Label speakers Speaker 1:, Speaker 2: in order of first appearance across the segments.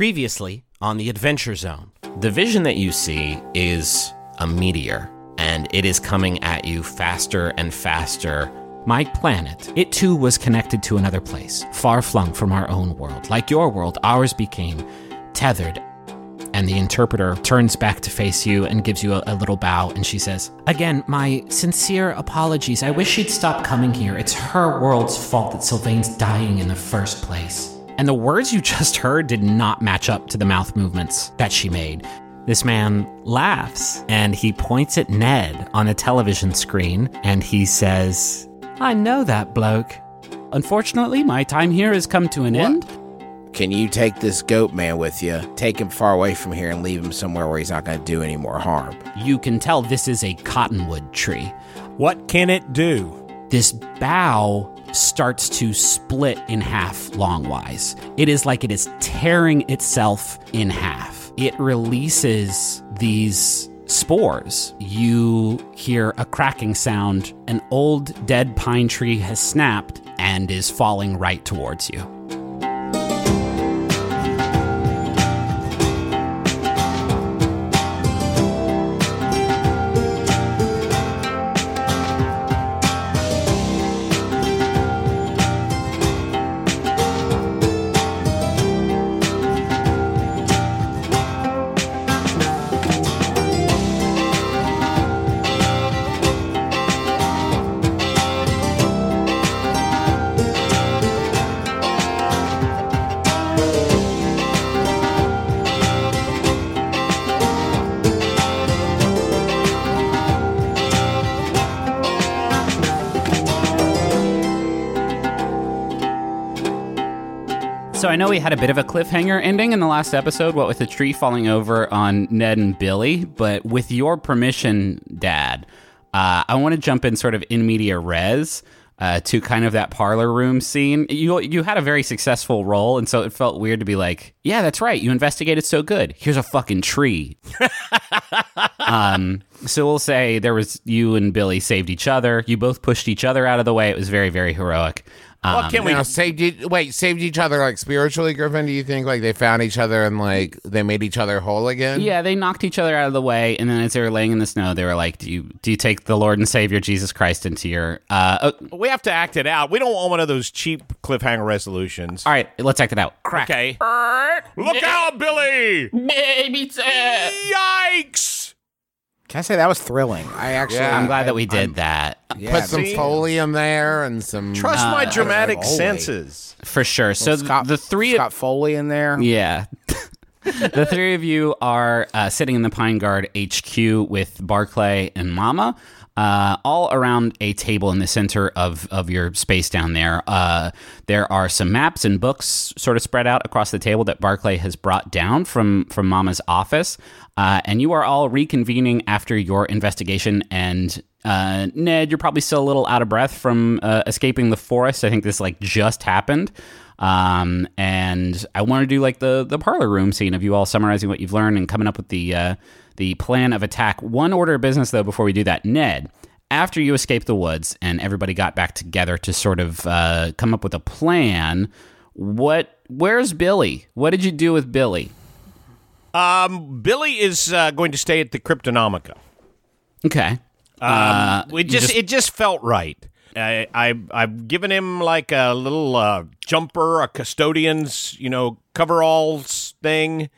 Speaker 1: Previously on the Adventure Zone, the vision that you see is a meteor, and it is coming at you faster and faster. My planet, it too was connected to another place, far flung from our own world. Like your world, ours became tethered. And the interpreter turns back to face you and gives you a, a little bow, and she says, Again, my sincere apologies. I wish she'd stop coming here. It's her world's fault that Sylvain's dying in the first place. And the words you just heard did not match up to the mouth movements that she made. This man laughs and he points at Ned on a television screen and he says, I know that bloke. Unfortunately, my time here has come to an end.
Speaker 2: Can you take this goat man with you? Take him far away from here and leave him somewhere where he's not going to do any more harm.
Speaker 1: You can tell this is a cottonwood tree.
Speaker 3: What can it do?
Speaker 1: This bough starts to split in half longwise. It is like it is tearing itself in half. It releases these spores. You hear a cracking sound. An old dead pine tree has snapped and is falling right towards you. Had a bit of a cliffhanger ending in the last episode, what with the tree falling over on Ned and Billy. But with your permission, Dad, uh, I want to jump in sort of in media res uh, to kind of that parlor room scene. You you had a very successful role, and so it felt weird to be like, yeah, that's right. You investigated so good. Here's a fucking tree. um, so we'll say there was you and Billy saved each other. You both pushed each other out of the way. It was very very heroic.
Speaker 4: Well, can we
Speaker 2: Now, saved e- wait, saved each other like spiritually, Griffin? Do you think like they found each other and like they made each other whole again?
Speaker 1: Yeah, they knocked each other out of the way, and then as they were laying in the snow, they were like, "Do you do you take the Lord and Savior Jesus Christ into your?" Uh, oh,
Speaker 3: we have to act it out. We don't want one of those cheap cliffhanger resolutions.
Speaker 1: all right, let's act it out. Crack.
Speaker 3: Okay. Look out, Billy!
Speaker 1: Baby
Speaker 3: Yikes!
Speaker 4: Can I say that was thrilling? I actually.
Speaker 2: Yeah.
Speaker 1: I'm glad that we
Speaker 4: I'm-
Speaker 1: did that
Speaker 4: yeah,
Speaker 2: Put some
Speaker 3: see?
Speaker 2: folium there and some.
Speaker 3: Trust my
Speaker 4: Uh,
Speaker 3: dramatic
Speaker 4: always.
Speaker 3: senses.
Speaker 1: for sure. So
Speaker 4: Scott,
Speaker 1: the three,
Speaker 4: Scott Foley in there.
Speaker 1: yeah, the three of you are uh, sitting in the Pine Guard HQ with Barclay and Mama. Uh, all around a table in the center of, of your space down there. Uh, there are some maps and books sort of spread out across the table that Barclay has brought down from, from Mama's office. Uh, and you are all reconvening after your investigation. And uh, Ned, you're probably still a little out of breath from uh, escaping the forest. I think this like just happened. Um, and I want to do like the the parlor room scene of you all summarizing what you've learned and coming up with the uh, the plan of attack. One order of business though before we do that, Ned. After you escaped the woods and everybody got back together to sort of uh, come up with a plan, what? Where's Billy? What did you do with Billy?
Speaker 3: Um, Billy is uh, going to stay at the Cryptonomica.
Speaker 1: Okay.
Speaker 3: Um,
Speaker 1: Uh,
Speaker 3: it just,
Speaker 1: just-
Speaker 3: it just felt right. I, I I've given him like a little uh, jumper, a custodian's you know coveralls thing,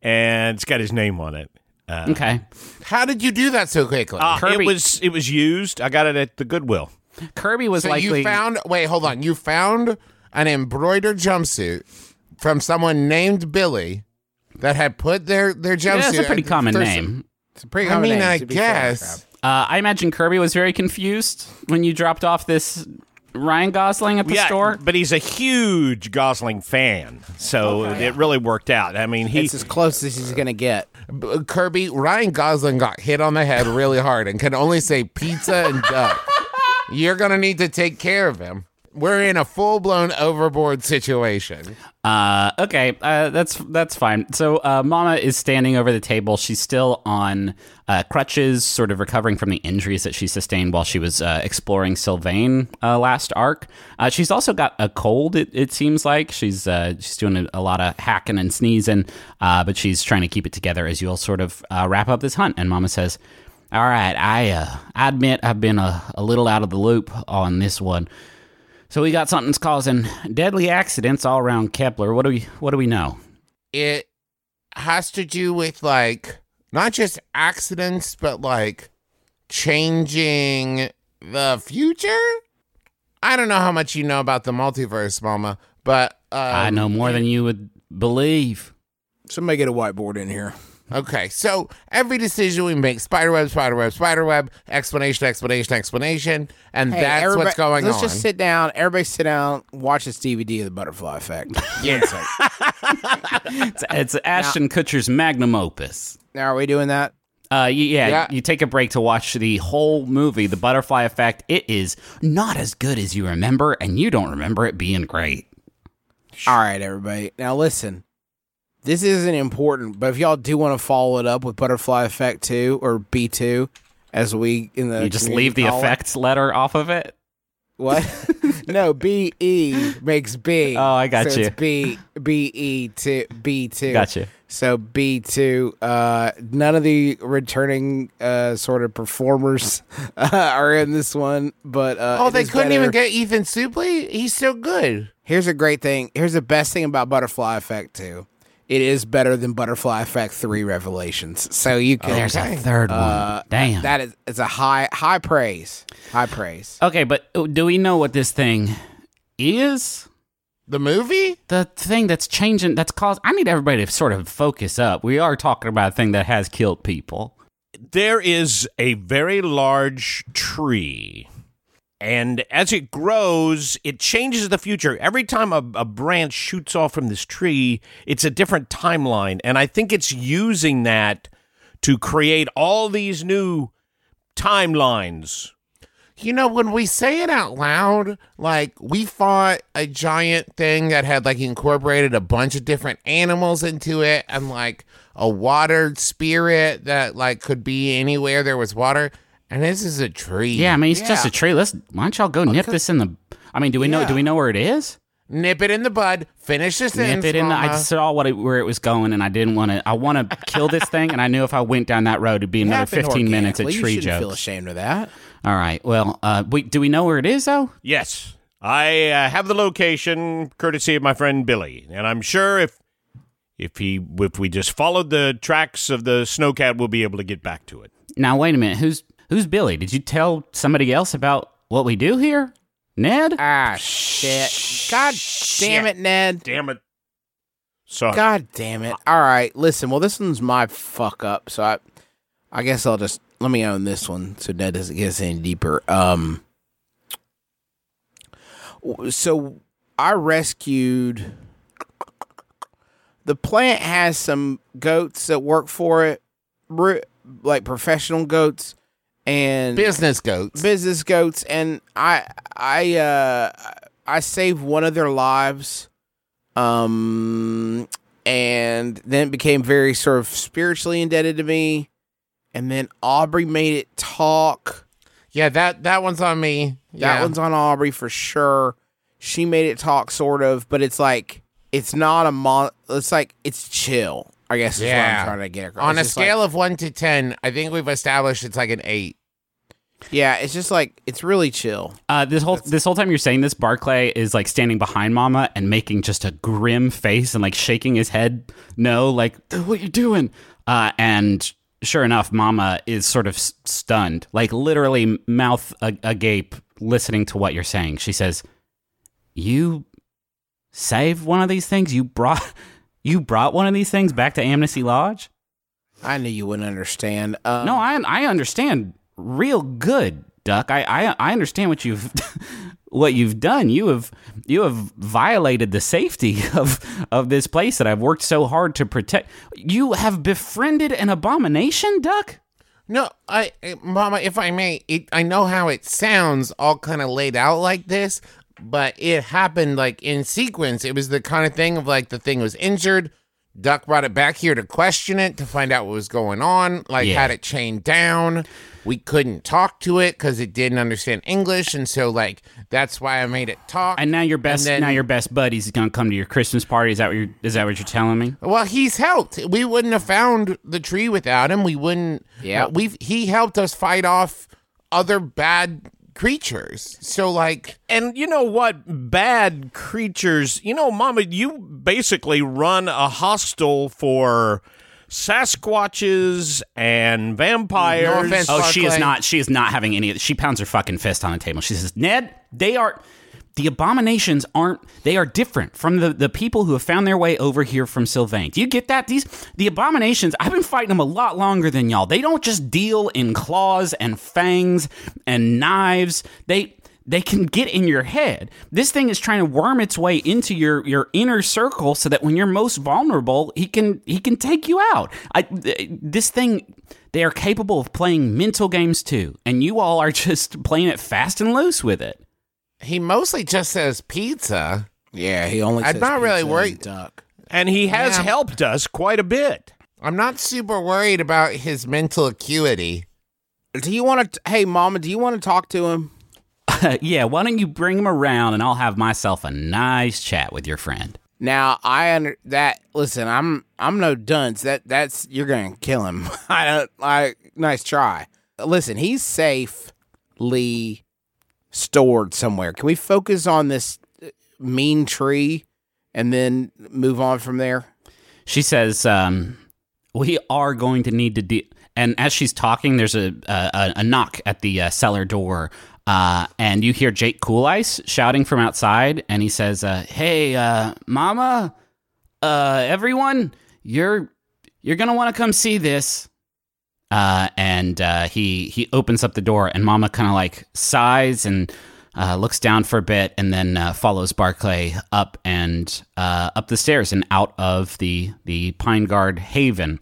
Speaker 3: and it's got his name on it. Uh,
Speaker 1: Okay.
Speaker 2: How did you do that so quickly?
Speaker 3: uh, it was it was used. I got it at the Goodwill.
Speaker 1: Kirby was
Speaker 2: so
Speaker 1: likely.
Speaker 2: you found. Wait, hold on. You found an embroidered jumpsuit from someone named Billy that had put their their jumpsuit.
Speaker 1: yeah, that's a pretty common
Speaker 2: there's-
Speaker 1: name.
Speaker 4: It's a pretty
Speaker 2: I
Speaker 4: common
Speaker 2: mean,
Speaker 4: name,
Speaker 2: I
Speaker 4: to be fair,
Speaker 2: guess.
Speaker 1: Uh, I imagine Kirby was very confused when you dropped off this Ryan Gosling at the
Speaker 3: yeah,
Speaker 1: store.
Speaker 3: but he's a huge Gosling fan, so it really worked out. I mean, he
Speaker 4: It's as close as he's gonna get.
Speaker 2: B- uh, Kirby Ryan Gosling got hit on the head really hard and can only say pizza and duck. You're gonna need to take care of him. We're in a full blown overboard situation.
Speaker 1: Uh, okay, uh, that's that's fine. So, uh, Mama is standing over the table. She's still on uh, crutches, sort of recovering from the injuries that she sustained while she was uh, exploring Sylvain uh, last arc. She's also got a cold. It, it seems like she's she's doing a, lot of hacking and sneezing, but she's trying to keep it together as you'll sort of wrap up this hunt. And Mama says, "All right, I I admit I've been a, a little out of the loop on this one." So we got something's causing deadly accidents all around Kepler. What do we what do we know?
Speaker 2: It has to do with like not just accidents, but like changing the future. I don't know how much you know about the multiverse, Mama, but um,
Speaker 1: I know more than you would believe.
Speaker 4: Somebody get a whiteboard in here.
Speaker 2: Okay, so every decision we make, spiderweb, spiderweb, spiderweb, explanation, explanation, explanation, and
Speaker 4: Hey,
Speaker 2: that's
Speaker 4: everybody-
Speaker 2: what's going on.
Speaker 4: let's
Speaker 2: on.
Speaker 4: just sit down. Everybody sit down. Watch this DVD of the Butterfly Effect.
Speaker 2: yeah.
Speaker 1: It's, it's Ashton Kutcher's magnum opus.
Speaker 4: now, are we doing that?
Speaker 1: Uh, y- yeah,
Speaker 2: Yeah.
Speaker 1: you take a break to watch the whole movie, The Butterfly Effect. It is not as good as you remember, and you don't remember it being great.
Speaker 4: All right, everybody. Now listen. This isn't important, but if y'all do want to follow it up with Butterfly Effect 2 or B2, as we in the
Speaker 1: You just leave the
Speaker 4: call it.
Speaker 1: effects letter off of it.
Speaker 4: What? no, B E makes B.
Speaker 1: Oh, I got
Speaker 4: so
Speaker 1: you.
Speaker 4: It's B B E two B two.
Speaker 1: Gotcha.
Speaker 4: So B two. Uh, none of the returning uh sort of performers uh, are in this one, but uh,
Speaker 2: Oh, they couldn't
Speaker 4: better.
Speaker 2: even get Ethan Suplee. He's so good.
Speaker 4: Here's a great thing. Here's the best thing about Butterfly Effect two. It is better than Butterfly Effect three Revelations. So you can.
Speaker 1: There's
Speaker 2: Okay.
Speaker 1: a third one.
Speaker 4: uh,
Speaker 1: Damn.
Speaker 4: That is it's a high high praise. High praise.
Speaker 1: okay, but uh, do we know what this thing is?
Speaker 2: The movie?
Speaker 1: the thing that's changing that's caused i need everybody to sort of focus up we are talking about a thing that has killed people
Speaker 3: there is a very large tree. And as it grows, it changes the future. Every time a, a branch shoots off from this tree, it's a different timeline. And I think it's using that to create all these new timelines.
Speaker 2: You know, when we say it out loud, like we fought a giant thing that had like incorporated a bunch of different animals into it and like a water spirit that like could be anywhere there was water. And this is a tree.
Speaker 1: yeah i mean it's just a tree let's why don't y'all go nip this in the i mean do we know do we know where it is
Speaker 2: Nip it in the bud. Finish this. sentence.
Speaker 1: nip it in the i
Speaker 2: Mama.
Speaker 1: saw what it, where it was going and i didn't want to i want to kill this thing and i knew if i went down that road it'd be another 15 minutes of tree
Speaker 4: you shouldn't feel ashamed of that.
Speaker 1: all right well uh we, do we know where it is though
Speaker 3: Yes, I uh, have the location courtesy of my friend Billy, and I'm sure if if he if we just followed the tracks of the snowcat, we'll be able to get back to it.
Speaker 1: now wait a minute who's who's billy did you tell somebody else about what we do here ned
Speaker 4: Ah, shit. God damn it, Ned.
Speaker 3: Damn it! Sorry.
Speaker 4: God damn it. All right, listen. Well, this one's my fuck up, so I, I guess I'll just let me own this one so Ned doesn't get us any deeper. Um, so I rescued. The plant has some goats that work for it, like professional goats, and
Speaker 2: business goats.
Speaker 4: business goats and i i uh i saved one of their lives um and then it became very sort of spiritually indebted to me and then aubrey made it talk
Speaker 2: yeah, that that one's on me.
Speaker 4: that
Speaker 2: Yeah.
Speaker 4: one's on aubrey for sure she made it talk sort of but it's like it's not a mon it's like it's chill i guess is what
Speaker 2: Yeah.
Speaker 4: i'm trying to get across
Speaker 2: on a
Speaker 4: It's just like-
Speaker 2: scale of one to ten. I think we've established it's like an eight.
Speaker 4: yeah it's just like it's really chill
Speaker 1: Uh, this whole this whole time you're saying this, Barclay is like standing behind Mama and making just a grim face and like shaking his head. No, like what you doing? Uh, and sure enough, Mama is sort of s- stunned, like literally mouth a- agape, listening to what you're saying. She says, "You save one of these things. You brought you brought one of these things back to Amnesty Lodge."
Speaker 4: i knew you wouldn't understand um,
Speaker 1: No, I I understand real good, Duck. I I, I understand what you've what you've done. You have you have violated the safety of of this place that I've worked so hard to protect. You have befriended an abomination, Duck.
Speaker 2: No, I, Mama, if I may, it, I know how it sounds all kind of laid out like this, but it happened like in sequence. It was the kind of thing of like the thing was injured. Duck brought it back here to question it to find out what was going on. Like
Speaker 1: Yeah.
Speaker 2: had it chained down. We couldn't talk to it because it didn't understand English, and so like that's why I made it talk.
Speaker 1: And now your best
Speaker 2: then-
Speaker 1: now your best buddy's gonna come to your Christmas party. Is that what you're, is that what you're telling me?
Speaker 2: Well, he's helped. We wouldn't have found the tree without him. We wouldn't.
Speaker 4: Yeah.
Speaker 2: uh, we've he helped us fight off other bad creatures. So like,
Speaker 3: And you know what? Bad creatures. You know, Mama, you basically run a hostel for Sasquatches and vampires.
Speaker 2: No offense.
Speaker 1: Oh, she is
Speaker 2: Barclay.
Speaker 1: not. She is not having any. She pounds her fucking fist on the table. She says, "Ned, they are." The abominations aren't. They are different from the, the people who have found their way over here from Sylvain. Do you get that? These the abominations. I've been fighting them a lot longer than y'all. They don't just deal in claws and fangs and knives. They they can get in your head. This thing is trying to worm its way into your your inner circle so that when you're most vulnerable, he can he can take you out. I this thing they are capable of playing mental games too, and you all are just playing it fast and loose with it.
Speaker 2: He mostly just says pizza.
Speaker 4: Yeah, he only.
Speaker 2: I'm
Speaker 4: says
Speaker 2: not really
Speaker 4: pizza and
Speaker 2: worried.
Speaker 4: Duck.
Speaker 3: and he has
Speaker 2: Yeah.
Speaker 3: helped us quite a bit.
Speaker 2: I'm not super worried about his mental acuity.
Speaker 4: Do you want to? Hey, Mama, do you want to talk to him?
Speaker 1: yeah, why don't you bring him around and I'll have myself a nice chat with your friend.
Speaker 4: Now I under that. Listen, I'm I'm no dunce. That that's you're gonna kill him. I don't. I nice try. Listen, he's safely stored somewhere. Can we focus on this uh, mean tree and then move on from there?
Speaker 1: She says, um, "We are going to need to de-. And as she's talking, there's a a, a knock at the uh, cellar door, uh, and you hear Jake Cool Ice shouting from outside, and he says, uh, "Hey, uh, Mama, uh, everyone, you're you're gonna want to come see this." Uh, and uh, he he opens up the door, and Mama kind of like sighs and uh, looks down for a bit, and then uh, follows Barclay up and uh, up the stairs and out of the the Pine Guard Haven.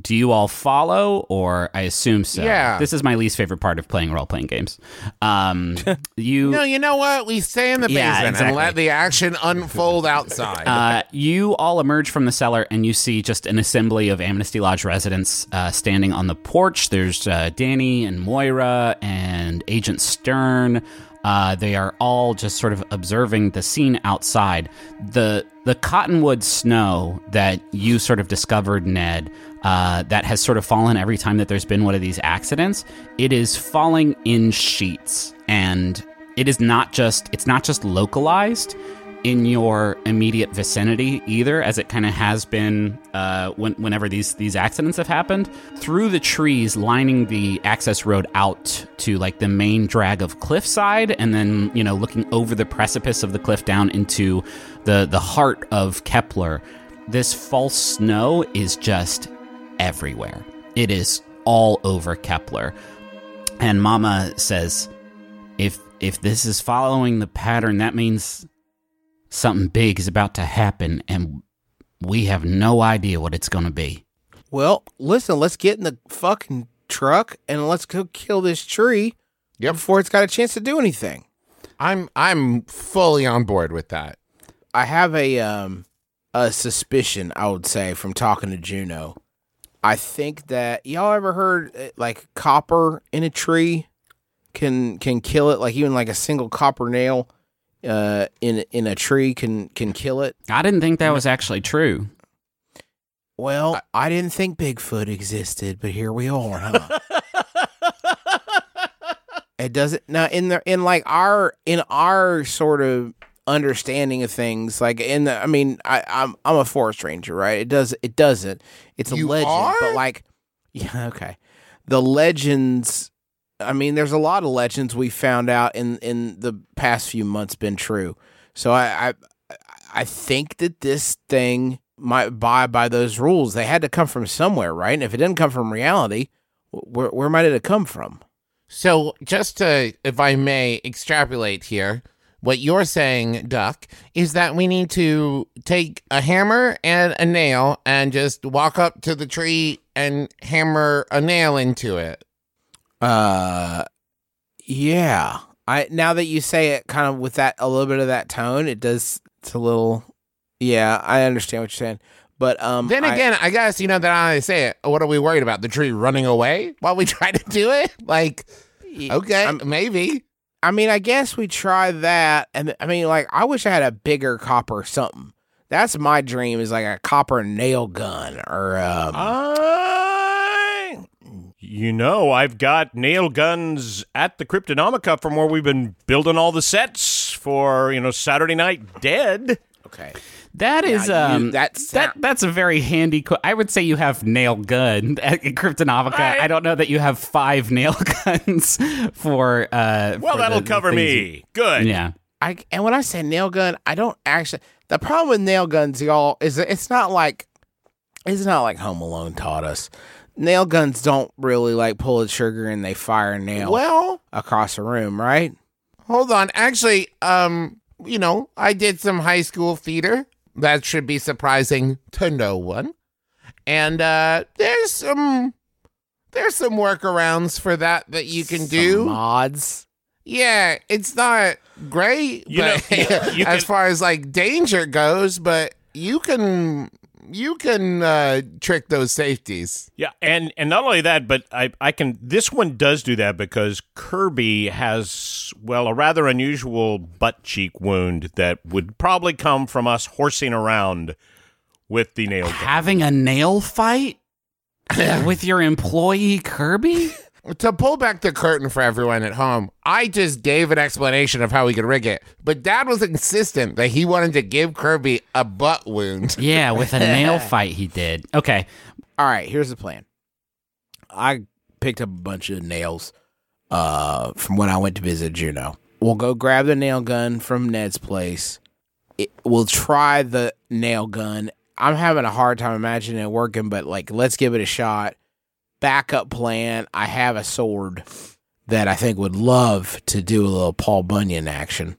Speaker 1: Do you all follow, or I assume so?
Speaker 2: Yeah.
Speaker 1: This is my least favorite part of playing role playing games. Um, you
Speaker 2: No, you know what? We stay in the
Speaker 1: Yeah,
Speaker 2: basement
Speaker 1: exactly.
Speaker 2: and let the action unfold outside.
Speaker 1: Uh, you all emerge from the cellar and you see just an assembly of Amnesty Lodge residents uh, standing on the porch. There's uh, Danny and Moira and Agent Stern. Uh, they are all just sort of observing the scene outside. The the cottonwood snow that you sort of discovered, Ned, uh, that has sort of fallen every time that there's been one of these accidents. It is falling in sheets, and it is not just it's not just localized in your immediate vicinity either, as it kind of has been uh, when, whenever these these accidents have happened. Through the trees lining the access road out to like the main drag of cliffside, and then you know looking over the precipice of the cliff down into the the heart of Kepler. This false snow is just everywhere. It is all over Kepler. And Mama says, if if this is following the pattern, that means something big is about to happen, and we have no idea what it's going to be.
Speaker 4: Well, listen, let's get in the fucking truck and let's go kill this tree
Speaker 2: Yep.
Speaker 4: before it's got a chance to do anything.
Speaker 2: I'm I'm fully on board with that.
Speaker 4: I have a um a suspicion, I would say, from talking to Juno. I think that y'all ever heard uh, like copper in a tree can can kill it, like even like a single copper nail uh in in a tree can can kill it.
Speaker 1: I didn't think that was actually true.
Speaker 4: Well, I didn't think Bigfoot existed, but here we are, huh? it doesn't now in the in like our in our sort of understanding of things, like in the I mean, I, I'm I'm a forest ranger, right? It does it doesn't. It's a
Speaker 2: You
Speaker 4: legend,
Speaker 2: are?
Speaker 4: but like yeah, okay. The legends I mean, there's a lot of legends we found out in in the past few months been true. So I I, I think that this thing might abide by those rules. They had to come from somewhere, right? And if it didn't come from reality, where where might it have come from?
Speaker 2: So, just to, if I may extrapolate here, what you're saying, Duck, is that we need to take a hammer and a nail and just walk up to the tree and hammer a nail into it.
Speaker 4: Uh, yeah. I now that you say it, kind of with that a little bit of that tone, it does. It's a little. Yeah, I understand what you're saying, but um.
Speaker 2: Then
Speaker 4: I-
Speaker 2: again, I, guess you know that I say it. What are we worried about? The tree running away while we try to do it? Like, okay,
Speaker 4: I'm-
Speaker 2: maybe.
Speaker 4: I mean, I guess we try that, and I mean, like, I wish I had a bigger copper something. That's my dream is like a copper nail gun or um,
Speaker 3: I, you know, I've got nail guns at the Cryptonomica from where we've been building all the sets for, you know, Saturday Night Dead.
Speaker 4: Okay.
Speaker 1: That is
Speaker 4: you-
Speaker 1: um
Speaker 4: that's-
Speaker 1: that that's a very handy. Co- I would say you have nail gun at Cryptonomica.
Speaker 3: Right.
Speaker 1: I don't know that you have five nail guns for. uh
Speaker 3: Well,
Speaker 1: for
Speaker 3: that'll
Speaker 1: the- the
Speaker 3: cover
Speaker 1: things
Speaker 3: me. Good.
Speaker 1: yeah.
Speaker 4: I and when I say nail gun, I don't actually. The problem with nail guns, y'all, is that it's not like it's not like Home Alone taught us. Nail guns don't really like pull the trigger and they fire a nail
Speaker 2: Well,
Speaker 4: across a room, right?
Speaker 2: hold on. Actually, um, you know, I did some high school theater. That should be surprising to no one. And uh there's some there's some workarounds for that that you can
Speaker 4: Some
Speaker 2: do.
Speaker 4: mods.
Speaker 2: Yeah, it's not great
Speaker 3: You know,
Speaker 2: but-
Speaker 3: you
Speaker 2: as
Speaker 3: can-
Speaker 2: far as like danger goes, but you can you can uh, trick those safeties.
Speaker 3: Yeah, and and not only that, but I I can this one does do that because Kirby has well a rather unusual butt cheek wound that would probably come from us horsing around with the nail gun.
Speaker 1: Having a nail fight with your employee Kirby.
Speaker 2: To pull back the curtain for everyone at home, I just gave an explanation of how we could rig it, but Dad was insistent that he wanted to give Kirby a butt wound.
Speaker 1: Yeah, with a nail fight he did. Okay.
Speaker 4: All right, here's the plan. I picked up a bunch of nails uh, from when I went to visit Juno. We'll go grab the nail gun from Ned's place. It, we'll try the nail gun. I'm having a hard time imagining it working, but like, let's give it a shot. Backup plan. I have a sword that I think would love to do a little Paul Bunyan action.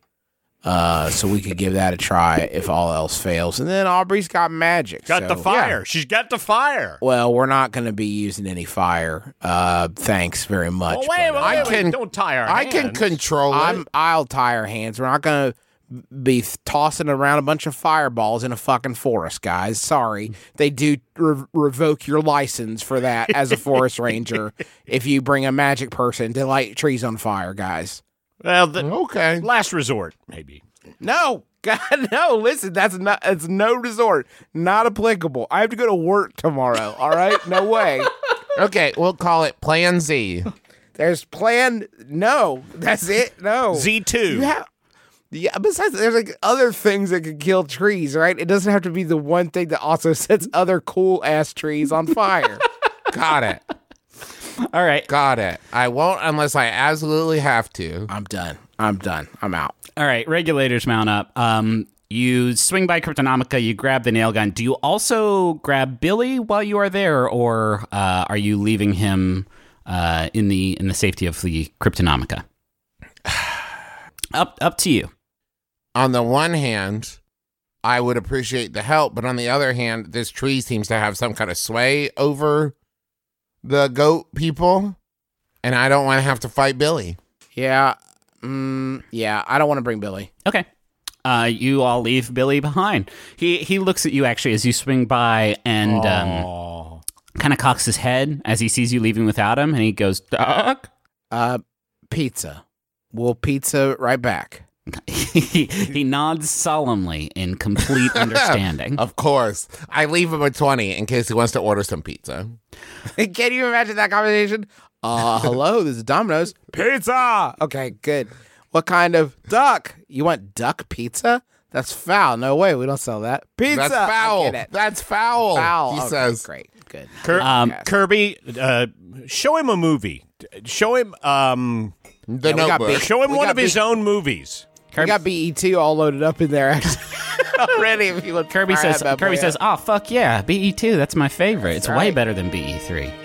Speaker 4: Uh, so we could give that a try if all else fails. And then Aubrey's got magic.
Speaker 3: Got the
Speaker 4: so-
Speaker 3: fire. She's got the fire.
Speaker 4: well, we're not going to be using any fire. Uh, thanks very much.
Speaker 3: Oh, wait, wait,
Speaker 2: I
Speaker 3: wait,
Speaker 2: can-
Speaker 3: don't tie our
Speaker 2: I can
Speaker 3: hands.
Speaker 2: control
Speaker 4: I'm,
Speaker 2: it.
Speaker 4: I'll tie our hands. We're not going to be th- tossing around a bunch of fireballs in a fucking forest, guys. Sorry, they do re- revoke your license for that as a forest ranger if you bring a magic person to light trees on fire, guys.
Speaker 3: Well, the
Speaker 2: Okay.
Speaker 3: last resort, maybe.
Speaker 4: No, God, no. Listen, that's not. It's no resort. Not applicable. I have to go to work tomorrow. All right, no way.
Speaker 2: Okay, we'll call it Plan Z.
Speaker 4: There's plan. No, that's it. No.
Speaker 3: Z two.
Speaker 4: You have. Yeah. Besides, there's like other things that can kill trees, right? It doesn't have to be the one thing that also sets other cool ass trees on fire.
Speaker 2: Got it.
Speaker 1: All right.
Speaker 2: Got it. I won't unless I absolutely have to.
Speaker 4: I'm done. I'm done. I'm out.
Speaker 1: All right. Regulators mount up. Um, you swing by Cryptonomica. You grab the nail gun. Do you also grab Billy while you are there, or uh, are you leaving him uh, in the in the safety of the Cryptonomica? up up to you.
Speaker 2: On the one hand, I would appreciate the help, but on the other hand, this tree seems to have some kind of sway over the goat people, and I don't want to have to fight Billy.
Speaker 4: Yeah. Mm, yeah. I don't want to bring Billy.
Speaker 1: Okay. Uh, you all leave Billy behind. He he looks at you actually as you swing by and um, kind of cocks his head as he sees you leaving without him, and he goes, "Doc."
Speaker 4: Uh, pizza. We'll pizza right back.
Speaker 1: He, he nods solemnly in complete understanding.
Speaker 2: Of course. I leave him a 20 in case he wants to order some pizza.
Speaker 4: Can you imagine that conversation? Uh, hello, this is Domino's. Pizza! Okay, good. What kind of duck? You want duck pizza? That's foul. No way, we don't sell that. Pizza!
Speaker 2: That's
Speaker 4: I
Speaker 2: foul.
Speaker 4: get it.
Speaker 2: That's foul.
Speaker 4: Foul.
Speaker 2: He
Speaker 4: Okay,
Speaker 2: says.
Speaker 4: Great, good.
Speaker 3: Kir-
Speaker 1: Um,
Speaker 3: Kirby, uh, show him a movie. Show him, um,
Speaker 2: The
Speaker 4: Yeah,
Speaker 2: notebook.
Speaker 3: show him
Speaker 4: We
Speaker 3: one
Speaker 4: got
Speaker 3: of his own movies.
Speaker 4: We got BE2 all loaded up in there actually. already. If you would
Speaker 1: Kirby says, Kirby says, "Oh fuck yeah, BE2, that's my favorite. It's way better than E BE3."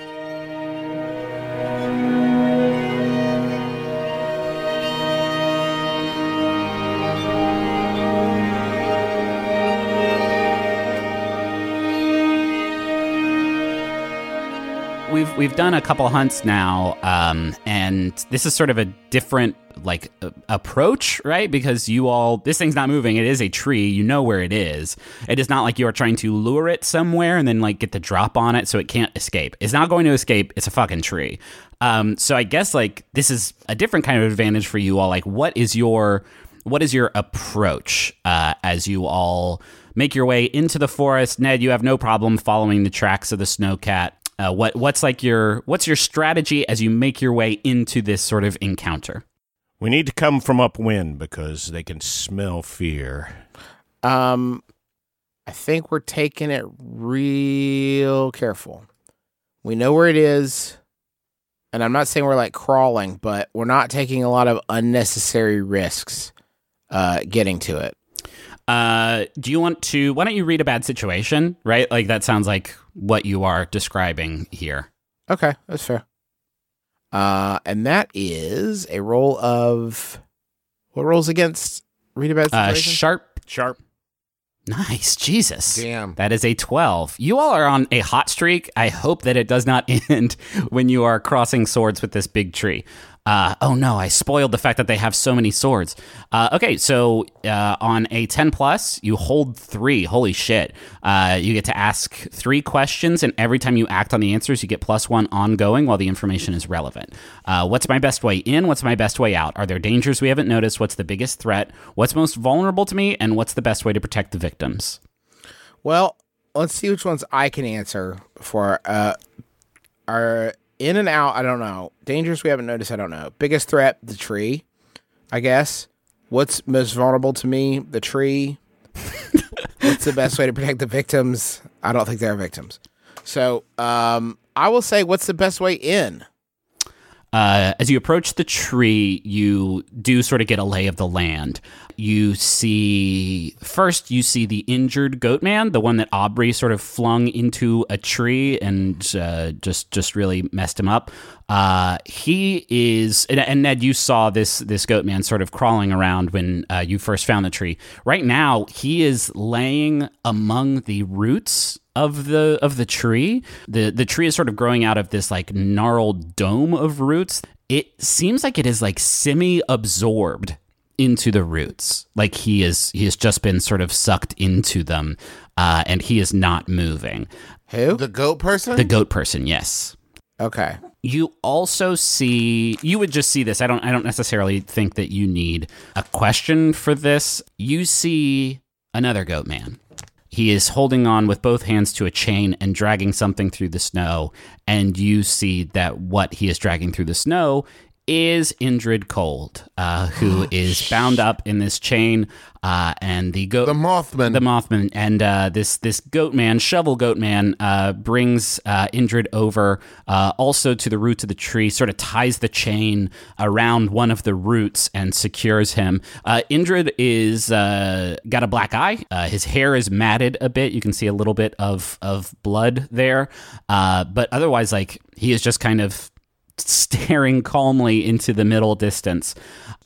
Speaker 1: We've we've done a couple hunts now, um, and this is sort of a different like approach, right? Because you all this thing's not moving. It is a tree. You know where it is. It is not like you are trying to lure it somewhere and then like get the drop on it so it can't escape. It's not going to escape. It's a fucking tree. Um, so I guess like this is a different kind of advantage for you all. Like, what is your what is your approach uh, as you all make your way into the forest? Ned, you have no problem following the tracks of the snowcat. Uh, what what's like your what's your strategy as you make your way into this sort of encounter?
Speaker 3: We need to come from upwind because they can smell fear.
Speaker 4: Um, I think we're taking it real careful. We know where it is, and I'm not saying we're like crawling, but we're not taking a lot of unnecessary risks uh, getting to it.
Speaker 1: Uh, do you want to? Why don't you read a bad situation? Right, like that sounds like what you are describing here.
Speaker 4: Okay, that's fair. Uh, and that is a roll of what rolls against read about
Speaker 1: Uh, sharp,
Speaker 3: Sharp.
Speaker 1: nice, Jesus.
Speaker 2: Damn.
Speaker 1: That is a 12. You all are on a hot streak. I hope that it does not end when you are crossing swords with this big tree. Uh, oh no, I spoiled the fact that they have so many swords. Uh, okay, so uh, on a 10 plus, you hold three. Holy shit. Uh, you get to ask three questions, and every time you act on the answers, you get plus one ongoing while the information is relevant. Uh, what's my best way in? What's my best way out? Are there dangers we haven't noticed? What's the biggest threat? What's most vulnerable to me? And what's the best way to protect the victims?
Speaker 4: Well, let's see which ones I can answer before. Uh, are in and out. I don't know. Dangers we haven't noticed. I don't know. Biggest threat, the tree. I guess. What's most vulnerable to me? The tree. What's the best way to protect the victims? I don't think they're victims. So, um, I will say, what's the best way in?
Speaker 1: Uh, as you approach the tree, you do sort of get a lay of the land. You see first, you see the injured goat man, the one that Aubrey sort of flung into a tree and uh, just just really messed him up. Uh, he is, and, and Ned, you saw this this goat man sort of crawling around when uh, you first found the tree. Right now, he is laying among the roots of the of the tree. The the tree is sort of growing out of this like gnarled dome of roots. It seems like it is like semi absorbed into the roots. Like he is he has just been sort of sucked into them, uh, and he is not moving.
Speaker 4: Who?
Speaker 2: The goat person?
Speaker 1: The goat person, yes.
Speaker 4: okay.
Speaker 1: You also see you would just see this. I don't I don't necessarily think that you need a question for this. You see another goat man. He is holding on with both hands to a chain and dragging something through the snow, and you see that what he is dragging through the snow is Indrid Cold, uh, who is bound up in this chain, uh, and the goat
Speaker 2: the Mothman.
Speaker 1: the Mothman and uh, this this goat man, shovel goat man, uh, brings uh, Indrid over uh, also to the roots of the tree, sort of ties the chain around one of the roots and secures him. Uh, Indrid is uh, got a black eye. Uh, his hair is matted a bit. You can see a little bit of of blood there, uh, but otherwise, like he is just kind of staring calmly into the middle distance.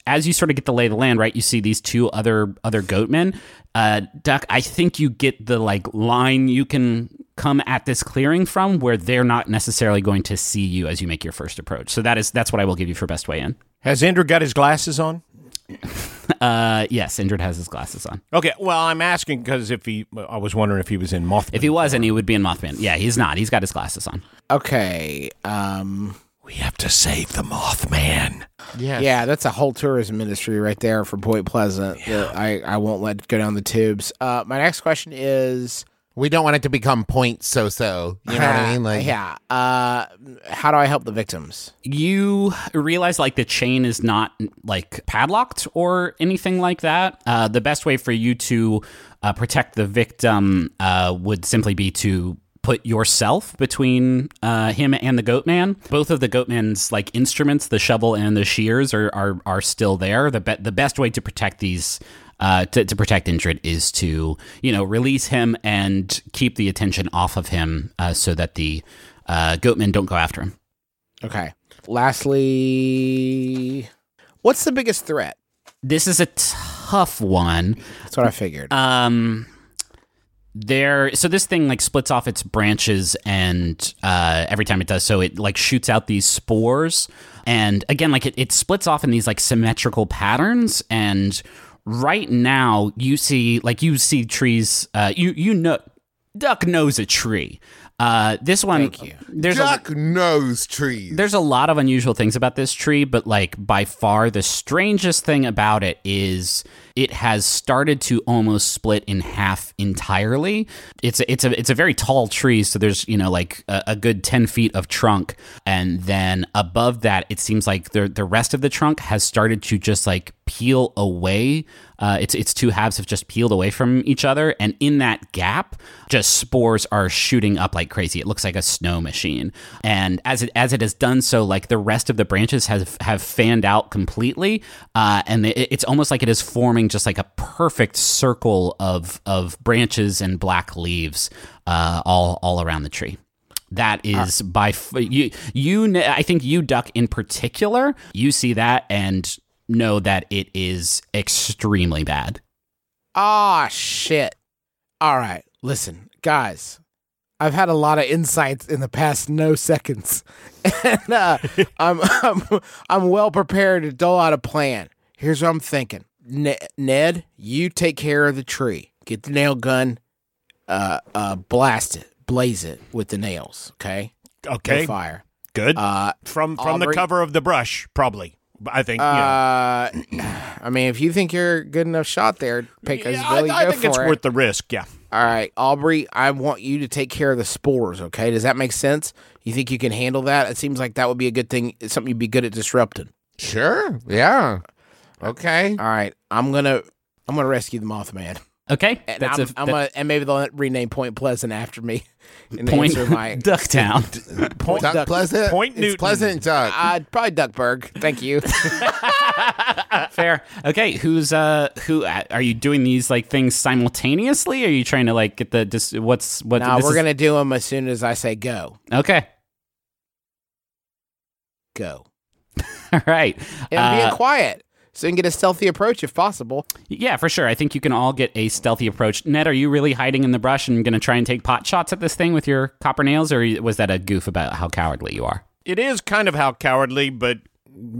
Speaker 1: As you sort of get the lay of the land, right? You see these two other other goatmen. Uh, Duck, I think you get the like line you can come at this clearing from, where they're not necessarily going to see you as you make your first approach. So that is that's what I will give you for best way in.
Speaker 3: Has Andrew got his glasses on?
Speaker 1: Uh, yes, Indrid has his glasses on.
Speaker 3: Okay, well, I'm asking because if he, I was wondering if he was in Mothman.
Speaker 1: If he wasn't, he would be in Mothman. Yeah, he's not. He's got his glasses on.
Speaker 4: Okay. Um.
Speaker 3: We have to save the Mothman.
Speaker 2: yes.
Speaker 4: Yeah, that's a whole tourism industry right there for Point Pleasant. that I, I won't let go down the tubes. Uh, my next question is,
Speaker 2: We don't want it to become point so so. You know what I mean? Like
Speaker 4: yeah, uh, how do I help the victims?
Speaker 1: you realize like the chain is not like padlocked or anything like that. Uh, the best way for you to uh, protect the victim uh, would simply be to put yourself between uh, him and the goat man. Both of the goat man's like instruments, the shovel and the shears, are are, are still there. The be- the best way to protect these. Uh, to, to protect Indrid is to you know release him and keep the attention off of him uh, so that the uh, goatmen don't go after him.
Speaker 4: Okay. Lastly, what's the biggest threat?
Speaker 1: This is a tough one.
Speaker 4: That's what I figured.
Speaker 1: Um, there so this thing like splits off its branches and uh, every time it does so it like shoots out these spores. And again like it, it splits off in these like symmetrical patterns. And right now you see like you see trees uh, you you know duck knows a tree uh, this one
Speaker 4: Thank you.
Speaker 1: there's a,
Speaker 2: Duck knows trees.
Speaker 1: there's a lot of unusual things about this tree, but like by far the strangest thing about it is it has started to almost split in half entirely. It's a, it's a it's a very tall tree, so there's you know like a, a good ten feet of trunk, and then above that, it seems like the the rest of the trunk has started to just like peel away. Uh, its its two halves have just peeled away from each other, and in that gap, just spores are shooting up like crazy. It looks like a snow machine, and as it as it has done so, like the rest of the branches have have fanned out completely, uh, and it, it's almost like it is forming just like a perfect circle of of branches and black leaves uh, all all around the tree. That is by f- you. You, I think you duck in particular. You see that and know that it is extremely bad.
Speaker 4: Ah, shit. All right, listen, guys. I've had a lot of insights in the past no seconds, and uh, I'm, I'm I'm well prepared to dole out a plan. Here's what I'm thinking: Ne- Ned, you take care of the tree. Get the nail gun, uh, uh, blast it, blaze it with the nails. Okay,
Speaker 3: Okay,
Speaker 4: Go fire.
Speaker 3: good.
Speaker 4: Uh,
Speaker 3: from from the cover of the brush, probably. I think. yeah.
Speaker 4: uh, I mean, if you think you're a good enough shot there, pick
Speaker 3: Yeah,
Speaker 4: Billy,
Speaker 3: I, I
Speaker 4: go
Speaker 3: think
Speaker 4: for
Speaker 3: it's
Speaker 4: it.
Speaker 3: worth the risk. Yeah.
Speaker 4: All right, Aubrey, I want you to take care of the spores, okay? Does that make sense? You think you can handle that? It seems like that would be a good thing, it's something you'd be good at disrupting.
Speaker 2: sure. Yeah. Okay.
Speaker 4: All right, I'm going to I'm going to rescue the Mothman.
Speaker 1: Okay,
Speaker 4: And
Speaker 1: that's
Speaker 4: I'm,
Speaker 1: a
Speaker 4: I'm
Speaker 1: that-
Speaker 4: gonna, and maybe they'll rename Point Pleasant after me. And
Speaker 1: point
Speaker 4: answer my
Speaker 1: Ducktown.
Speaker 4: Point
Speaker 2: Duck
Speaker 4: Duck.
Speaker 2: Pleasant.
Speaker 3: Point
Speaker 2: It's Pleasant Duck.
Speaker 4: Uh, probably Duckburg. Thank you.
Speaker 1: Fair. Okay, who's uh who uh, are you doing these like things simultaneously? Are you trying to like get the dis- what's what?
Speaker 4: now we're
Speaker 1: is-
Speaker 4: gonna do them as soon as I say go.
Speaker 1: Okay.
Speaker 4: Go.
Speaker 1: All right.
Speaker 4: And
Speaker 1: Uh,
Speaker 4: being quiet so you can get a stealthy approach if possible.
Speaker 1: Yeah, for sure. I think you can all get a stealthy approach. Ned, are you really hiding in the brush and going to try and take pot shots at this thing with your copper nails, or was that a goof about how cowardly you are?
Speaker 3: It is kind of how cowardly, but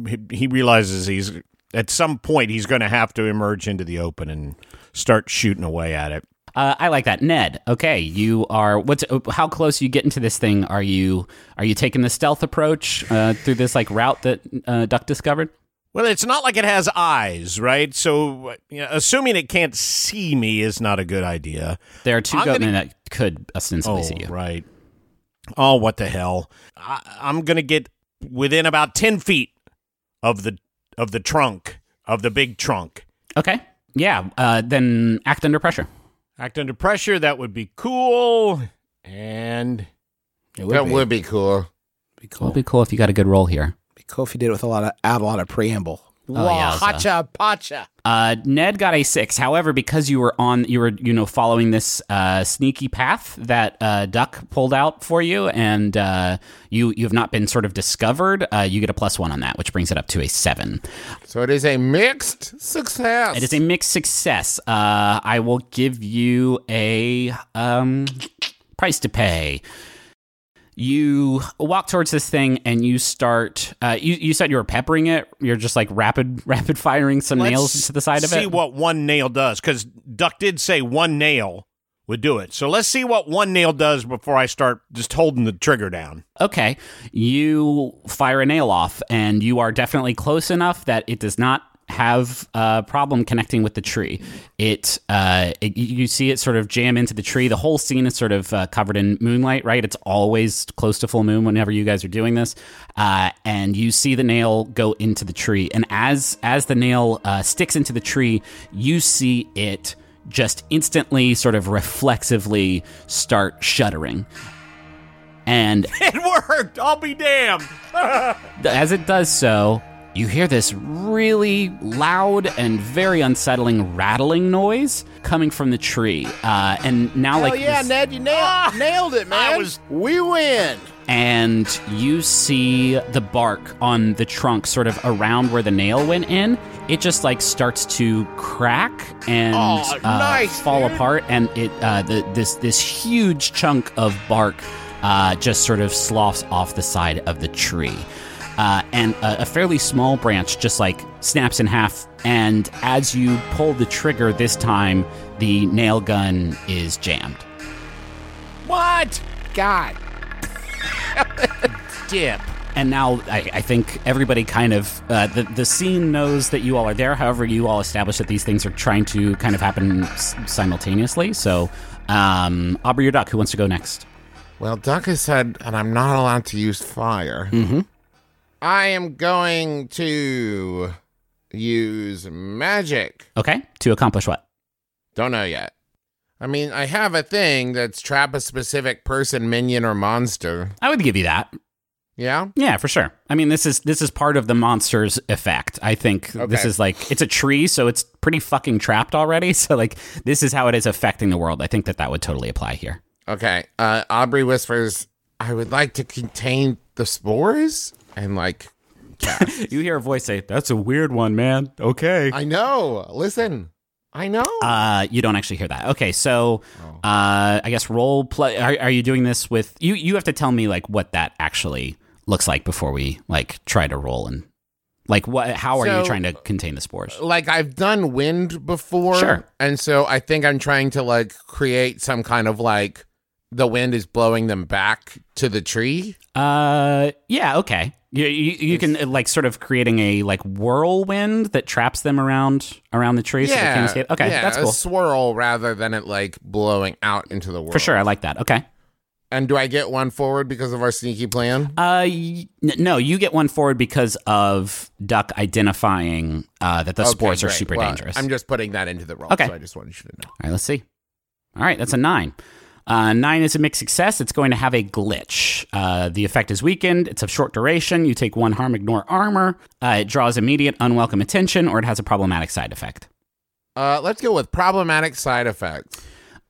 Speaker 3: he- he realizes he's at some point he's going to have to emerge into the open and start shooting away at it.
Speaker 1: Uh, I like that, Ned. Okay, you are. What's how close you get into this thing? Are you are you taking the stealth approach uh, through this like route that uh, Duck discovered?
Speaker 3: Well, it's not like it has eyes, right? So, you know, assuming it can't see me is not a good idea.
Speaker 1: There are 2
Speaker 3: I'm
Speaker 1: goatmen
Speaker 3: gonna-
Speaker 1: that could ostensibly
Speaker 3: Oh,
Speaker 1: see you.
Speaker 3: right. Oh, what the hell! I, I'm going to get within about ten feet of the of the trunk of the big trunk.
Speaker 1: Okay, yeah. Uh, then act under pressure.
Speaker 3: Act under pressure. That would be cool. And
Speaker 4: It
Speaker 2: that would be cool.
Speaker 4: be It'd
Speaker 1: be cool if you got a good roll here.
Speaker 4: Be cool if you did it with a lot of add a lot of preamble.
Speaker 1: Oh,
Speaker 4: Wah,
Speaker 1: yeah, so-
Speaker 4: hacha pacha.
Speaker 1: Uh, Ned got a six. However, because you were on, you were you know following this uh, sneaky path that uh, Duck pulled out for you, and uh, you you have not been sort of discovered. Uh, you get a plus one on that, which brings it up to a seven.
Speaker 2: So it is a mixed success.
Speaker 1: It is a mixed success. Uh, I will give you a um, price to pay. You walk towards this thing and you start. Uh, you you said you were peppering it. You're just like rapid rapid firing some nails
Speaker 3: let's
Speaker 1: to the side of it see
Speaker 3: what one nail does, because Duck did say one nail would do it. So let's see what one nail does before I start just holding the trigger down.
Speaker 1: Okay. You fire a nail off, and you are definitely close enough that it does not have a problem connecting with the tree. It, uh, it you see it sort of jam into the tree. The whole scene is sort of uh, covered in moonlight, right? It's always close to full moon whenever you guys are doing this, uh, and you see the nail go into the tree. And as as the nail uh, sticks into the tree, you see it just instantly, sort of reflexively, start shuddering. And
Speaker 3: It worked. I'll be damned.
Speaker 1: as it does so, you hear this really loud and very unsettling rattling noise coming from the tree. Uh, and now,
Speaker 4: Hell
Speaker 1: like,
Speaker 4: yeah,
Speaker 1: this-
Speaker 4: Ned, you nailed, nailed it, man.
Speaker 3: I was-
Speaker 4: we win.
Speaker 1: and you see the bark on the trunk sort of around where the nail went in. It just like starts to crack and
Speaker 2: Oh,
Speaker 1: uh,
Speaker 2: nice,
Speaker 1: fall
Speaker 2: dude.
Speaker 1: apart, and it uh, the, this this huge chunk of bark uh, just sort of sloughs off the side of the tree. Uh, and a, a fairly small branch just like snaps in half. And as you pull the trigger this time, the nail gun is jammed.
Speaker 3: What?
Speaker 4: God.
Speaker 2: Dip.
Speaker 1: And now I, I think everybody kind of uh, the the scene knows that you all are there. However, you all establish that these things are trying to kind of happen s- simultaneously. So, um, Aubrey or Duck, who wants to go next?
Speaker 2: Well, Duck has said, and I'm not allowed to use fire.
Speaker 1: Mm-hmm.
Speaker 2: I am going to use magic.
Speaker 1: Okay, to accomplish what?
Speaker 2: Don't know yet. I mean, I have a thing that's trap a specific person, minion, or monster.
Speaker 1: I would give you that.
Speaker 2: Yeah?
Speaker 1: Yeah, for sure. I mean, this is this is part of the monster's effect. I think this is like it's a tree, so it's pretty fucking trapped already. So like this is how it is affecting the world. I think that that would totally apply here.
Speaker 2: Okay. Uh, Aubrey whispers, I would like to contain the spores and like.
Speaker 1: You hear a voice say, "That's a weird one, man." Okay.
Speaker 2: I know. Listen, I know.
Speaker 1: Uh, you don't actually hear that. Okay, so uh, I guess role play. Are, are you doing this with you? You have to tell me like what that actually looks like before we like try to roll and like what? How are you trying to contain the spores?
Speaker 2: like I've done wind before.
Speaker 1: Sure.
Speaker 2: And so I think I'm trying to like create some kind of like the wind is blowing them back to the tree.
Speaker 1: Uh, yeah, okay. You, you, you can like sort of creating a like whirlwind that traps them around around the tree so
Speaker 2: yeah.
Speaker 1: escape. Okay,
Speaker 2: yeah,
Speaker 1: that's cool.
Speaker 2: a swirl rather than it like blowing out into the world.
Speaker 1: for sure. I like that. Okay.
Speaker 2: And do I get one forward because of our sneaky plan?
Speaker 1: Uh, y- no, you get one forward because of Duck identifying uh, that the
Speaker 2: Okay,
Speaker 1: spores are super
Speaker 2: Well,
Speaker 1: dangerous.
Speaker 2: I'm just putting that into the roll.
Speaker 1: Okay.
Speaker 2: So I just wanted you to know.
Speaker 1: All right, let's see. All right, that's a nine. Uh, nine is a mixed success. It's going to have a glitch. Uh, the effect is weakened. It's of short duration. You take one harm, ignore armor. Uh, it draws immediate unwelcome attention, or it has a problematic side effect.
Speaker 2: Uh, let's go with problematic side effects.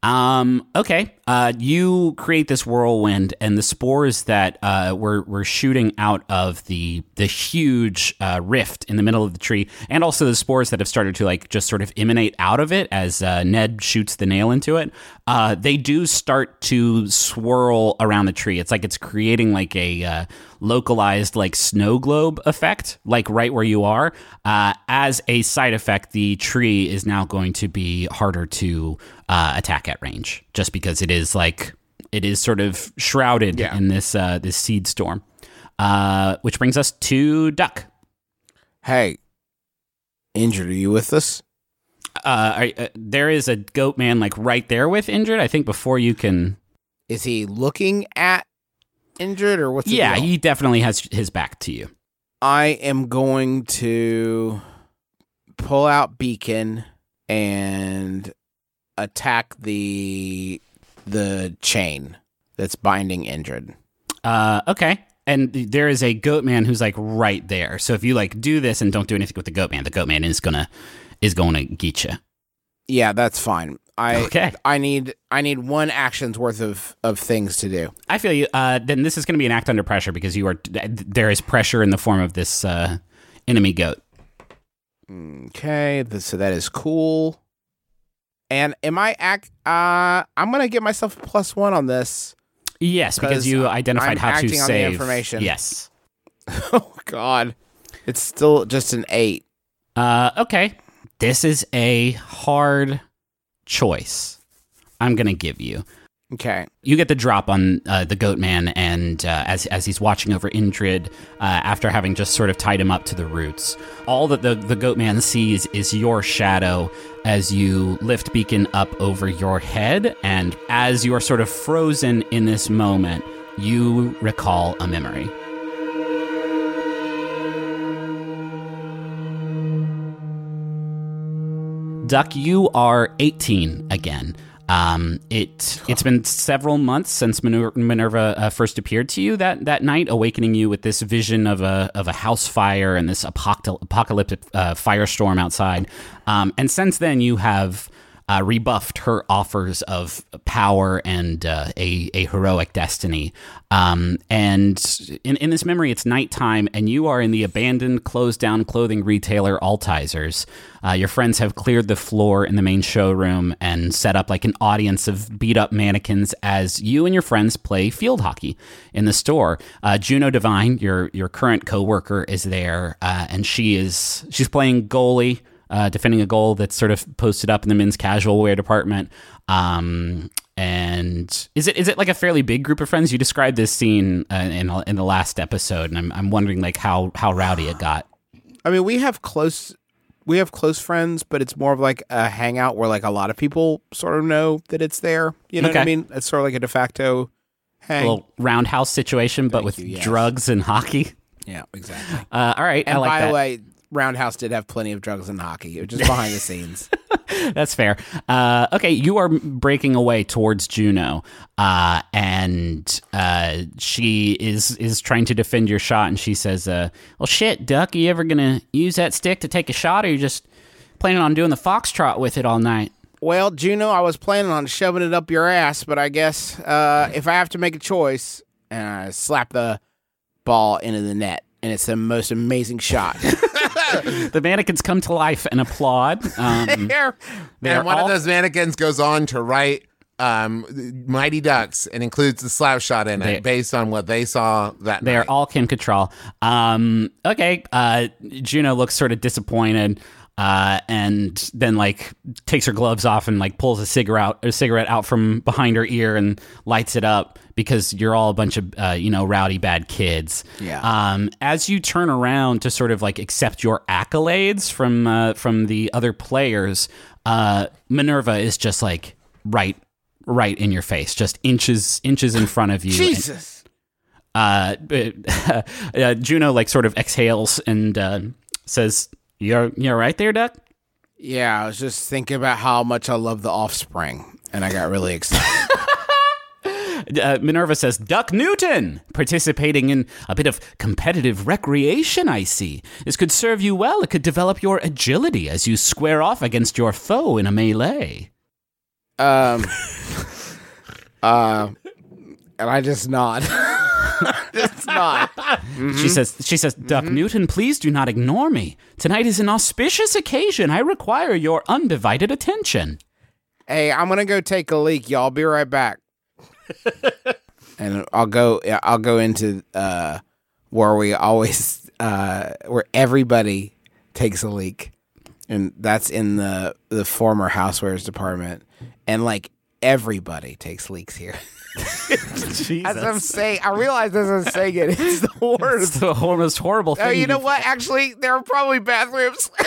Speaker 1: Um, okay. Uh, you create this whirlwind, and the spores that uh, were were shooting out of the the huge uh, rift in the middle of the tree, and also the spores that have started to like just sort of emanate out of it as uh, Ned shoots the nail into it. Uh, they do start to swirl around the tree. It's like it's creating like a uh, localized like snow globe effect, like right where you are. Uh, as a side effect, the tree is now going to be harder to uh, attack at range, just because it is like it is sort of shrouded
Speaker 2: Yeah.
Speaker 1: in this uh, this seed storm. Uh, which brings us to Duck.
Speaker 4: Hey, Indrid, are you with us?
Speaker 1: Uh, are, uh, there is a goat man like right there with Indrid. I think before you can,
Speaker 4: Is he looking at Indrid or what's
Speaker 1: yeah, he definitely has his back to you.
Speaker 4: I am going to pull out beacon and attack the the chain that's binding Indrid.
Speaker 1: Uh, okay. And there is a goat man who's like right there. So if you like do this and don't do anything with the goat man, the goat man is gonna is going to get you.
Speaker 4: Yeah, that's fine. I
Speaker 1: Okay.
Speaker 4: I need I need one action's worth of of things to do.
Speaker 1: I feel you. Uh, then this is going to be an act under pressure because you are there is pressure in the form of this uh, enemy goat.
Speaker 4: Okay, so that is cool. And am I act? Uh, I'm gonna give myself a plus one on this.
Speaker 1: Yes, because you identified
Speaker 4: I'm
Speaker 1: how to
Speaker 4: acting on the
Speaker 1: save
Speaker 4: information.
Speaker 1: Yes.
Speaker 4: oh God, it's still just an eight.
Speaker 1: Uh, okay. This is a hard choice. I'm going to give you.
Speaker 4: Okay,
Speaker 1: You get the drop on uh, the goat man, and uh, as as he's watching over Indrid, uh, after having just sort of tied him up to the roots, all that the the goat man sees is your shadow as you lift Beacon up over your head, and as you are sort of frozen in this moment, you recall a memory. Duck, you are 18 again. Um, it it's been several months since Minerva uh, first appeared to you that that night, awakening you with this vision of a of a house fire and this apocalyptic uh, firestorm outside. Um, and since then, you have uh, rebuffed her offers of power and uh, a, a heroic destiny. Um, and in, in this memory, it's nighttime, and you are in the abandoned, closed down clothing retailer Altizers. Uh, your friends have cleared the floor in the main showroom and set up like an audience of beat up mannequins as you and your friends play field hockey in the store. Uh, Juno Divine, your your current coworker, is there, uh, and she is she's playing goalie uh, defending a goal that's sort of posted up in the men's casual wear department. Um, and is it is it like a fairly big group of friends? You described this scene uh, in in the last episode, and I'm I'm wondering like how how rowdy it got.
Speaker 4: I mean, we have close we have close friends, but it's more of like a hangout where like a lot of people sort of know that it's there. You know what I mean? It's sort of like a de facto
Speaker 1: A little roundhouse situation, but
Speaker 4: Thank
Speaker 1: with
Speaker 4: you, yes.
Speaker 1: drugs and hockey.
Speaker 4: yeah, exactly.
Speaker 1: Uh, all right,
Speaker 4: And
Speaker 1: I like
Speaker 4: by
Speaker 1: that.
Speaker 4: the way, Roundhouse did have plenty of drugs in hockey. It was just behind the scenes.
Speaker 1: That's fair. Uh, okay, you are breaking away towards Juno, uh, and uh, she is is trying to defend your shot, and she says, uh, "Well, shit, Duck, are you ever gonna use that stick to take a shot, or you just planning on doing the foxtrot with it all night?"
Speaker 4: Well, Juno, I was planning on shoving it up your ass, but I guess uh, if I have to make a choice, and I slap the ball into the net, and it's the most amazing shot.
Speaker 1: The mannequins come to life and applaud. Um, they're
Speaker 2: and one
Speaker 1: all-
Speaker 2: of those mannequins goes on to write um, Mighty Ducks and includes the slap shot in it based on what they saw that
Speaker 1: They are
Speaker 2: night.
Speaker 1: all Kim Cattrall. Um, okay, uh, Juno looks sort of disappointed, uh, and then like takes her gloves off and like pulls a cigarette a cigarette out from behind her ear and lights it up because you're all a bunch of uh, you know rowdy bad kids.
Speaker 4: Yeah.
Speaker 1: Um, as you turn around to sort of like accept your accolades from uh, from the other players, uh, Minerva is just like right right in your face, just inches inches in front of you. and-
Speaker 4: Jesus.
Speaker 1: uh, uh, Juno like sort of exhales and uh, says, "You're you're right there, Duck."
Speaker 4: Yeah, I was just thinking about how much I love the offspring, and I got really excited.
Speaker 1: Uh, Minerva says, "Duck Newton, participating in a bit of competitive recreation. I see. This could serve you well. It could develop your agility as you square off against your foe in a melee."
Speaker 4: um, uh, and I just nod. just nod.
Speaker 1: She says, "She says, Duck Newton, please do not ignore me. Tonight is an auspicious occasion. I require your undivided attention."
Speaker 4: Hey, I'm gonna go take a leak. Y'all be right back. and I'll go. I'll go into uh, where we always uh, where everybody takes a leak, and that's in the the former housewares department, and like everybody takes leaks here. As I'm saying, I realize as I'm saying it, it's the worst.
Speaker 1: It's
Speaker 4: worst.
Speaker 1: the most horrible thing.
Speaker 4: Oh, you know what? Actually, there are probably bathrooms.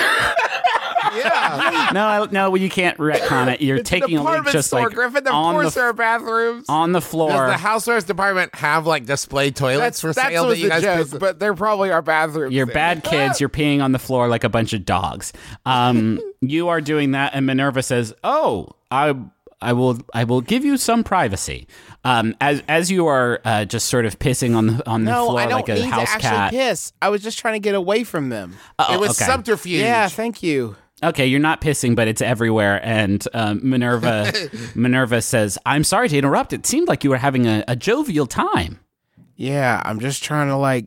Speaker 2: yeah.
Speaker 1: No, I- no, you can't retcon it. You're taking a leak just
Speaker 4: store,
Speaker 1: like
Speaker 4: Griffin. Of
Speaker 1: on
Speaker 4: course,
Speaker 1: the
Speaker 4: there are bathrooms.
Speaker 1: on the floor.
Speaker 2: Does
Speaker 1: floor.
Speaker 2: the housewares department have like display toilets
Speaker 4: That's
Speaker 2: for
Speaker 4: that's
Speaker 2: sale
Speaker 4: was
Speaker 2: that you guys
Speaker 4: joke,
Speaker 2: put-
Speaker 4: but there probably are bathrooms.
Speaker 1: You're
Speaker 4: there.
Speaker 1: bad kids. You're peeing on the floor like a bunch of dogs. Um, you are doing that, and Minerva says, "Oh, I, I will, I will give you some privacy." Um, as as you are uh, just sort of pissing on the on the
Speaker 4: No,
Speaker 1: floor
Speaker 4: I don't
Speaker 1: like a
Speaker 4: need
Speaker 1: house
Speaker 4: to actually
Speaker 1: cat.
Speaker 4: piss. I was just trying to get away from them.
Speaker 1: Oh,
Speaker 2: it was
Speaker 1: okay.
Speaker 2: subterfuge.
Speaker 4: Yeah, thank you.
Speaker 1: Okay, you're not pissing, but it's everywhere. And um, Minerva, Minerva says, "I'm sorry to interrupt. It seemed like you were having a, a jovial time."
Speaker 4: Yeah, I'm just trying to like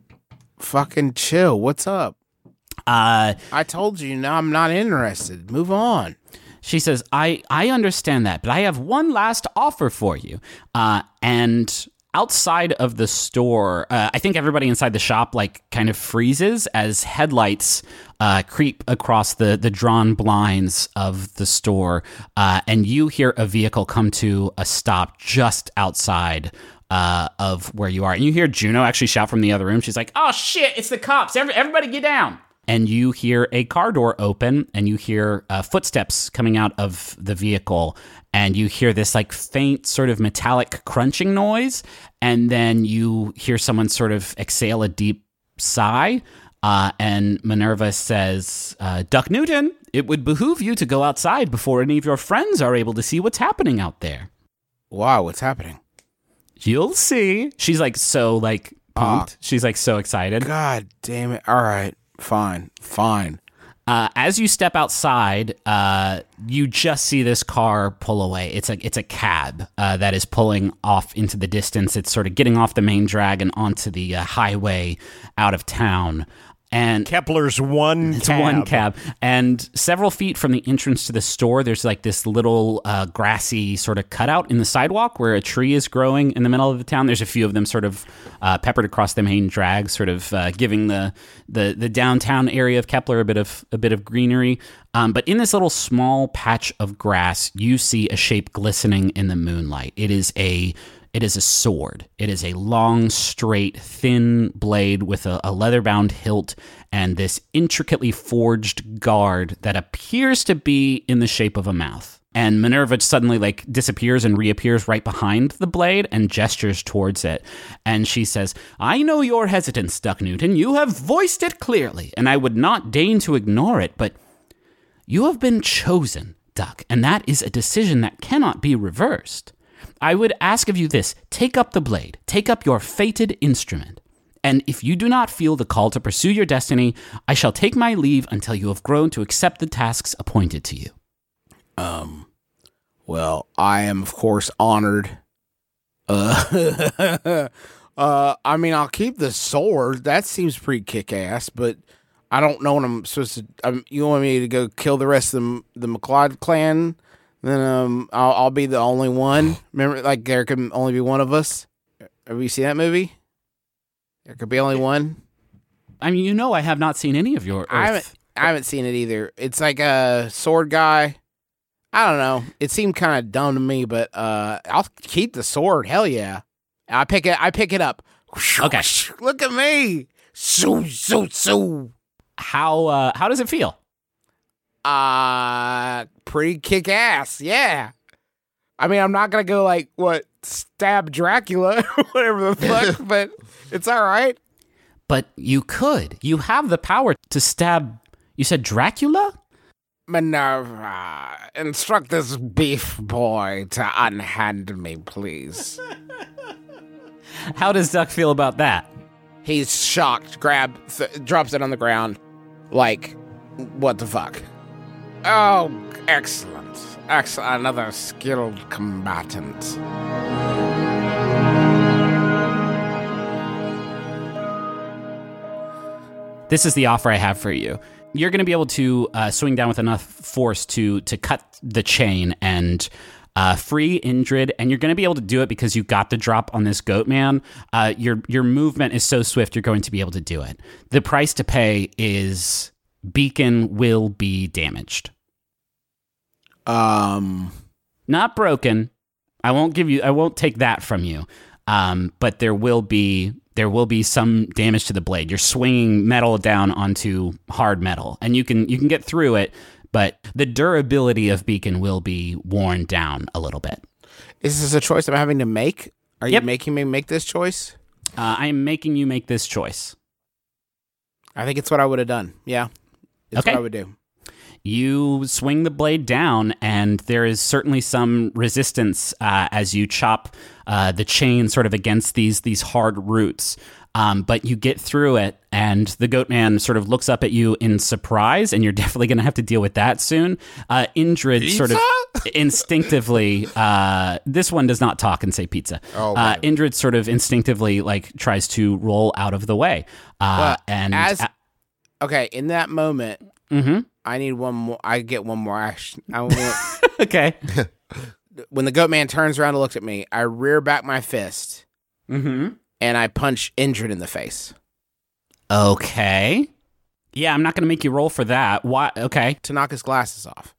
Speaker 4: fucking chill. What's up?
Speaker 1: Uh,
Speaker 4: I told you, now I'm not interested. Move on.
Speaker 1: She says, I, I understand that, but I have one last offer for you. Uh, and outside of the store, uh, I think everybody inside the shop like kind of freezes as headlights uh, creep across the, the drawn blinds of the store. Uh, and you hear a vehicle come to a stop just outside uh, of where you are. And you hear Juno actually shout from the other room. She's like, oh shit, it's the cops. Every, everybody get down and you hear a car door open and you hear uh, footsteps coming out of the vehicle and you hear this like faint sort of metallic crunching noise and then you hear someone sort of exhale a deep sigh uh, and minerva says uh, duck newton it would behoove you to go outside before any of your friends are able to see what's happening out there
Speaker 4: Wow, what's happening?
Speaker 1: you'll see she's like so like pumped she's like so excited
Speaker 4: God damn it. All right. Fine. Fine.
Speaker 1: Uh, as you step outside, uh, you just see this car pull away. It's a it's a cab uh, that is pulling off into the distance. It's sort of getting off the main drag and onto the uh, highway out of town. And
Speaker 3: Kepler's one.
Speaker 1: it's one cab. And several feet from the entrance to the store, there's like this little uh, grassy sort of cutout in the sidewalk where a tree is growing in the middle of the town. There's a few of them sort of uh, peppered across the main drag, sort of uh, giving the, the the downtown area of Kepler a bit of a bit of greenery. Um, but in this little small patch of grass, you see a shape glistening in the moonlight. It is a it is a sword. It is a long, straight, thin blade with a, a leather bound hilt and this intricately forged guard that appears to be in the shape of a mouth. And Minerva suddenly like disappears and reappears right behind the blade and gestures towards it. And she says, I know your hesitance, Duck Newton. You have voiced it clearly, and I would not deign to ignore it, but you have been chosen, Duck, and that is a decision that cannot be reversed. I would ask of you this take up the blade, take up your fated instrument. And if you do not feel the call to pursue your destiny, I shall take my leave until you have grown to accept the tasks appointed to you.
Speaker 4: Um, well, I am of course honored. Uh, uh, I mean, I'll keep the sword. That seems pretty kick ass, but I don't know what I'm supposed to. Um, you want me to go kill the rest of the the MacLeod clan? Then um, I'll, I'll be the only one. Remember, like there can only be one of us. Have you seen that movie? There could be only one.
Speaker 1: I mean, you know, I have not seen any of your. Earth.
Speaker 4: I haven't. I haven't seen it either. It's like a sword guy. I don't know. It seemed kind of dumb to me, but uh, I'll keep the sword. Hell yeah! I pick it. I pick it up.
Speaker 1: Okay.
Speaker 4: Look at me. So so so.
Speaker 1: How uh, how does it feel?
Speaker 4: Uh pretty kick ass. Yeah. I mean, I'm not gonna go like what stab Dracula, whatever the fuck, but it's all right.
Speaker 1: But you could. You have the power to stab. You said Dracula.
Speaker 4: Minerva, instruct this beef boy to unhand me, please.
Speaker 1: How does Duck feel about that?
Speaker 4: He's shocked, grab, th- drops it on the ground, like, what the fuck? Oh, excellent. Excellent. Another skilled combatant.
Speaker 1: This is the offer I have for you. You're going to be able to uh, swing down with enough force to to cut the chain and uh, free Indrid, and you're going to be able to do it because you got the drop on this goat man. Uh, your your movement is so swift, you're going to be able to do it. The price to pay is beacon will be damaged,
Speaker 4: Um,
Speaker 1: not broken. I won't give you. I won't take that from you. Um, but there will be there will be some damage to the blade. You're swinging metal down onto hard metal, and you can you can get through it, but the durability of beacon will be worn down a little bit.
Speaker 4: is this a choice I'm having to make? Are
Speaker 1: Yep.
Speaker 4: you making me make this choice?
Speaker 1: Uh, I am making you make this choice.
Speaker 4: I think it's what I would have done. Yeah. It's
Speaker 1: Okay.
Speaker 4: what I would do.
Speaker 1: You swing the blade down, and there is certainly some resistance uh, as you chop uh, the chain sort of against these these hard roots. Um, but you get through it, and the goat man sort of looks up at you in surprise, and you're definitely going to have to deal with that soon. Uh, Indrid sort of instinctively, uh, this one does not talk and say pizza.
Speaker 2: Oh,
Speaker 1: uh. Indrid sort of instinctively like tries to roll out of the way, uh,
Speaker 4: Well,
Speaker 1: and
Speaker 4: as-
Speaker 1: uh,
Speaker 4: Okay. In that moment,
Speaker 1: mhm.
Speaker 4: I need one more. I get one more action. I want,
Speaker 1: okay,
Speaker 4: when the goat man turns around and looks at me, I rear back my fist
Speaker 1: mm-hmm.
Speaker 4: and I punch Indrid in the face
Speaker 1: Okay. Yeah, I'm not going to make you roll for that. Why? Okay.
Speaker 4: to knock his glasses off.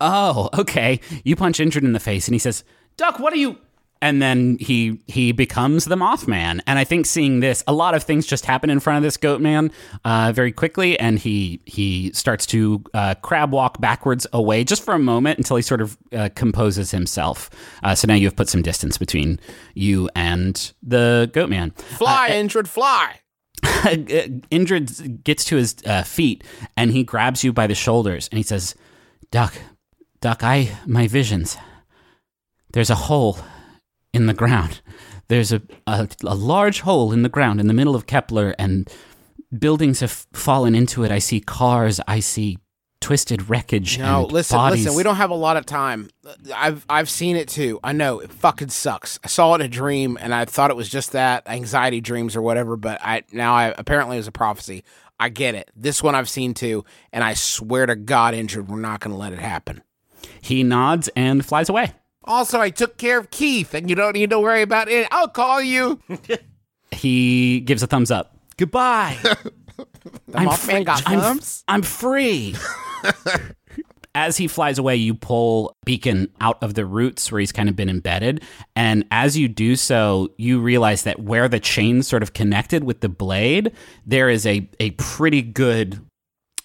Speaker 1: Oh, okay. You punch Indrid in the face, and he says, "Duck, what are you?" And then he he becomes the Mothman. And I think seeing this, a lot of things just happen in front of this goat man uh, very quickly, and he he starts to uh, crab walk backwards away just for a moment until he sort of uh, composes himself. Uh, so now you've put some distance between you and the goat man.
Speaker 4: Fly, Indrid, fly.
Speaker 1: Indrid gets to his uh, feet and he grabs you by the shoulders and he says, "Duck, Duck, I my visions. There's a hole in the ground. There's a, a a large hole in the ground in the middle of Kepler, and buildings have fallen into it. I see cars. I see twisted wreckage.
Speaker 4: No,
Speaker 1: and
Speaker 4: listen,
Speaker 1: bodies.
Speaker 4: listen. We don't have a lot of time. I've I've seen it too. I know it fucking sucks. I saw it in a dream, and I thought it was just that anxiety dreams or whatever. But I now I apparently it was a prophecy. I get it. This one I've seen too, and I swear to God, Indrid, we're not going to let it happen.
Speaker 1: He nods and flies away.
Speaker 2: Also, I took care of Keith, and you don't need to worry about it. I'll call you.
Speaker 1: He gives a thumbs up. Goodbye.
Speaker 4: The Mothman got
Speaker 1: I'm,
Speaker 4: thumbs.
Speaker 1: I'm free. as he flies away, you pull Beacon out of the roots where he's kind of been embedded. And as you do so, you realize that where the chain sort of connected with the blade, there is a, a pretty good,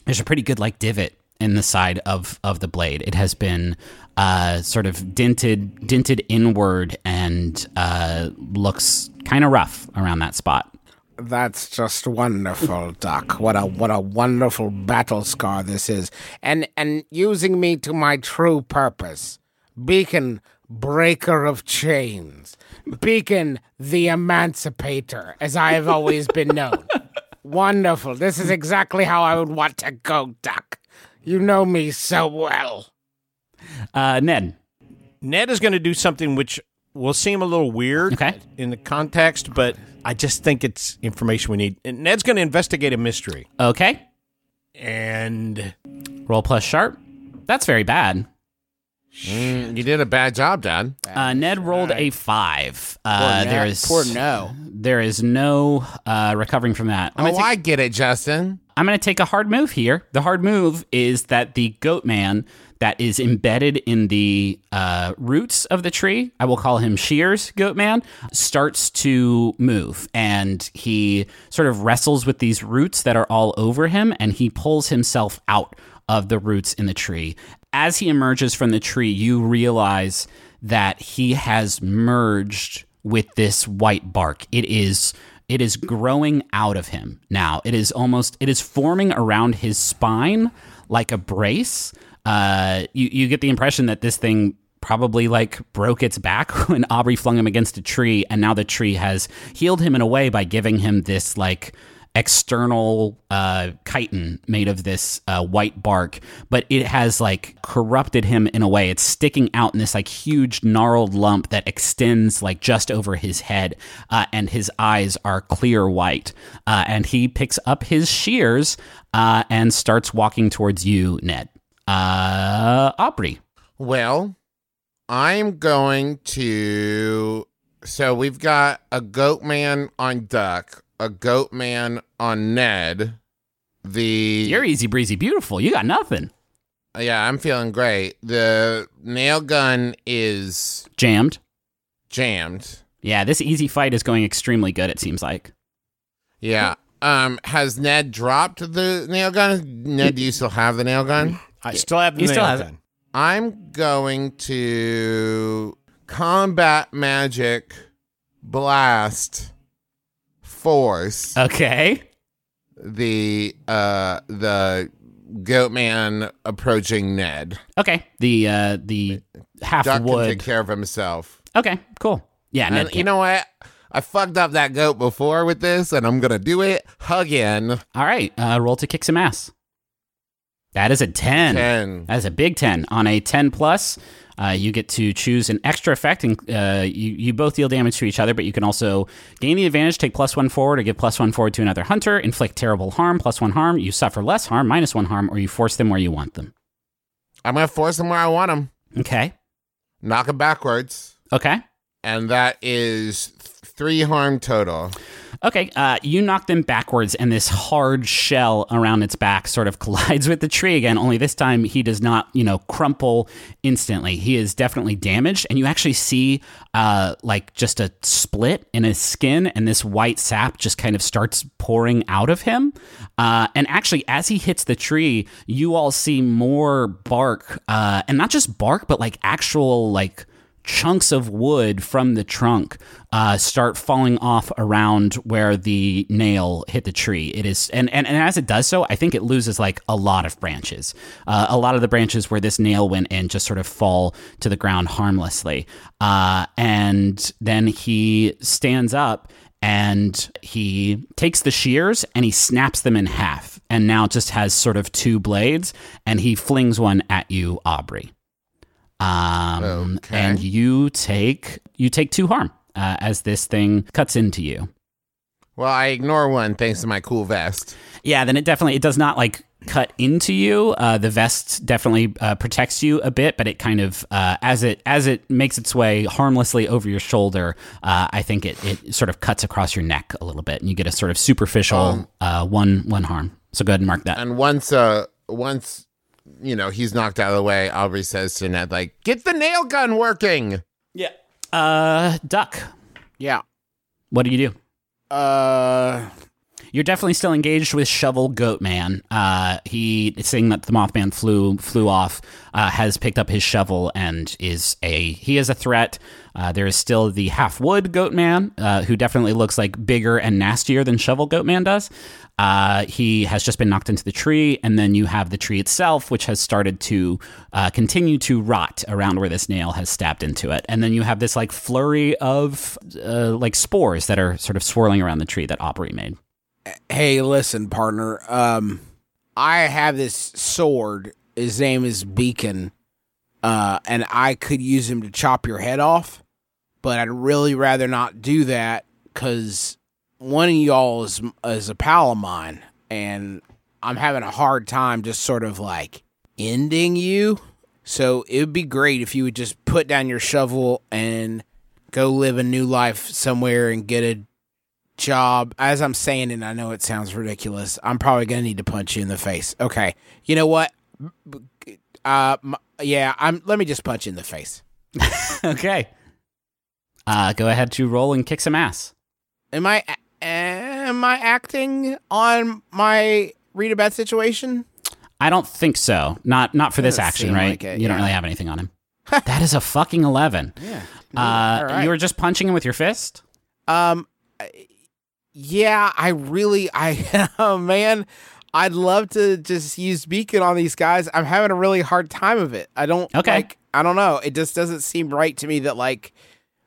Speaker 1: there's a pretty good like divot in the side of, of the blade. It has been uh, sort of dented, dented inward and uh, looks kind of rough around that spot.
Speaker 4: That's just wonderful, Doc. What a what a wonderful battle scar this is. And and using me to my true purpose. Beacon, breaker of chains. Beacon, the emancipator, as I have always been known. wonderful. This is exactly how I would want to go, Doc. You know me so well.
Speaker 1: Uh, Ned.
Speaker 3: Ned is going to do something which will seem a little weird
Speaker 1: Okay.
Speaker 3: in the context, but I just think it's information we need. And Ned's going to investigate a mystery.
Speaker 1: Okay.
Speaker 3: And
Speaker 1: Roll plus sharp. That's very bad.
Speaker 2: Mm, you did a bad job, Dad.
Speaker 1: Uh, Ned rolled a five. Uh,
Speaker 4: Poor Ned.
Speaker 1: is
Speaker 4: Poor no.
Speaker 1: There is no uh, recovering from that. I'm
Speaker 2: Oh,
Speaker 1: take,
Speaker 2: I get it, Justin.
Speaker 1: I'm gonna take a hard move here. The hard move is that the goat man that is embedded in the uh, roots of the tree, I will call him Shears Goat Man, starts to move, and he sort of wrestles with these roots that are all over him, and he pulls himself out of the roots in the tree. As he emerges from the tree, you realize that he has merged with this white bark. It is it is growing out of him now. It is almost it is forming around his spine like a brace. Uh, you you get the impression that this thing probably like broke its back when Aubrey flung him against a tree, and now the tree has healed him in a way by giving him this like external uh, chitin made of this uh, white bark, but it has like corrupted him in a way. It's sticking out in this like huge gnarled lump that extends like just over his head, uh, and his eyes are clear white. Uh, and he picks up his shears uh, and starts walking towards you, Ned. Uh, Aubrey.
Speaker 2: Well, I'm going to. So we've got a goat man on Duck, a goat man on Ned. The
Speaker 1: You're easy breezy beautiful. You got nothing.
Speaker 2: yeah, I'm feeling great. The nail gun is
Speaker 1: Jammed.
Speaker 2: jammed.
Speaker 1: Yeah, this easy fight is going extremely good, it seems like.
Speaker 2: Yeah. Um, has Ned dropped the nail gun? Ned, do you still have the nail gun?
Speaker 3: I still have the
Speaker 1: He still
Speaker 3: nail
Speaker 1: has it.
Speaker 3: gun.
Speaker 2: I'm going to combat magic blast force
Speaker 1: Okay.
Speaker 2: the uh the goat man approaching Ned.
Speaker 1: Okay. The uh the half
Speaker 2: Duck can take care of himself.
Speaker 1: Okay, cool. Yeah, Ned
Speaker 2: And you know what? I fucked up that goat before with this, and I'm gonna do it again.
Speaker 1: All right, uh, roll to kick some ass. That is a 10.
Speaker 2: Ten.
Speaker 1: That is a big 10. On a 10 plus, uh, you get to choose an extra effect, and uh, you, you both deal damage to each other, but you can also gain the advantage, take plus one forward, or give plus one forward to another hunter, inflict terrible harm, plus one harm, you suffer less harm, minus one harm, or you force them where you want them.
Speaker 2: I'm gonna force them where I want them.
Speaker 1: Okay.
Speaker 2: Knock them backwards,
Speaker 1: Okay.
Speaker 2: and that is three harm total.
Speaker 1: Okay, uh, you knock them backwards, and this hard shell around its back sort of collides with the tree again. Only this time, he does not, you know, crumple instantly. He is definitely damaged, and you actually see, uh, like, just a split in his skin, and this white sap just kind of starts pouring out of him. Uh, and actually, as he hits the tree, you all see more bark, uh, and not just bark, but like actual like chunks of wood from the trunk uh, start falling off around where the nail hit the tree. It is, and, and, and as it does so, I think it loses like a lot of branches. Uh, a lot of the branches where this nail went in just sort of fall to the ground harmlessly. Uh, and then he stands up and he takes the shears and he snaps them in half, and now just has sort of two blades, and he flings one at you, Aubrey. Um,
Speaker 2: Okay.
Speaker 1: and you take you take two harm uh, as this thing cuts into you.
Speaker 2: Well, I ignore one thanks to my cool vest.
Speaker 1: Yeah, then it definitely it does not like cut into you. Uh, the vest definitely uh, protects you a bit, but it kind of uh, as it as it makes its way harmlessly over your shoulder. Uh, I think it it sort of cuts across your neck a little bit, and you get a sort of superficial uh, one one harm. So go ahead and mark that.
Speaker 2: And once, uh, once, you know, he's knocked out of the way, Aubrey says to Ned, like, get the nail gun working.
Speaker 1: yeah. Uh, duck.
Speaker 4: Yeah.
Speaker 1: What do you do?
Speaker 4: Uh,
Speaker 1: You're definitely still engaged with Shovel Goat Man. Uh, he, seeing that the Mothman flew flew off, uh, has picked up his shovel and is a he is a threat. Uh, there is still the half wood Goat Man, uh, who definitely looks like bigger and nastier than Shovel Goat Man does. Uh, he has just been knocked into the tree, and then you have the tree itself, which has started to uh, continue to rot around where this nail has stabbed into it. And then you have this like flurry of uh, like spores that are sort of swirling around the tree that Aubrey made.
Speaker 4: hey, listen, partner. Um, I have this sword. His name is Beacon. Uh, and I could use him to chop your head off, but I'd really rather not do that because one of y'all is is a pal of mine, and I'm having a hard time just sort of like ending you. So it would be great if you would just put down your shovel and go live a new life somewhere and get a job. As I'm saying and I know it sounds ridiculous. I'm probably gonna need to punch you in the face. Okay, you know what? Uh, yeah, I'm. Let me just punch you in the face.
Speaker 1: okay. Uh, go ahead to roll and kick some ass.
Speaker 4: Am I? Am I acting on my read a bad situation?
Speaker 1: I don't think so. Not not for this action, right?
Speaker 4: like it,
Speaker 1: you don't really have anything on him. that is a fucking eleven.
Speaker 4: Yeah.
Speaker 1: Uh,
Speaker 4: right.
Speaker 1: You were just punching him with your fist.
Speaker 4: Um, yeah, I really, I, oh man, I'd love to just use Beacon on these guys. I'm having a really hard time of it. I don't
Speaker 1: Okay.
Speaker 4: like, I don't know. It just doesn't seem right to me that like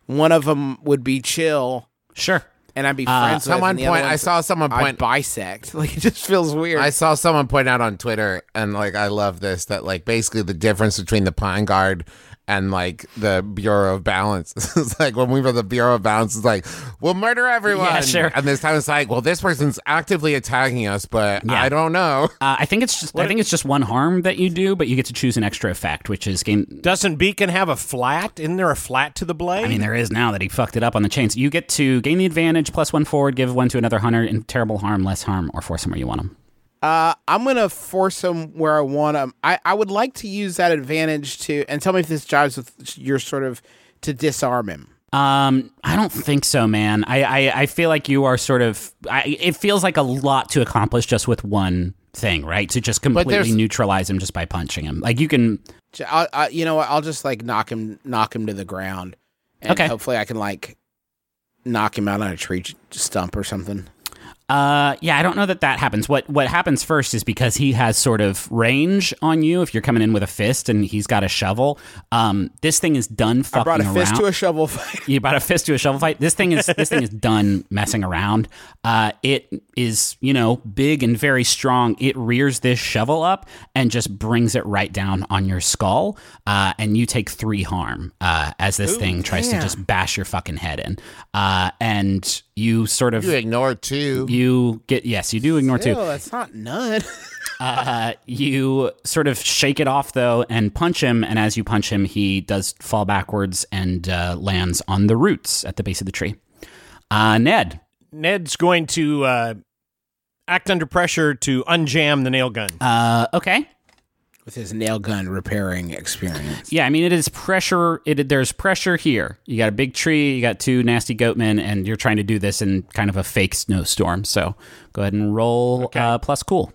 Speaker 4: one of them would be chill
Speaker 1: Sure.
Speaker 4: And I'd be
Speaker 1: Uh,
Speaker 4: friends with.
Speaker 2: Someone
Speaker 4: and the other
Speaker 2: point. I saw someone
Speaker 4: I'd
Speaker 2: point.
Speaker 4: bisect. Like it just feels weird.
Speaker 2: I saw someone point out on Twitter, and like I love this that like basically the difference between the Pine Guard and like the Bureau of Balance is like when we were the Bureau of Balance is like we'll murder everyone.
Speaker 1: Yeah, sure.
Speaker 2: And this time it's like, well, this person's actively attacking us, but
Speaker 1: Yeah.
Speaker 2: I don't know.
Speaker 1: Uh, I think it's just I think it's just one harm that you do, but you get to choose an extra effect, which is gain.
Speaker 3: Doesn't Beacon have a flat? Isn't there a flat to the blade?
Speaker 1: I mean, there is now that he fucked it up on the chains. You get to gain the advantage, plus one forward, give one to another hunter, and terrible harm, less harm, or force him where you want him.
Speaker 4: Uh, I'm gonna force him where I want him. I, I would like to use that advantage to, and tell me if this jives with your sort of to disarm him.
Speaker 1: Um, I don't think so, man. I, I, I feel like you are sort of. I, it feels like a lot to accomplish just with one thing, right? To just completely neutralize him just by punching him. Like you can.
Speaker 4: I'll, I, you know what? I'll just like knock him, knock him to the ground, and
Speaker 1: Okay.
Speaker 4: hopefully I can like knock him out on a tree stump or something.
Speaker 1: Uh, yeah, I don't know that that happens. What what happens first is because he has sort of range on you. If you're coming in with a fist and he's got a shovel, um, this thing is done
Speaker 4: I
Speaker 1: fucking
Speaker 4: brought a
Speaker 1: around.
Speaker 4: fist to a shovel fight.
Speaker 1: you brought a fist to a shovel fight. This thing is this thing is done messing around. Uh, it is you know big and very strong. It rears this shovel up and just brings it right down on your skull, uh, and you take three harm uh, as this thing tries
Speaker 4: damn.
Speaker 1: to just bash your fucking head in. Uh, and you sort of
Speaker 2: You ignore two.
Speaker 1: you get yes, you do ignore two.
Speaker 4: Ew, that's not none.
Speaker 1: Uh, you sort of shake it off though and punch him, and as you punch him, he does fall backwards and uh, lands on the roots at the base of the tree. Uh, Ned,
Speaker 3: Ned's going to uh, act under pressure to unjam the nail gun.
Speaker 1: uh, okay,
Speaker 4: With his nail gun repairing experience.
Speaker 1: yeah, I mean it is pressure. It there's pressure here. You got a big tree, you got two nasty goatmen, and you're trying to do this in kind of a fake snowstorm. So go ahead and roll uh, plus cool.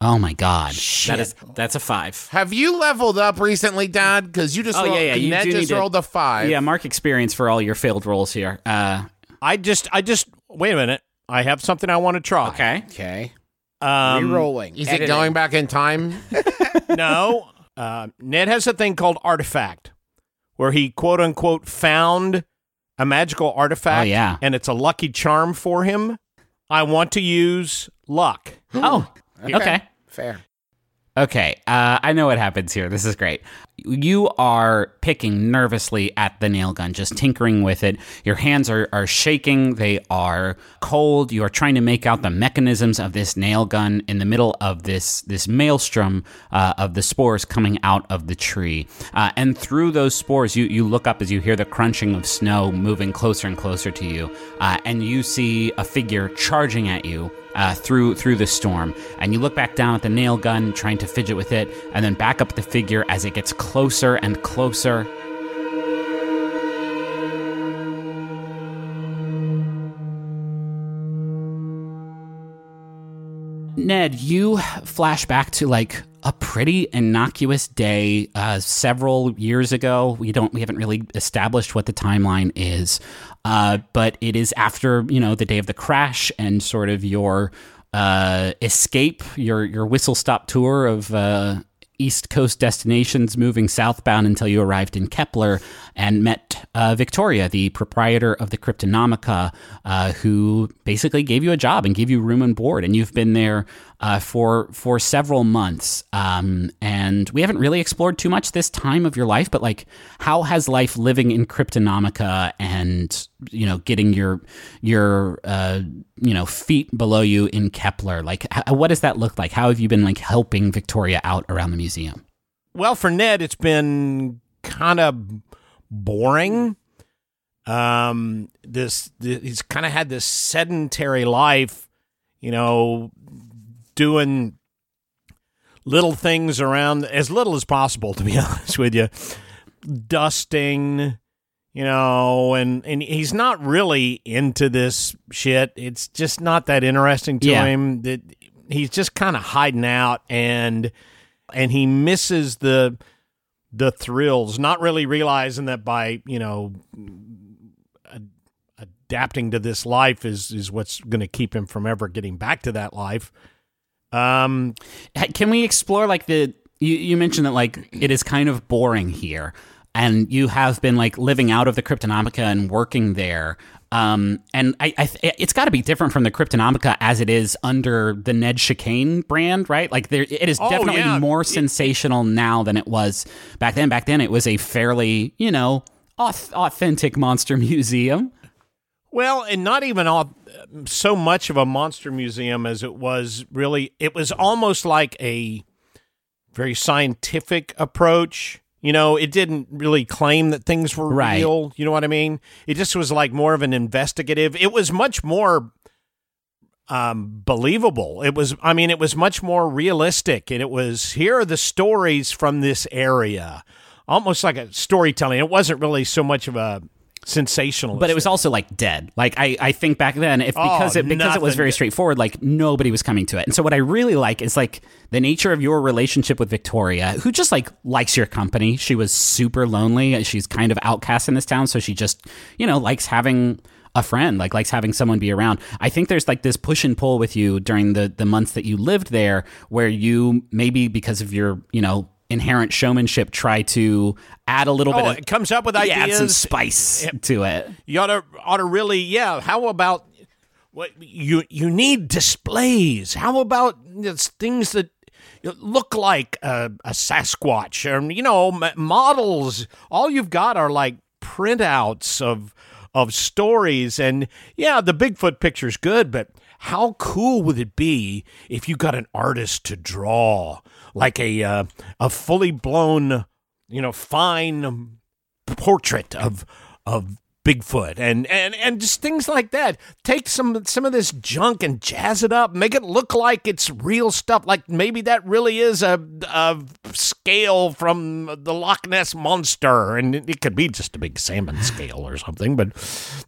Speaker 1: Oh my god, that is that's a five.
Speaker 2: Have you leveled up recently, Dad? Because you just
Speaker 1: Oh,
Speaker 2: rolled,
Speaker 1: yeah, yeah, you
Speaker 2: Ned
Speaker 1: do
Speaker 2: just
Speaker 1: need to-
Speaker 2: rolled a five.
Speaker 1: Yeah, mark experience for all your failed rolls here. Uh,
Speaker 3: I just, I just, wait a minute. I have something I want to try.
Speaker 1: okay.
Speaker 4: Okay.
Speaker 3: Um,
Speaker 4: Rerolling.
Speaker 2: Is it going back in time?
Speaker 3: no. Uh, Ned has a thing called artifact, where he quote unquote found a magical artifact,
Speaker 1: Oh, yeah.
Speaker 3: and it's a lucky charm for him, I want to use luck.
Speaker 1: Oh, okay.
Speaker 4: Fair.
Speaker 1: Okay, uh, I know what happens here. This is great. You are picking nervously at the nail gun, just tinkering with it. Your hands are, are shaking, they are cold. You are trying to make out the mechanisms of this nail gun in the middle of this, this maelstrom uh, of the spores coming out of the tree. Uh, and through those spores, you, you look up as you hear the crunching of snow moving closer and closer to you, uh, and you see a figure charging at you uh, through through the storm. And you look back down at the nail gun, trying to fidget with it, and then back up the figure as it gets closer and closer. Ned, you flash back to like a pretty innocuous day uh, several years ago. We don't, we haven't really established what the timeline is, uh, but it is after you know the day of the crash and sort of your uh, escape, your your whistle stop tour of uh, East Coast destinations, moving southbound until you arrived in Kepler and met uh, Victoria, the proprietor of the Cryptonomica, uh, who basically gave you a job and gave you room and board. And you've been there uh, for for several months. Um, and we haven't really explored too much this time of your life, but like, how has life living in Cryptonomica and you know getting your your uh, you know feet below you in Kepler, like, h- what does that look like? How have you been like helping Victoria out around the museum?
Speaker 3: Well, for Ned, it's been kind of boring. Um, this, th he's kind of had this sedentary life, you know, doing little things around as little as possible, to be honest with you, dusting, you know, and and he's not really into this shit. It's just not that interesting to
Speaker 1: Yeah.
Speaker 3: him. That he's just kind of hiding out and and he misses the the thrills, not really realizing that by you know adapting to this life is is what's going to keep him from ever getting back to that life. Um,
Speaker 1: Can we explore like the you, you mentioned that like it is kind of boring here and you have been like living out of the Cryptonomica and working there. Um, and I, I th- it's got to be different from the Cryptonomica as it is under the Ned Chicane brand, right? Like there, it is
Speaker 3: Oh,
Speaker 1: definitely
Speaker 3: yeah.
Speaker 1: more sensational now than it was back then. Back then, it was a fairly, you know, authentic monster museum.
Speaker 3: Well, and not even all, so much of a monster museum as it was really, it was almost like a very scientific approach. You know, it didn't really claim that things were
Speaker 1: Right.
Speaker 3: real. You know what I mean? It just was like more of an investigative. It was much more um, believable. It was, I mean, it was much more realistic. And it was, here are the stories from this area. Almost like a storytelling. It wasn't really so much of a sensational.
Speaker 1: but it was also like dead. Like I, I think back then, if oh, because
Speaker 3: Oh,
Speaker 1: it because it was very straightforward, like nobody was coming to it. And so what I really like is like the nature of your relationship with Victoria, who just like likes your company. She was super lonely. She's kind of outcast in this town, so she just you know likes having a friend, like likes having someone be around. I think there's like this push and pull with you during the the months that you lived there, where you maybe because of your you know inherent showmanship try to add a little
Speaker 3: Oh,
Speaker 1: bit of
Speaker 3: it comes up with
Speaker 1: yeah, add some
Speaker 3: ideas.
Speaker 1: spice to it.
Speaker 3: you ought to ought to really yeah how about what you you need displays. How about things that look like a, a sasquatch? Or you know m- models. All you've got are like printouts of of stories. And yeah the bigfoot picture's good but how cool would it be if you got an artist to draw like a uh, a fully blown you know fine portrait of of Bigfoot and and and just things like that. Take some some of this junk and jazz it up, make it look like it's real stuff. Like maybe that really is a a scale from the Loch Ness monster, and it, it could be just a big salmon scale or something. But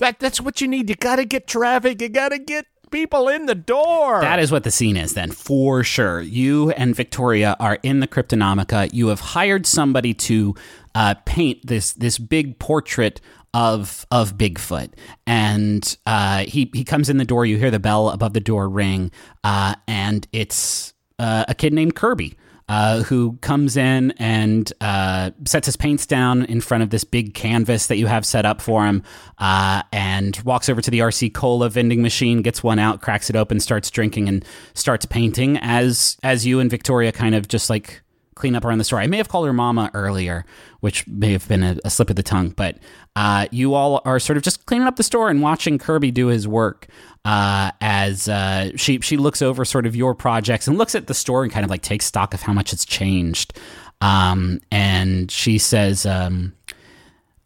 Speaker 3: that that's what you need. You got to get traffic. You got to get people in the door.
Speaker 1: That is what the scene is then, for sure. You and Victoria are in the Cryptonomica. You have hired somebody to uh, paint this this big portrait of of Bigfoot, and uh, he he comes in the door. You hear the bell above the door ring, uh, and it's uh, a kid named Kirby. Uh, who comes in and uh, sets his paints down in front of this big canvas that you have set up for him, uh, and walks over to the RC Cola vending machine, gets one out, cracks it open, starts drinking, and starts painting. As as you and Victoria kind of just like clean up around the store. I may have called her mama earlier, which may have been a, a slip of the tongue, but uh, you all are sort of just cleaning up the store and watching Kirby do his work uh, as uh, she she looks over sort of your projects and looks at the store and kind of like takes stock of how much it's changed. Um, and she says, um,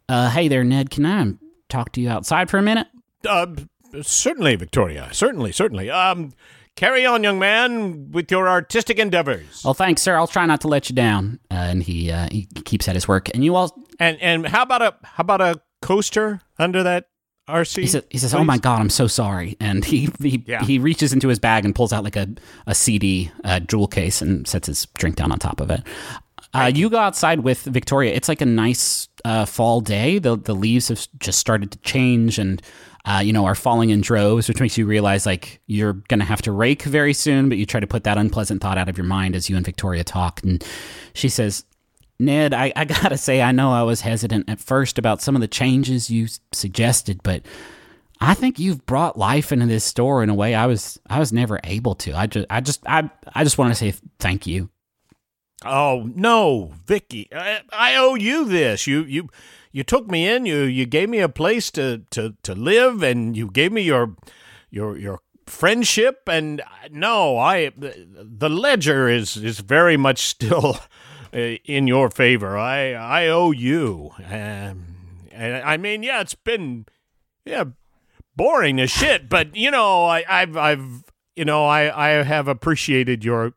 Speaker 1: uh, "Hey there, Ned. Can I talk to you outside for a minute?"
Speaker 3: Uh, certainly, Victoria. Certainly, certainly. Um, carry on, young man, with your artistic endeavors.
Speaker 1: Well, thanks, sir. I'll try not to let you down. Uh, and he uh, he keeps at his work. And you all
Speaker 3: And and how about a how about a coaster under that RC?
Speaker 1: He says, he says "Oh my God, I'm so sorry," and he he,
Speaker 3: Yeah.
Speaker 1: he reaches into his bag and pulls out like a a CD uh, jewel case and sets his drink down on top of it. Uh, you go outside with Victoria. It's like a nice uh, fall day. The the leaves have just started to change and. Uh, you know, are falling in droves, which makes you realize like you're gonna have to rake very soon. But you try to put that unpleasant thought out of your mind as you and Victoria talk. And she says, Ned, I, I gotta say, I know I was hesitant at first about some of the changes you suggested, but I think you've brought life into this store in a way I was I was never able to. I just I just I I just want to say thank you.
Speaker 3: Oh no, Vicky! I, I owe you this. You you you took me in. You you gave me a place to to to live, and you gave me your your your friendship. And no, I the ledger is is very much still uh, in your favor. I I owe you. Um, I mean, yeah, it's been yeah boring as shit, but you know, I I've I've you know I I have appreciated your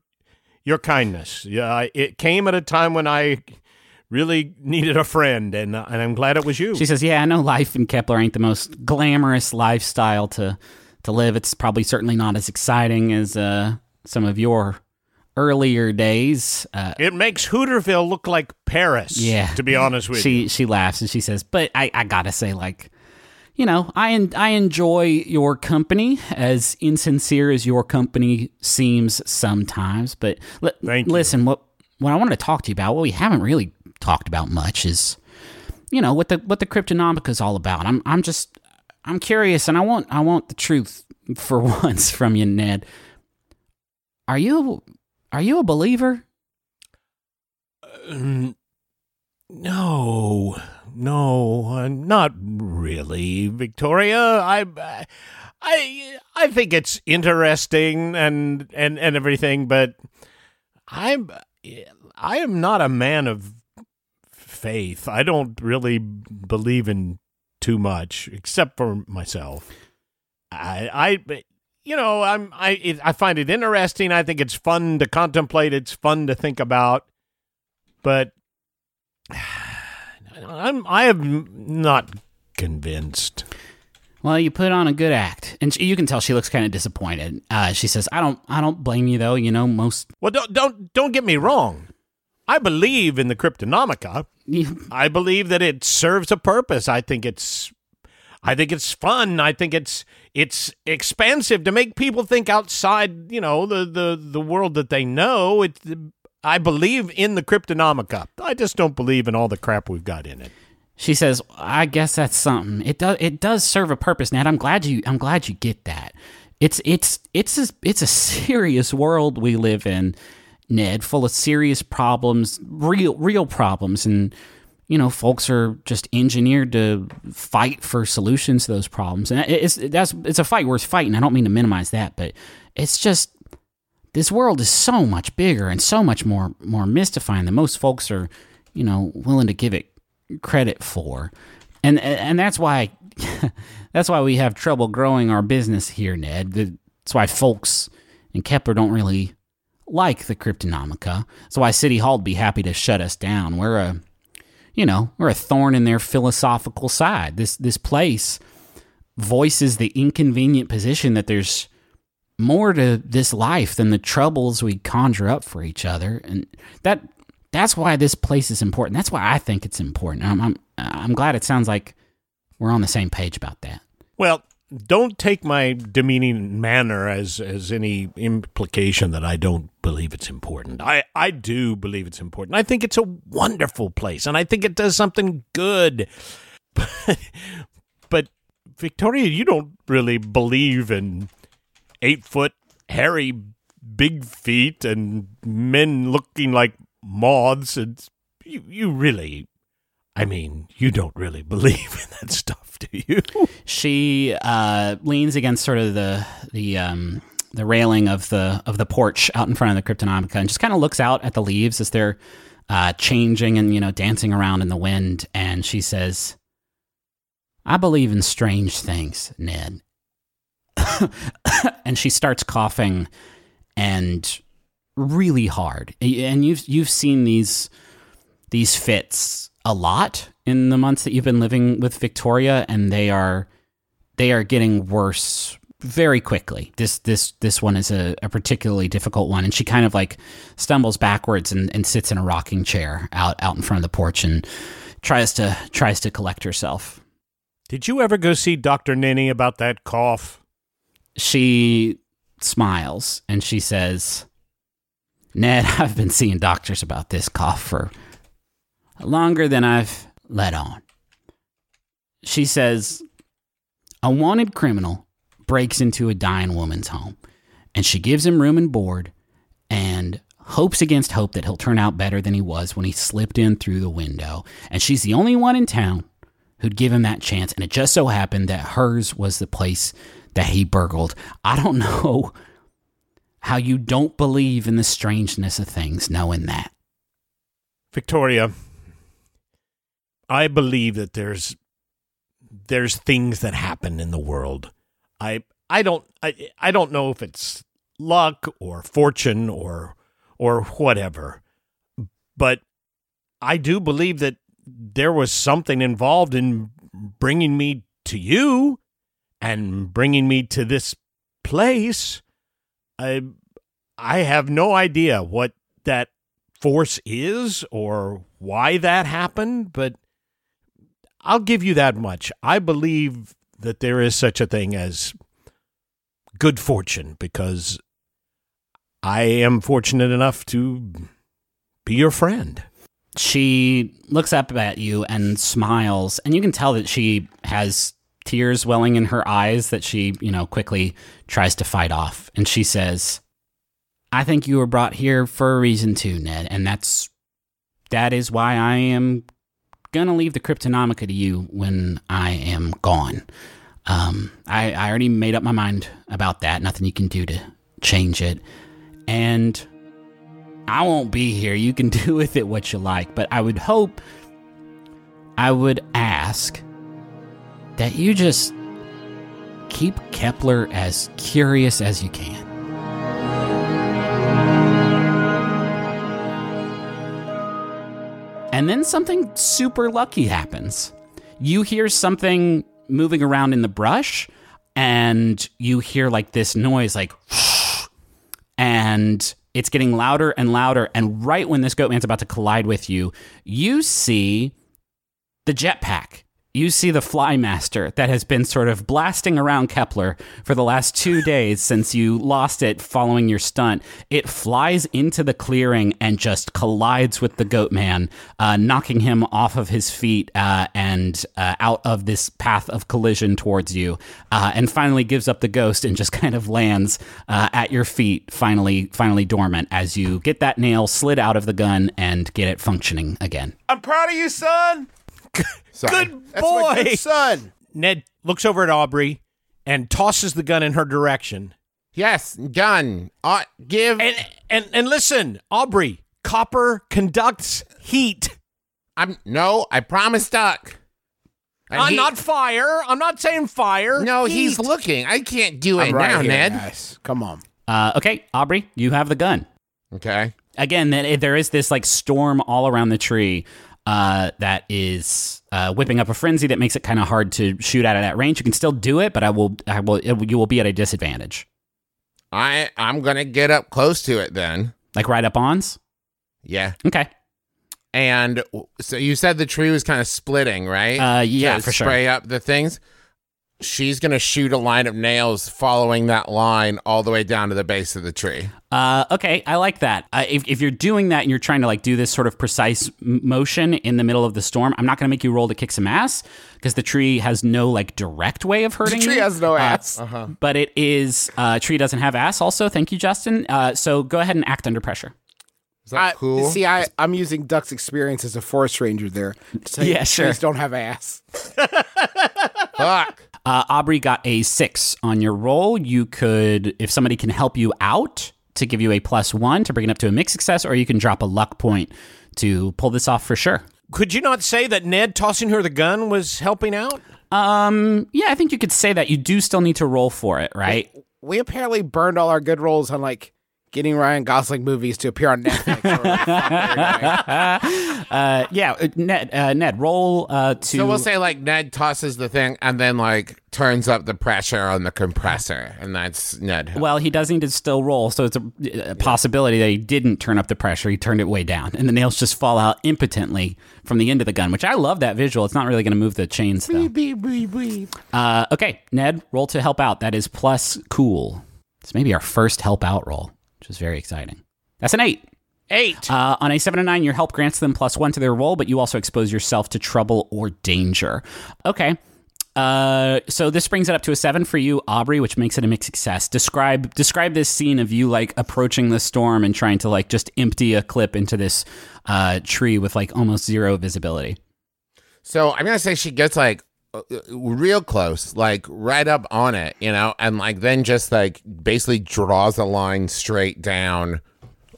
Speaker 3: your kindness. Yeah, it came at a time when I really needed a friend, and uh, and I'm glad it was you.
Speaker 1: She says, "Yeah, I know life in Kepler ain't the most glamorous lifestyle to to live. It's probably certainly not as exciting as uh, some of your earlier days." Uh,
Speaker 3: it makes Hooterville look like Paris.
Speaker 1: Yeah.
Speaker 3: to be honest with you.
Speaker 1: she she laughs and she says, "But I, I gotta say, like, you know, I en- I enjoy your company, as insincere as your company seems sometimes. But li-
Speaker 3: Thank you.
Speaker 1: listen, what what I wanted to talk to you about, what we haven't really talked about much, is you know what the what the Cryptonomica is all about. I'm I'm just I'm curious, and I want I want the truth for once from you, Ned. Are you are you a believer?
Speaker 3: No, no, uh, not really, Victoria. I, I, I think it's interesting and and and everything, but I'm, I am not a man of faith. I don't really believe in too much, except for myself. I, I, you know, I'm, I, it, I find it interesting. I think it's fun to contemplate. It's fun to think about, but I'm I am not convinced.
Speaker 1: Well, you put on a good act, and she, you can tell she looks kind of disappointed. Uh, she says, "I don't, I don't blame you though. You know, most
Speaker 3: Well, don't don't don't get me wrong. I believe in the Cryptonomica. I believe that it serves a purpose. I think it's I think it's fun. I think it's it's expansive to make people think outside, you know, the the the world that they know. It I believe in the Cryptonomica. I just don't believe in all the crap we've got in it.
Speaker 1: she says, I guess that's something. It does, it does serve a purpose, Ned. I'm glad you, I'm glad you get that. It's, it's, it's, a, it's a serious world we live in, Ned, full of serious problems, real, real problems, and." You know, folks are just engineered to fight for solutions to those problems, and it's that's it's a fight worth fighting. I don't mean to minimize that, but it's just this world is so much bigger and so much more more mystifying than most folks are, you know, willing to give it credit for. And and that's why that's why we have trouble growing our business here, Ned. That's why folks in Kepler don't really like the Cryptonomica. That's why City Hall'd be happy to shut us down. We're a you know, we're a thorn in their philosophical side. This this place voices the inconvenient position that there's more to this life than the troubles we conjure up for each other, and that that's why this place is important. That's why I think it's important. I'm I'm, I'm glad it sounds like we're on the same page about that.
Speaker 3: Well, don't take my demeaning manner as as any implication that I don't believe it's important. I I do believe it's important. I think it's a wonderful place, and I think it does something good. But, Victoria, you don't really believe in eight foot hairy big feet and men looking like moths, and you you really. I mean, you don't really believe in that stuff, do you?
Speaker 1: She uh, leans against sort of the the um, the railing of the of the porch out in front of the Cryptonomica and just kind of looks out at the leaves as they're uh, changing and you know dancing around in the wind. And she says, "I believe in strange things, Ned." and she starts coughing and really hard. And you've you've seen these these fits a lot in the months that you've been living with Victoria, and they are they are getting worse very quickly. This this this one is a, a particularly difficult one, and she kind of like stumbles backwards and, and sits in a rocking chair out out in front of the porch and tries to tries to collect herself.
Speaker 3: Did you ever go see Doctor Ninny about that cough?
Speaker 1: She smiles and she says, "Ned, I've been seeing doctors about this cough for longer than I've let on." She says, "A wanted criminal breaks into a dying woman's home, and she gives him room and board and hopes against hope that he'll turn out better than he was when he slipped in through the window. And she's the only one in town who'd give him that chance. And it just so happened that hers was the place that he burgled. I don't know how you don't believe in the strangeness of things knowing that.
Speaker 3: Victoria, I believe that there's there's things that happen in the world. I I don't I, I don't know if it's luck or fortune or or whatever. But I do believe that there was something involved in bringing me to you and bringing me to this place. I I have no idea what that force is or why that happened, but I'll give you that much. I believe that there is such a thing as good fortune because I am fortunate enough to be your friend.
Speaker 1: She looks up at you and smiles, and you can tell that she has tears welling in her eyes that she, you know, quickly tries to fight off. And she says, I think you were brought here for a reason too, Ned, and that's that is why I am gonna leave the Cryptonomica to you when I am gone. Um, I, I already made up my mind about that. Nothing you can do to change it. And I won't be here. You can do with it what you like. But I would hope, I would ask that you just keep Kepler as curious as you can. And then something super lucky happens. You hear something moving around in the brush, and you hear like this noise, like, and it's getting louder and louder. And right when this goat man's about to collide with you, you see the jetpack. You see the Flymaster that has been sort of blasting around Kepler for the last two days since you lost it following your stunt. It flies into the clearing and just collides with the Goatman, uh, knocking him off of his feet uh, and uh, out of this path of collision towards you, uh, and finally gives up the ghost and just kind of lands uh, at your feet, finally, finally dormant as you get that nail slid out of the gun and get it functioning again.
Speaker 3: I'm proud of you, son.
Speaker 2: Sorry.
Speaker 3: Good
Speaker 4: That's my
Speaker 3: boy.
Speaker 4: good son.
Speaker 3: Ned looks over at Aubrey and tosses the gun in her direction.
Speaker 2: Yes, gun. Uh, give.
Speaker 3: And and and listen, Aubrey, copper conducts heat.
Speaker 2: I'm no. I promise, Duck. And
Speaker 3: I'm
Speaker 2: he-
Speaker 3: not fire. I'm not saying fire.
Speaker 2: No, he's looking. I can't do it
Speaker 4: I'm right
Speaker 2: now,
Speaker 4: here,
Speaker 2: Ned.
Speaker 4: guys. Come on.
Speaker 1: Uh, okay, Aubrey, you have the gun.
Speaker 2: Okay.
Speaker 1: again that there is this like storm all around the tree uh, that is uh, whipping up a frenzy that makes it kind of hard to shoot out of that range. You can still do it, but I will, I will, it, you will be at a disadvantage.
Speaker 2: I I'm gonna get up close to it then.
Speaker 1: Like right up ons.
Speaker 2: Yeah.
Speaker 1: Okay.
Speaker 2: And so you said the tree was kind of splitting, right?
Speaker 1: Uh, yeah, for sure.
Speaker 2: Spray up the things. She's gonna shoot a line of nails following that line all the way down to the base of the tree.
Speaker 1: Uh, okay, I like that. Uh, if, if you're doing that and you're trying to like do this sort of precise m- motion in the middle of the storm, I'm not going to make you roll to kick some ass because the tree has no like direct way of hurting The
Speaker 4: tree
Speaker 1: you.
Speaker 4: has no
Speaker 1: Uh,
Speaker 4: ass.
Speaker 1: but it is uh, tree doesn't have ass. Also, thank you, Justin. Uh, so go ahead and act under pressure.
Speaker 2: Is that
Speaker 4: I,
Speaker 2: cool?
Speaker 4: See, I, I'm using Duck's experience as a forest ranger there. to say
Speaker 1: Yeah, sure.
Speaker 4: trees don't have ass.
Speaker 2: Fuck.
Speaker 1: Uh, Aubrey got a six on your roll. You could, if somebody can help you out, to give you a plus one to bring it up to a mixed success, or you can drop a luck point to pull this off for sure.
Speaker 3: Could you not say that Ned tossing her the gun was helping out?
Speaker 1: Um, yeah, I think you could say that. You do still need to roll for it, right?
Speaker 4: We apparently burned all our good rolls on like getting Ryan Gosling movies to appear on Netflix.
Speaker 1: Uh, yeah, uh, Ned. Uh, Ned, roll uh, to.
Speaker 2: So we'll say like Ned tosses the thing and then like turns up the pressure on the compressor, and that's Ned.
Speaker 1: well, he does need to still roll, so it's a, a possibility that he didn't turn up the pressure. He turned it way down, and the nails just fall out impotently from the end of the gun. Which I love that visual. It's not really going to move the chains though.
Speaker 2: Beep, beep, beep.
Speaker 1: Uh, okay, Ned, roll to help out. That is plus cool. It's maybe our first help out roll, which is very exciting. That's an eight.
Speaker 3: Eight.
Speaker 1: Uh, on a seven and nine, your help grants them plus one to their roll, but you also expose yourself to trouble or danger. Okay. Uh, so this brings it up to a seven for you, Aubrey, which makes it a mixed success. Describe describe this scene of you like approaching the storm and trying to like just empty a clip into this uh, tree with like almost zero visibility.
Speaker 2: So I'm gonna say she gets like real close, like right up on it, you know, and like then just like basically draws a line straight down,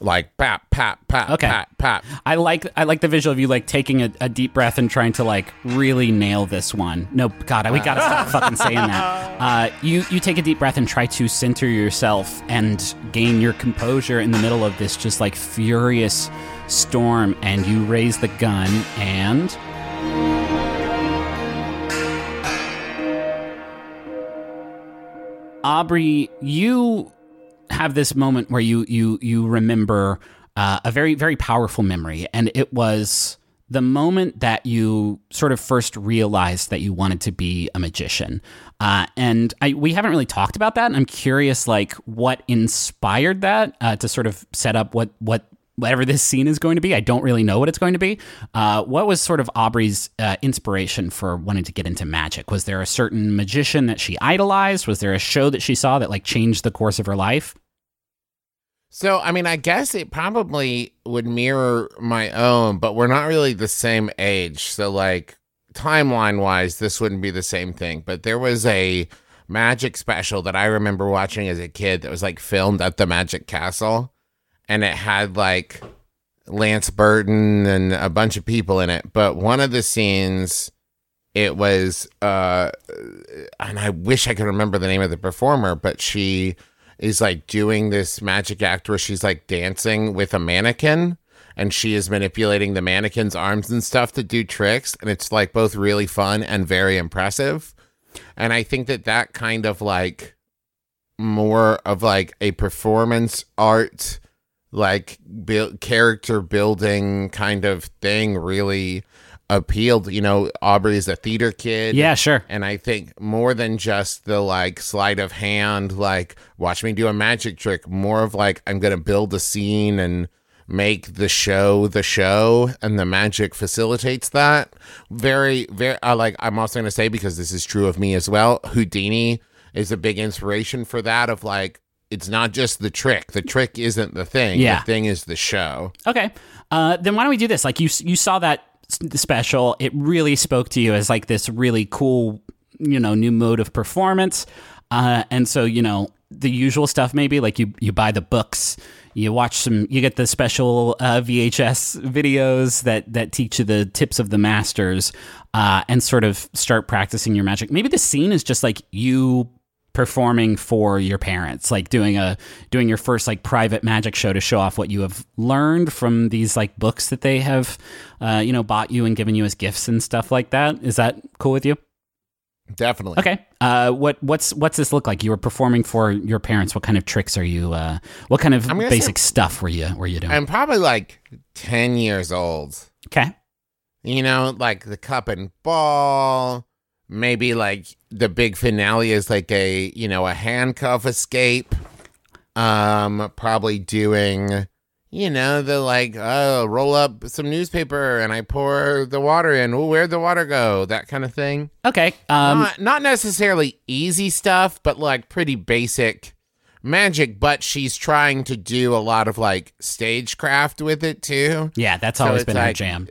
Speaker 2: like pat pat pat
Speaker 1: Okay.
Speaker 2: pat pat.
Speaker 1: I like I like the visual of you like taking a, a deep breath and trying to like really nail this one. No, God, we gotta stop fucking saying that. Uh, you you take a deep breath and try to center yourself and gain your composure in the middle of this just like furious storm, and you raise the gun and. Aubrey, you have this moment where you you you remember uh, a very very powerful memory, and it was the moment that you sort of first realized that you wanted to be a magician. Uh, and I, we haven't really talked about that. And I'm curious, like, what inspired that uh, to sort of set up what what whatever this scene is going to be. I don't really know what it's going to be. Uh, what was sort of Aubrey's uh, inspiration for wanting to get into magic? Was there a certain magician that she idolized? Was there a show that she saw that like changed the course of her life?
Speaker 2: So I mean, I guess it probably would mirror my own, but we're not really the same age. So like timeline wise, this wouldn't be the same thing. But there was a magic special that I remember watching as a kid that was like filmed at the Magic Castle, and it had like Lance Burton and a bunch of people in it. But one of the scenes, it was, uh, and I wish I could remember the name of the performer, but she is like doing this magic act where she's like dancing with a mannequin and she is manipulating the mannequin's arms and stuff to do tricks and it's like both really fun and very impressive and i think that that kind of like more of like a performance art like build, character building kind of thing really appealed you know Aubrey is a theater kid
Speaker 1: Yeah, sure.
Speaker 2: and I think more than just the like sleight of hand, like watch me do a magic trick, more of like I'm going to build a scene and make the show the show and the magic facilitates that. Very, very, I like, I'm also going to say because this is true of me as well. Houdini is a big inspiration for that of like, it's not just the trick. The trick isn't the thing.
Speaker 1: Yeah.
Speaker 2: The thing is the show.
Speaker 1: Okay. Uh, then why don't we do this? Like you, you saw that special. It really spoke to you as like this really cool, you know, new mode of performance. Uh, and so you know the usual stuff. Maybe like you you buy the books, you watch some, you get the special uh, VHS videos that that teach you the tips of the masters, uh, and sort of start practicing your magic. Maybe the scene is just like you performing for your parents like doing a doing your first like private magic show to show off what you have learned from these like books that they have uh, you know bought you and given you as gifts and stuff like that. Is that cool with you?
Speaker 2: Definitely.
Speaker 1: okay. Uh, what what's what's this look like? You were performing for your parents. What kind of tricks are you uh, what kind of basic stuff were you were you doing?
Speaker 2: I'm probably like 10 years old.
Speaker 1: okay.
Speaker 2: You know, like the cup and ball, maybe like the big finale is like a you know a handcuff escape. Um, probably doing you know the like oh roll up some newspaper and I pour the water in. Oh, where'd the water go? That kind of thing.
Speaker 1: Okay. Um,
Speaker 2: not, not necessarily easy stuff, but like pretty basic magic. But she's trying to do a lot of like stagecraft with it too.
Speaker 1: yeah, that's
Speaker 2: so
Speaker 1: always been her jam.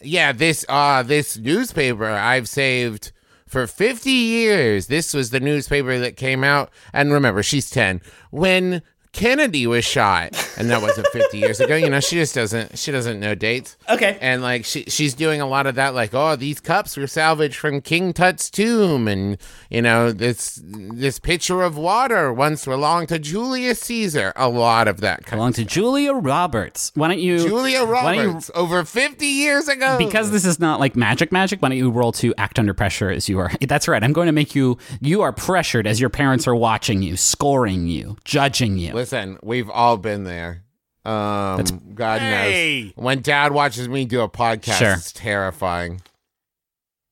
Speaker 2: Yeah, this uh this newspaper I've saved for 50 years. This was the newspaper that came out and remember she's 10 when Kennedy was shot and that wasn't 50 years ago. You know, she just doesn't she doesn't know dates.
Speaker 1: Okay.
Speaker 2: And like she she's doing a lot of that like oh these cups were salvaged from King Tut's tomb and you know this this pitcher of water once belonged to Julius Caesar. A lot of that kind
Speaker 1: Belong to Julia Roberts. Why don't you
Speaker 2: of Julia
Speaker 1: why don't you-
Speaker 2: Roberts over 50 years ago.
Speaker 1: because this is not like magic magic why don't you roll to act under pressure as you are that's right i'm going to make you you are pressured as your parents are watching you scoring you judging you
Speaker 2: Listen, we've all been there. Um, God
Speaker 3: Hey!
Speaker 2: knows. When Dad watches me do a podcast,
Speaker 1: Sure.
Speaker 2: it's terrifying.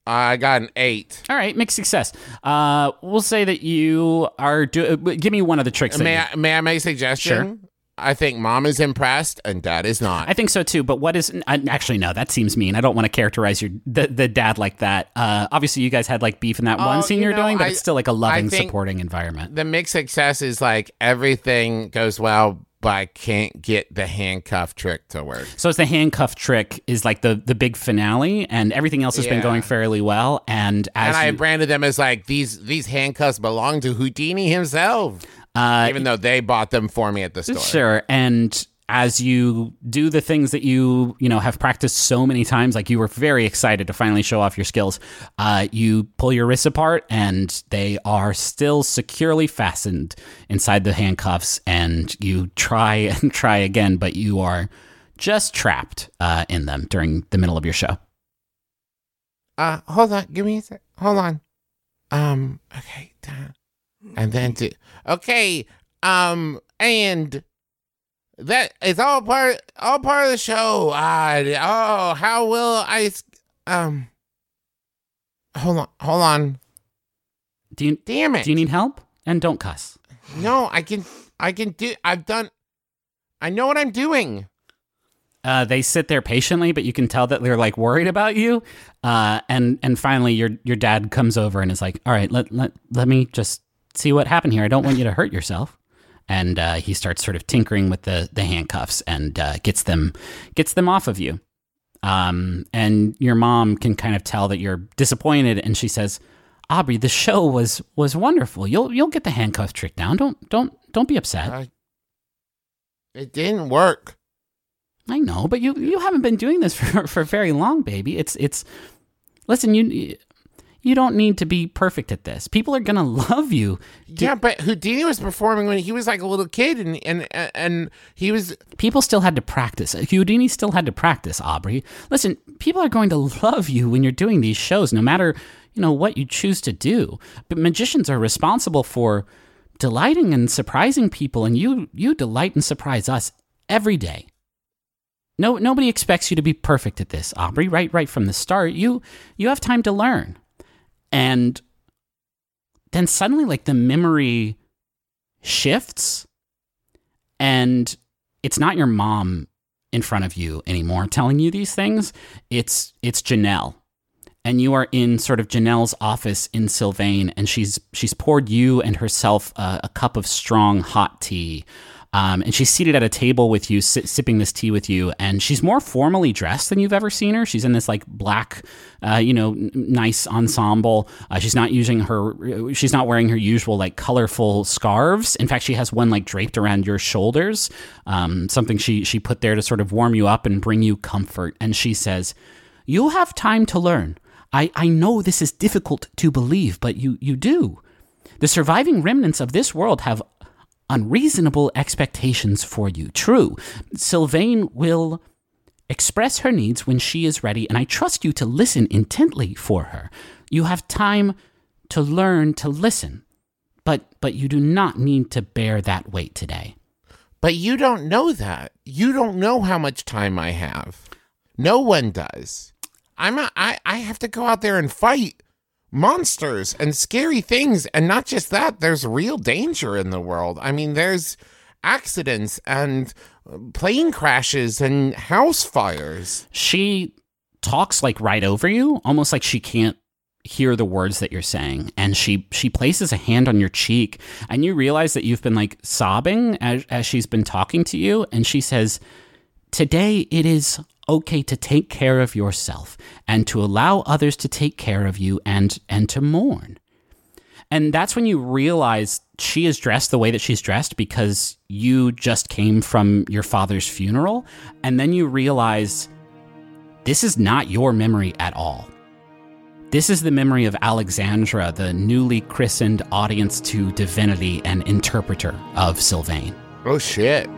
Speaker 2: I got an eight.
Speaker 1: all right mixed success uh we'll say that you are do uh, give me one of the tricks that
Speaker 2: May
Speaker 1: you-
Speaker 2: I, may I make a suggestion? I think Mom is impressed and Dad is not.
Speaker 1: I think so too, but what is actually no? That seems mean. I don't want to characterize your the, the dad like that. Uh, obviously, you guys had like beef in that
Speaker 2: Oh,
Speaker 1: one scene
Speaker 2: you
Speaker 1: you're
Speaker 2: know,
Speaker 1: doing, but
Speaker 2: I-
Speaker 1: it's still like a loving, supporting environment.
Speaker 2: the mixed success is like everything goes well, but I can't get the handcuff trick to work.
Speaker 1: So it's the handcuff trick is like the the big finale, and everything else has been going fairly well. And as
Speaker 2: and I
Speaker 1: you,
Speaker 2: branded them as like these these handcuffs belong to Houdini himself,
Speaker 1: uh,
Speaker 2: even though they bought them for me at the store.
Speaker 1: Sure. And as you do the things that you, you know, have practiced so many times, like you were very excited to finally show off your skills, uh, you pull your wrists apart and they are still securely fastened inside the handcuffs. And you try and try again, but you are just trapped uh, in them during the middle of your show.
Speaker 2: Uh, hold on. Give me a sec. Hold on. Um, okay. da- And then to, okay. Um, and that is all part, all part of the show. Uh, oh, how will i um, hold on, hold on.
Speaker 1: Do you,
Speaker 2: Damn it.
Speaker 1: do you need help? And don't cuss.
Speaker 2: no, I can, I can do, I've done, I know what I'm doing.
Speaker 1: Uh, they sit there patiently, but you can tell that they're like worried about you. Uh, and and finally, your your dad comes over and is like, "All right, let let let me just see what happened here. I don't want you to hurt yourself." And uh, he starts sort of tinkering with the the handcuffs and uh, gets them gets them off of you. Um, and your mom can kind of tell that you're disappointed, and she says, "Aubrey, the show was was wonderful. You'll you'll get the handcuff trick down. Don't don't don't be upset."
Speaker 2: I, it didn't work.
Speaker 1: I know, but you you haven't been doing this for for very long, baby. It's it's listen, you you don't need to be perfect at this. People are gonna love you.
Speaker 2: Yeah, but Houdini was performing when he was like a little kid, and and and he was
Speaker 1: People still had to practice. Houdini still had to practice, Aubrey. Listen, people are going to love you when you're doing these shows, no matter you know what you choose to do. But magicians are responsible for delighting and surprising people, and you you delight and surprise us every day. No, nobody expects you to be perfect at this, Aubrey. Right, right from the start, you you have time to learn, and then suddenly, like the memory shifts, and it's not your mom in front of you anymore telling you these things. It's it's Janelle, and you are in sort of Janelle's office in Sylvain, and she's she's poured you and herself uh, a cup of strong hot tea. Um, and she's seated at a table with you, si- sipping this tea with you. And she's more formally dressed than you've ever seen her. She's in this like black, uh, you know, n- nice ensemble. Uh, she's not using her, she's not wearing her usual like colorful scarves. In fact, she has one like draped around your shoulders, um, something she she put there to sort of warm you up and bring you comfort. And she says, "You have time to learn. I I know this is difficult to believe, but you you do." The surviving remnants of this world have unreasonable expectations for you. True, Sylvain will express her needs when she is ready, and I trust you to listen intently for her. You have time to learn to listen, but but you do not need to bear that weight today.
Speaker 2: But you don't know that. You don't know how much time I have. No one does. I'm a, I I have to go out there and fight monsters and scary things. And not just that, there's real danger in the world. I mean, there's accidents and plane crashes and house fires.
Speaker 1: She talks like right over you, almost like she can't hear the words that you're saying and she she places a hand on your cheek and you realize that you've been like sobbing as, as she's been talking to you and she says today it is okay to take care of yourself and to allow others to take care of you and and to mourn and that's when you realize she is dressed the way that she's dressed because you just came from your father's funeral and then you realize this is not your memory at all this is the memory of Alexandra, the newly christened audience to divinity and interpreter of Sylvain.
Speaker 2: Oh, shit.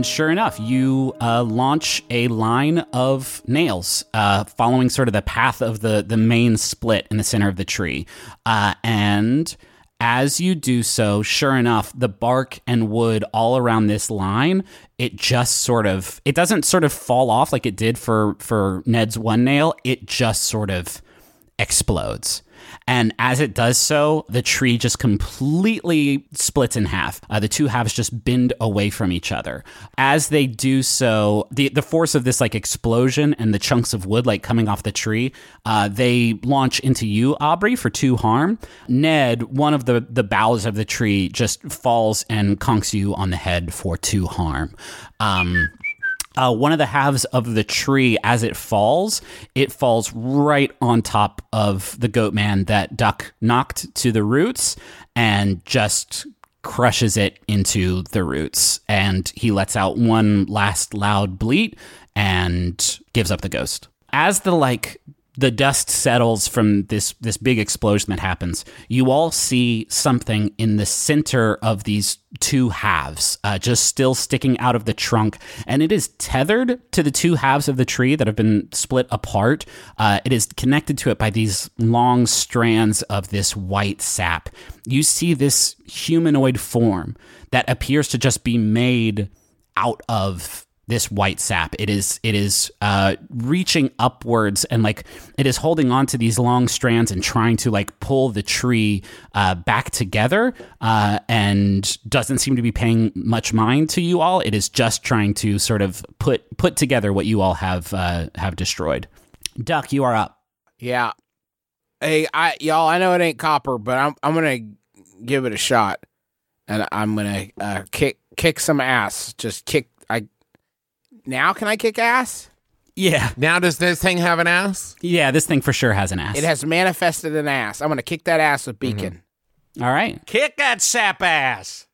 Speaker 1: And sure enough, you uh, launch a line of nails, uh, following sort of the path of the the main split in the center of the tree. Uh, and as you do so, sure enough, the bark and wood all around this line, it just sort of it doesn't sort of fall off like it did for for Ned's one nail. It just sort of explodes. And as it does so, the tree just completely splits in half. Uh, the two halves just bend away from each other. As they do so, the, the force of this like explosion and the chunks of wood like coming off the tree, uh, they launch into you, Aubrey, for two harm. Ned, one of the, the boughs of the tree, just falls and conks you on the head for two harm. Um, uh, one of the halves of the tree as it falls it falls right on top of the goat man that duck knocked to the roots and just crushes it into the roots. And he lets out one last loud bleat and gives up the ghost. As the like the dust settles from this this big explosion that happens, you all see something in the center of these two halves, uh, just still sticking out of the trunk, and it is tethered to the two halves of the tree that have been split apart. Uh, it is connected to it by these long strands of this white sap. You see this humanoid form that appears to just be made out of this white sap. It is it is uh, reaching upwards and like it is holding on to these long strands and trying to like pull the tree uh, back together uh, and doesn't seem to be paying much mind to you all. It is just trying to sort of put put together what you all have uh, have destroyed. Duck, you are up.
Speaker 4: Yeah. Hey, I y'all, I know it ain't copper, but I'm I'm gonna give it a shot, and I'm gonna uh, kick kick some ass. Just kick. I now can I kick ass?
Speaker 1: Yeah,
Speaker 2: Now, does this thing have an ass?
Speaker 1: yeah. This thing for sure has an ass.
Speaker 4: It has manifested an ass. I'm gonna kick that ass with beacon.
Speaker 1: all right.
Speaker 3: Kick that sap ass.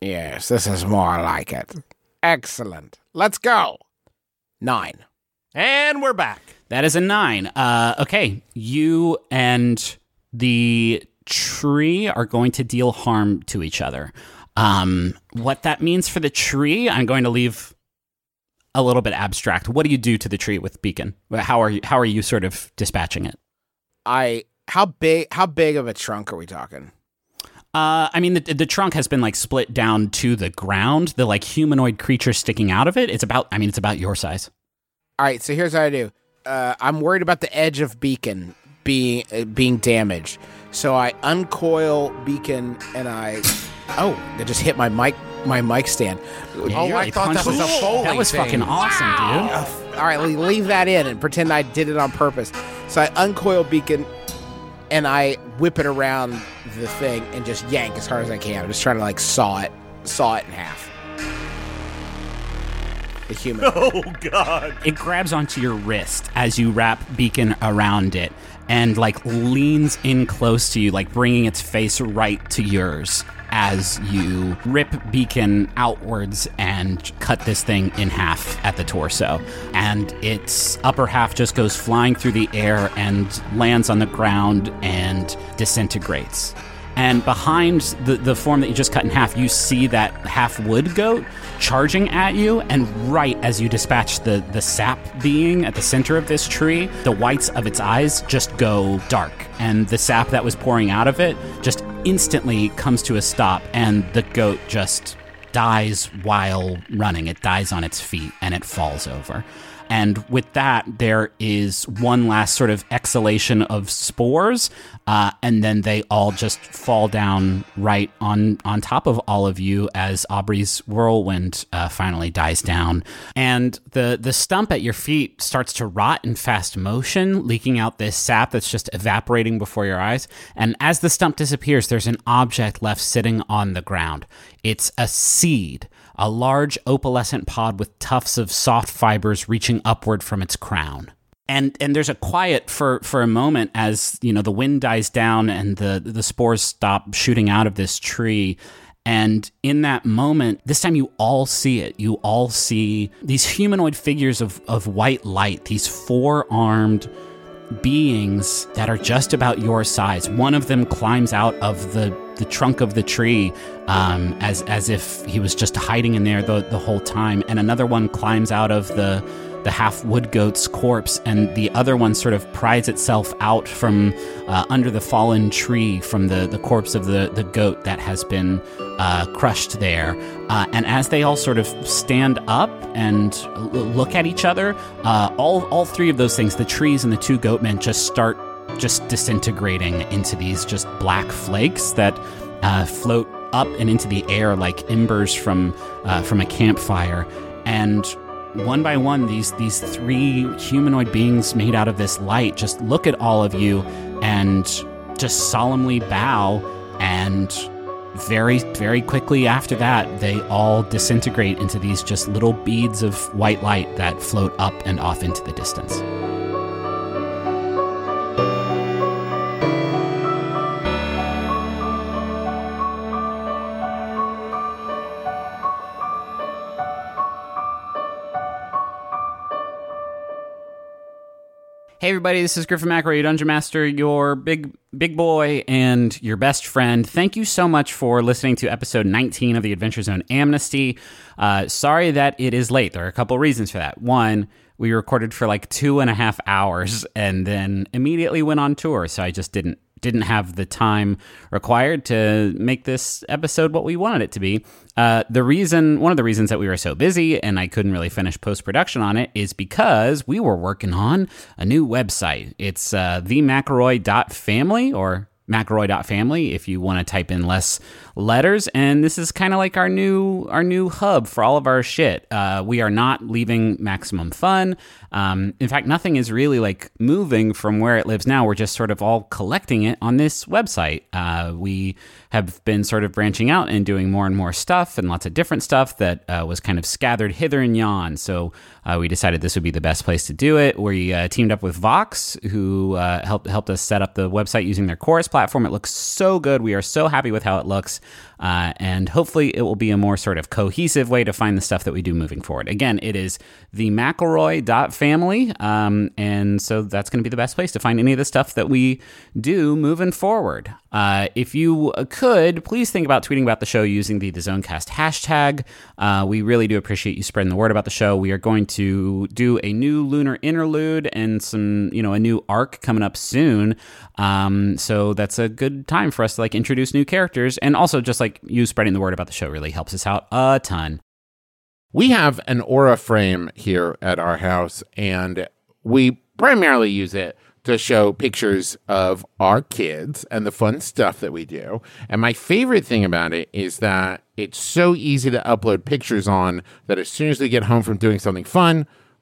Speaker 4: Yes, this is more like it. Excellent. Let's go. Nine.
Speaker 3: And we're back.
Speaker 1: That is a nine. Uh, okay, you and the tree are going to deal harm to each other. Um, what that means for the tree, I'm going to leave a little bit abstract. What do you do to the tree with beacon? How are you? How are you sort of dispatching it?
Speaker 4: I how big how big of a trunk are we talking?
Speaker 1: Uh, I mean, the, the trunk has been like split down to the ground. The like humanoid creature sticking out of it. It's about. I mean, it's about your size.
Speaker 4: All right, so here's what I do. Uh, I'm worried about the edge of beacon being uh, being damaged, so I uncoil beacon and I oh, I just hit my mic my mic stand.
Speaker 2: Oh,
Speaker 1: you
Speaker 2: I thought that was a
Speaker 1: it.
Speaker 2: Foley
Speaker 1: That was
Speaker 2: thing.
Speaker 1: fucking awesome, dude.
Speaker 4: All right, le- leave that in and pretend I did it on purpose. So I uncoil beacon and I whip it around the thing and just yank as hard as I can. I'm just trying to like saw it, saw it in half. The human.
Speaker 3: Oh God.
Speaker 1: it grabs onto your wrist as you wrap beacon around it and like leans in close to you like bringing its face right to yours as you rip beacon outwards and cut this thing in half at the torso. And its upper half just goes flying through the air and lands on the ground and disintegrates and behind the, the form that you just cut in half, you see that half wood goat charging at you. And right as you dispatch the, the sap being at the center of this tree, the whites of its eyes just go dark. And the sap that was pouring out of it just instantly comes to a stop. And the goat just dies while running. It dies on its feet and it falls over. And with that, there is one last sort of exhalation of spores, uh, and then they all just fall down right on on top of all of you as Aubrey's whirlwind uh, finally dies down, and the the stump at your feet starts to rot in fast motion, leaking out this sap that's just evaporating before your eyes. And as the stump disappears, there's an object left sitting on the ground. It's a seed a large opalescent pod with tufts of soft fibers reaching upward from its crown. And and there's a quiet for for a moment as you know the wind dies down and the the spores stop shooting out of this tree. And in that moment, this time you all see it. You all see these humanoid figures of, of white light, these four armed beings that are just about your size. One of them climbs out of the, the trunk of the tree um, as as if he was just hiding in there the, the whole time, and another one climbs out of the the half wood goat's corpse, and the other one sort of prides itself out from uh, under the fallen tree from the, the corpse of the, the goat that has been uh, crushed there. Uh, and as they all sort of stand up and l- look at each other, uh, all, all three of those things, the trees and the two goatmen, just start just disintegrating into these just black flakes that uh, float up and into the air like embers from uh, from a campfire. And one by one, these these three humanoid beings made out of this light just look at all of you and just solemnly bow and very very quickly after that they all disintegrate into these just little beads of white light that float up and off into the distance. Hey everybody, this is Griffin McElroy, your Dungeon Master, your big big boy and your best friend. Thank you so much for listening to episode 19 of the Adventure Zone Amnesty. Uh, sorry that it is late. There are a couple reasons for that. One, we recorded for like two and a half hours and then immediately went on tour, so I just didn't didn't have the time required to make this episode what we wanted it to be. Uh, the reason, one of the reasons that we were so busy and I couldn't really finish post production on it is because we were working on a new website. It's uh, themcelroy.family or McElroy.family if you want to type in less letters. And this is kind of like our new our new hub for all of our shit. Uh, we are not leaving Maximum Fun. Um, in fact, nothing is really like moving from where it lives now. We're just sort of all collecting it on this website. Uh, we have been sort of branching out and doing more and more stuff and lots of different stuff that uh, was kind of scattered hither and yon. So uh, we decided this would be the best place to do it. We uh, teamed up with Vox, who uh, helped helped us set up the website using their Chorus platform. It looks so good. We are so happy with how it looks. Uh, and hopefully, it will be a more sort of cohesive way to find the stuff that we do moving forward. Again, it is the McElroy.family. Um, and so that's going to be the best place to find any of the stuff that we do moving forward. Uh, if you could, please think about tweeting about the show using the, the Zonecast hashtag. Uh, we really do appreciate you spreading the word about the show. We are going to do a new lunar interlude and some, you know, a new arc coming up soon. Um, so that's a good time for us to like introduce new characters and also just like you spreading the word about the show really helps us out a ton.
Speaker 2: We have an aura frame here at our house, and we primarily use it to show pictures of our kids and the fun stuff that we do. And my favorite thing about it is that it's so easy to upload pictures on that as soon as we get home from doing something fun,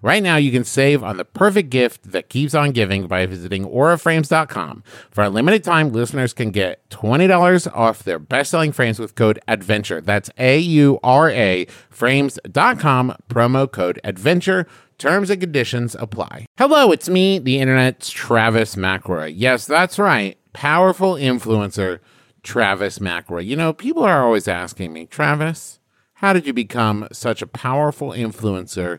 Speaker 2: Right now, you can save on the perfect gift that keeps on giving by visiting auraframes.com. For a limited time, listeners can get $20 off their best selling frames with code ADVENTURE. That's A U R A frames.com, promo code ADVENTURE. Terms and conditions apply. Hello, it's me, the internet's Travis McElroy. Yes, that's right. Powerful influencer, Travis McElroy. You know, people are always asking me, Travis, how did you become such a powerful influencer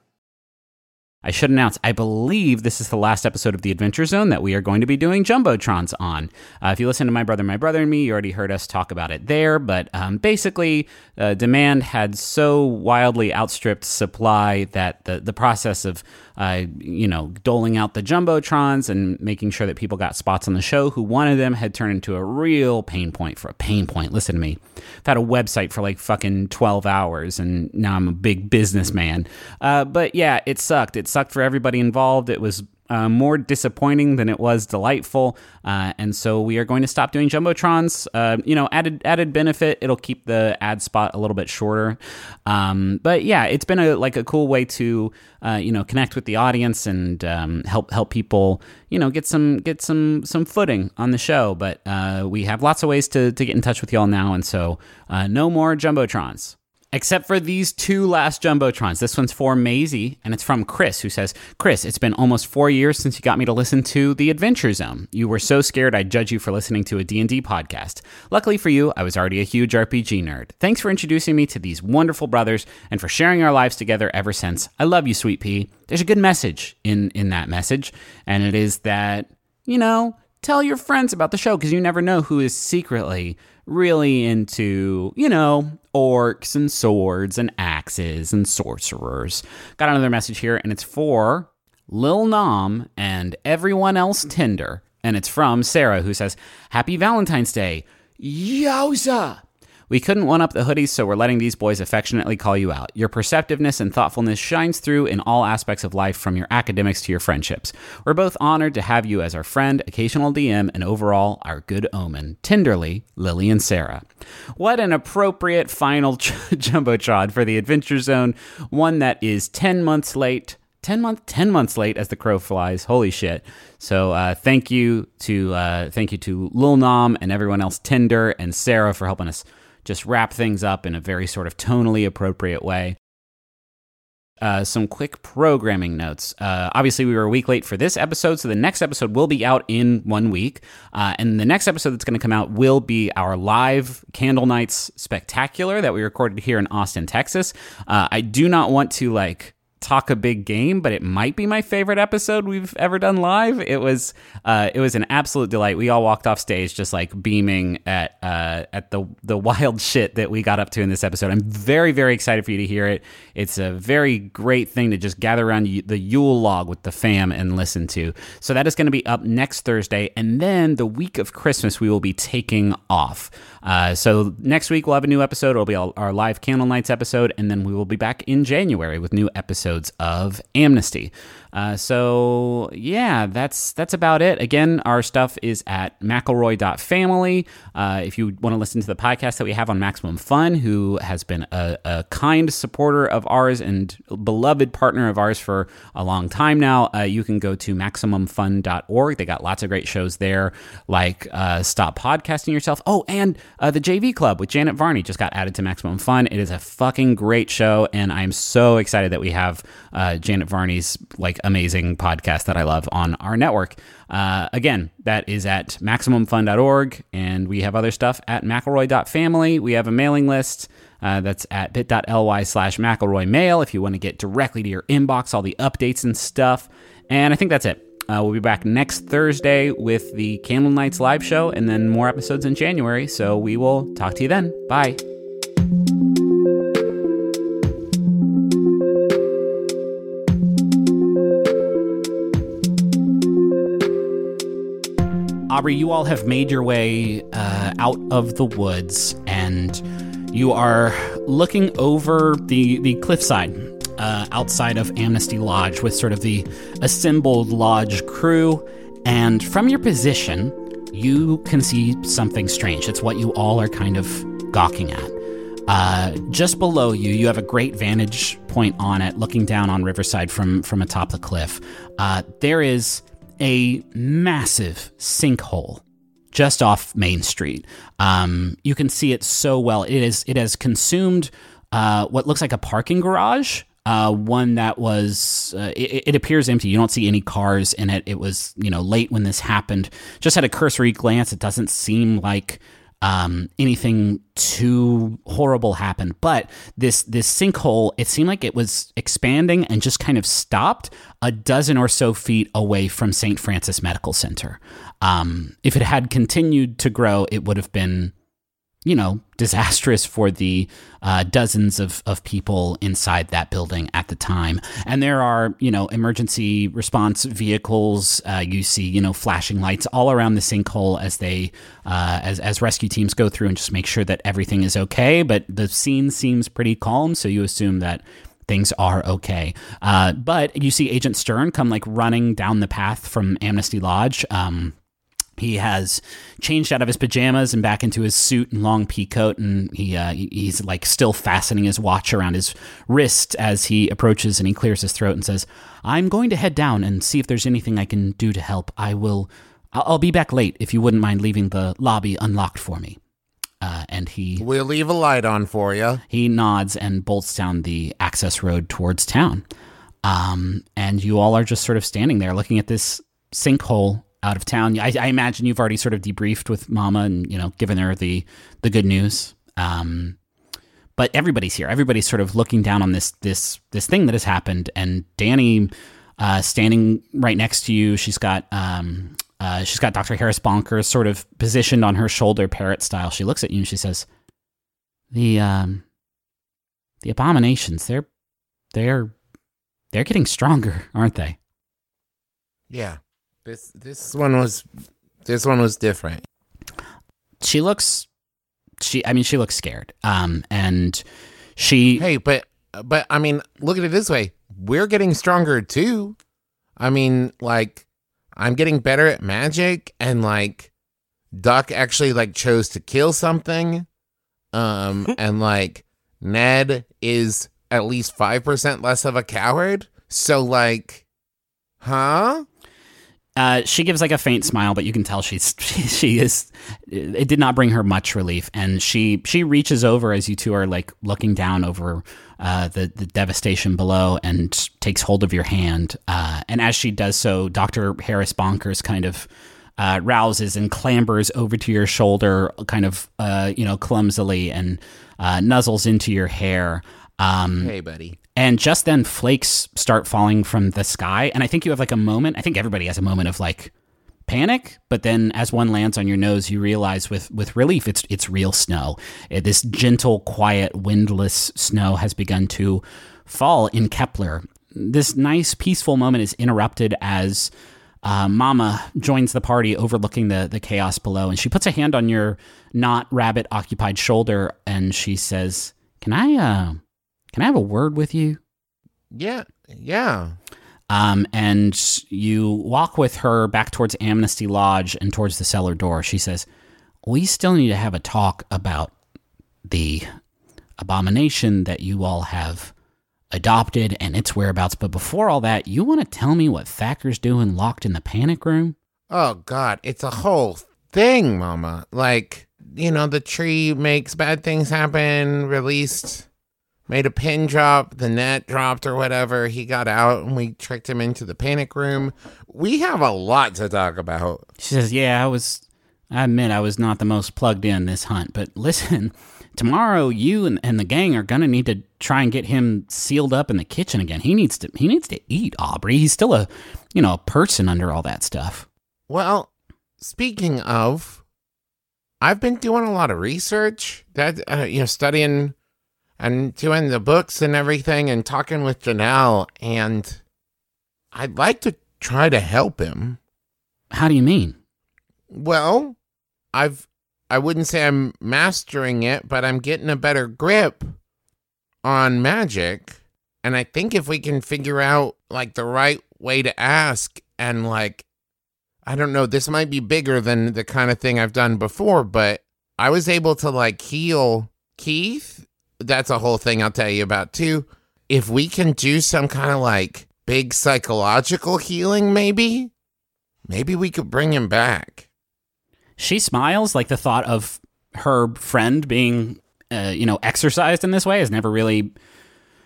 Speaker 1: I should announce, I believe this is the last episode of The Adventure Zone that we are going to be doing Jumbotrons on. Uh, if you listen to My Brother, My Brother and Me, you already heard us talk about it there. But um, basically, uh, demand had so wildly outstripped supply that the, the process of, uh, you know, doling out the Jumbotrons and making sure that people got spots on the show who wanted them had turned into a real pain point for a pain point. Listen to me. I've had a website for like fucking 12 hours and now I'm a big businessman. Uh, but yeah, it sucked. It sucked for everybody involved. It was uh, more disappointing than it was delightful, uh, and so we are going to stop doing jumbotrons. Uh, you know, added added benefit, it'll keep the ad spot a little bit shorter. Um, but yeah, it's been a like a cool way to uh, you know connect with the audience and um, help help people you know get some get some some footing on the show. But uh, we have lots of ways to to get in touch with y'all now, and so uh, no more jumbotrons. Except for these two last jumbotrons. This one's for Maisie, and it's from Chris, who says, "Chris, it's been almost four years since you got me to listen to the Adventure Zone. You were so scared I'd judge you for listening to a D&D podcast. Luckily for you, I was already a huge RPG nerd. Thanks for introducing me to these wonderful brothers and for sharing our lives together ever since. I love you, Sweet Pea. There's a good message in in that message, and it is that you know." Tell your friends about the show because you never know who is secretly really into, you know, orcs and swords and axes and sorcerers. Got another message here, and it's for Lil Nom and everyone else Tinder. And it's from Sarah, who says, Happy Valentine's Day. Yowza! We couldn't one up the hoodies, so we're letting these boys affectionately call you out. Your perceptiveness and thoughtfulness shines through in all aspects of life, from your academics to your friendships. We're both honored to have you as our friend, occasional DM, and overall our good omen. Tenderly, Lily and Sarah. What an appropriate final jumbo jumbotron for the Adventure Zone, one that is 10 months late, 10 month 10 months late as the crow flies holy shit so uh, thank you to uh, thank you to lil nam and everyone else tinder and sarah for helping us just wrap things up in a very sort of tonally appropriate way uh, some quick programming notes. Uh, obviously, we were a week late for this episode, so the next episode will be out in one week. Uh, and the next episode that's going to come out will be our live Candle Nights Spectacular that we recorded here in Austin, Texas. Uh, I do not want to like talk a big game, but it might be my favorite episode we've ever done live. It was uh, it was an absolute delight. We all walked off stage just like beaming at uh, at the the wild shit that we got up to in this episode. I'm very very excited for you to hear it. It's a very great thing to just gather around the Yule log with the fam and listen to. So that is going to be up next Thursday, and then the week of Christmas we will be taking off. Uh, so next week we'll have a new episode. It'll be our live Candle Nights episode, and then we will be back in January with new episodes of Amnesty. Uh, so yeah, that's that's about it. Again, our stuff is at McElroy.family. Uh, if you want to listen to the podcast that we have on Maximum Fun, who has been a, a kind supporter of ours and beloved partner of ours for a long time now, uh, you can go to MaximumFun.org. They got lots of great shows there, like uh, Stop Podcasting Yourself. Oh, and uh, the JV Club with Janet Varney just got added to Maximum Fun. It is a fucking great show, and I'm so excited that we have uh, Janet Varney's like amazing podcast that I love on our network. Uh, again, that is at MaximumFun.org, and we have other stuff at McElroy.family. We have a mailing list. Uh, that's at bit.ly slash McElroy mail if you want to get directly to your inbox all the updates and stuff. And I think that's it. Uh, we'll be back next Thursday with the Candle Nights live show and then more episodes in January. So we will talk to you then. Bye. Aubrey, you all have made your way uh, out of the woods and you are looking over the, the cliffside uh, outside of Amnesty Lodge with sort of the assembled lodge crew. And from your position, you can see something strange. It's what you all are kind of gawking at. Uh, just below you, you have a great vantage point on it, looking down on Riverside from from atop the cliff. Uh, there is a massive sinkhole just off Main Street. Um, you can see it so well. It is it has consumed uh, what looks like a parking garage. Uh, one that was uh, it, it, appears empty. You don't see any cars in it. It was you know late when this happened. Just had a cursory glance. It doesn't seem like um, anything too horrible happened. But this this sinkhole, it seemed like it was expanding and just kind of stopped a dozen or so feet away from St. Francis Medical Center. Um, if it had continued to grow, it would have been you know, disastrous for the uh, dozens of, of people inside that building at the time. And there are, you know, emergency response vehicles. Uh, you see, you know, flashing lights all around the sinkhole as they, uh, as, as rescue teams go through and just make sure that everything is okay. But the scene seems pretty calm. So you assume that things are okay. Uh, but you see Agent Stern come like running down the path from Amnesty Lodge. Um, he has changed out of his pajamas and back into his suit and long pea coat, and he uh, he's like still fastening his watch around his wrist as he approaches and he clears his throat and says, "I'm going to head down and see if there's anything I can do to help. I will. I'll be back late if you wouldn't mind leaving the lobby unlocked for me." Uh, and he
Speaker 2: we'll leave a light on for you.
Speaker 1: He nods and bolts down the access road towards town. Um, and you all are just sort of standing there looking at this sinkhole out of town. I, I, imagine you've already sort of debriefed with Mama and you know given her the the good news. Um, but everybody's here. Everybody's sort of looking down on this this this thing that has happened, and Danny uh, standing right next to you. She's got um, uh, she's got Dr. Harris Bonkers sort of positioned on her shoulder, parrot style. She looks at you and she says, "The um, the abominations. They're they're they're getting stronger, aren't they?"
Speaker 2: Yeah. This this one was this one was different.
Speaker 1: She looks she I mean she looks scared. Um and she
Speaker 2: Hey, but but I mean, look at it this way. We're getting stronger too. I mean, like I'm getting better at magic and like Duck actually like chose to kill something. Um and like Ned is at least 5% less of a coward. So, like, huh?
Speaker 1: Uh, she gives like a faint smile, but you can tell she's she, she is. It did not bring her much relief, and she she reaches over as you two are like looking down over uh, the the devastation below, and takes hold of your hand. Uh, and as she does so, Doctor Harris Bonkers kind of uh, rouses and clambers over to your shoulder, kind of uh, you know clumsily, and uh, nuzzles into your hair. Um,
Speaker 2: Hey, buddy.
Speaker 1: and just then flakes start falling from the sky. And I think you have like a moment. I think everybody has a moment of like panic, but then as one lands on your nose, you realize with with relief it's it's real snow. Uh, This gentle, quiet, windless snow has begun to fall in Kepler. This nice, peaceful moment is interrupted as uh, Mama joins the party, overlooking the the chaos below, and she puts a hand on your not rabbit occupied shoulder, and she says, "Can I uh, can I have a word with you?"
Speaker 2: Yeah, yeah.
Speaker 1: Um, and you walk with her back towards Amnesty Lodge and towards the cellar door. She says, We still need to have a talk about the abomination that you all have adopted and its whereabouts. But before all that, you want to tell me what Thacker's doing locked in the panic room?
Speaker 2: Oh God, it's a whole thing, Mama. Like you know, the tree makes bad things happen. Released, made a pin drop. The net dropped or whatever. He got out, and we tricked him into the panic room. We have a lot to talk about.
Speaker 1: She says, Yeah, I was, I admit I was not the most plugged in this hunt, but listen, tomorrow you and, and the gang are going to need to try and get him sealed up in the kitchen again. He needs to, he needs to eat, Aubrey. He's still a, you know, a person under all that stuff.
Speaker 2: Well, speaking of, I've been doing a lot of research. That uh, you know, studying and doing the books and everything, and talking with Janelle, and I'd like to try to help him.
Speaker 1: How do you mean?
Speaker 2: Well, I've I wouldn't say I'm mastering it, but I'm getting a better grip on magic. And I think if we can figure out like the right way to ask and like I don't know, this might be bigger than the kind of thing I've done before, but I was able to like heal Keith. That's a whole thing I'll tell you about too. If we can do some kind of like big psychological healing, maybe, maybe we could bring him back.
Speaker 1: She smiles like the thought of her friend being, uh, you know, exercised in this way has never really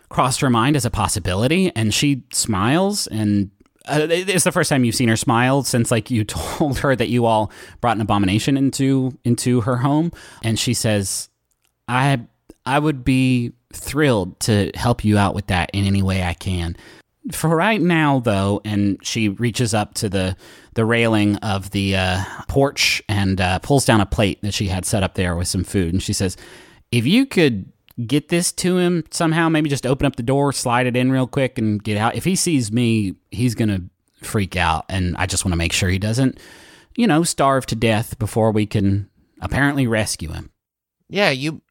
Speaker 1: crossed her mind as a possibility. And she smiles and uh, it's the first time you've seen her smile since like you told her that you all brought an abomination into into her home and she says i i would be thrilled to help you out with that in any way i can. For right now though and she reaches up to the the railing of the uh, porch and uh, pulls down a plate that she had set up there with some food. And she says if you could get this to him somehow maybe just open up the door slide it in real quick and get out. If he sees me he's gonna freak out. And i just want to make sure he doesn't you know starve to death before we can apparently rescue him.
Speaker 2: Yeah, you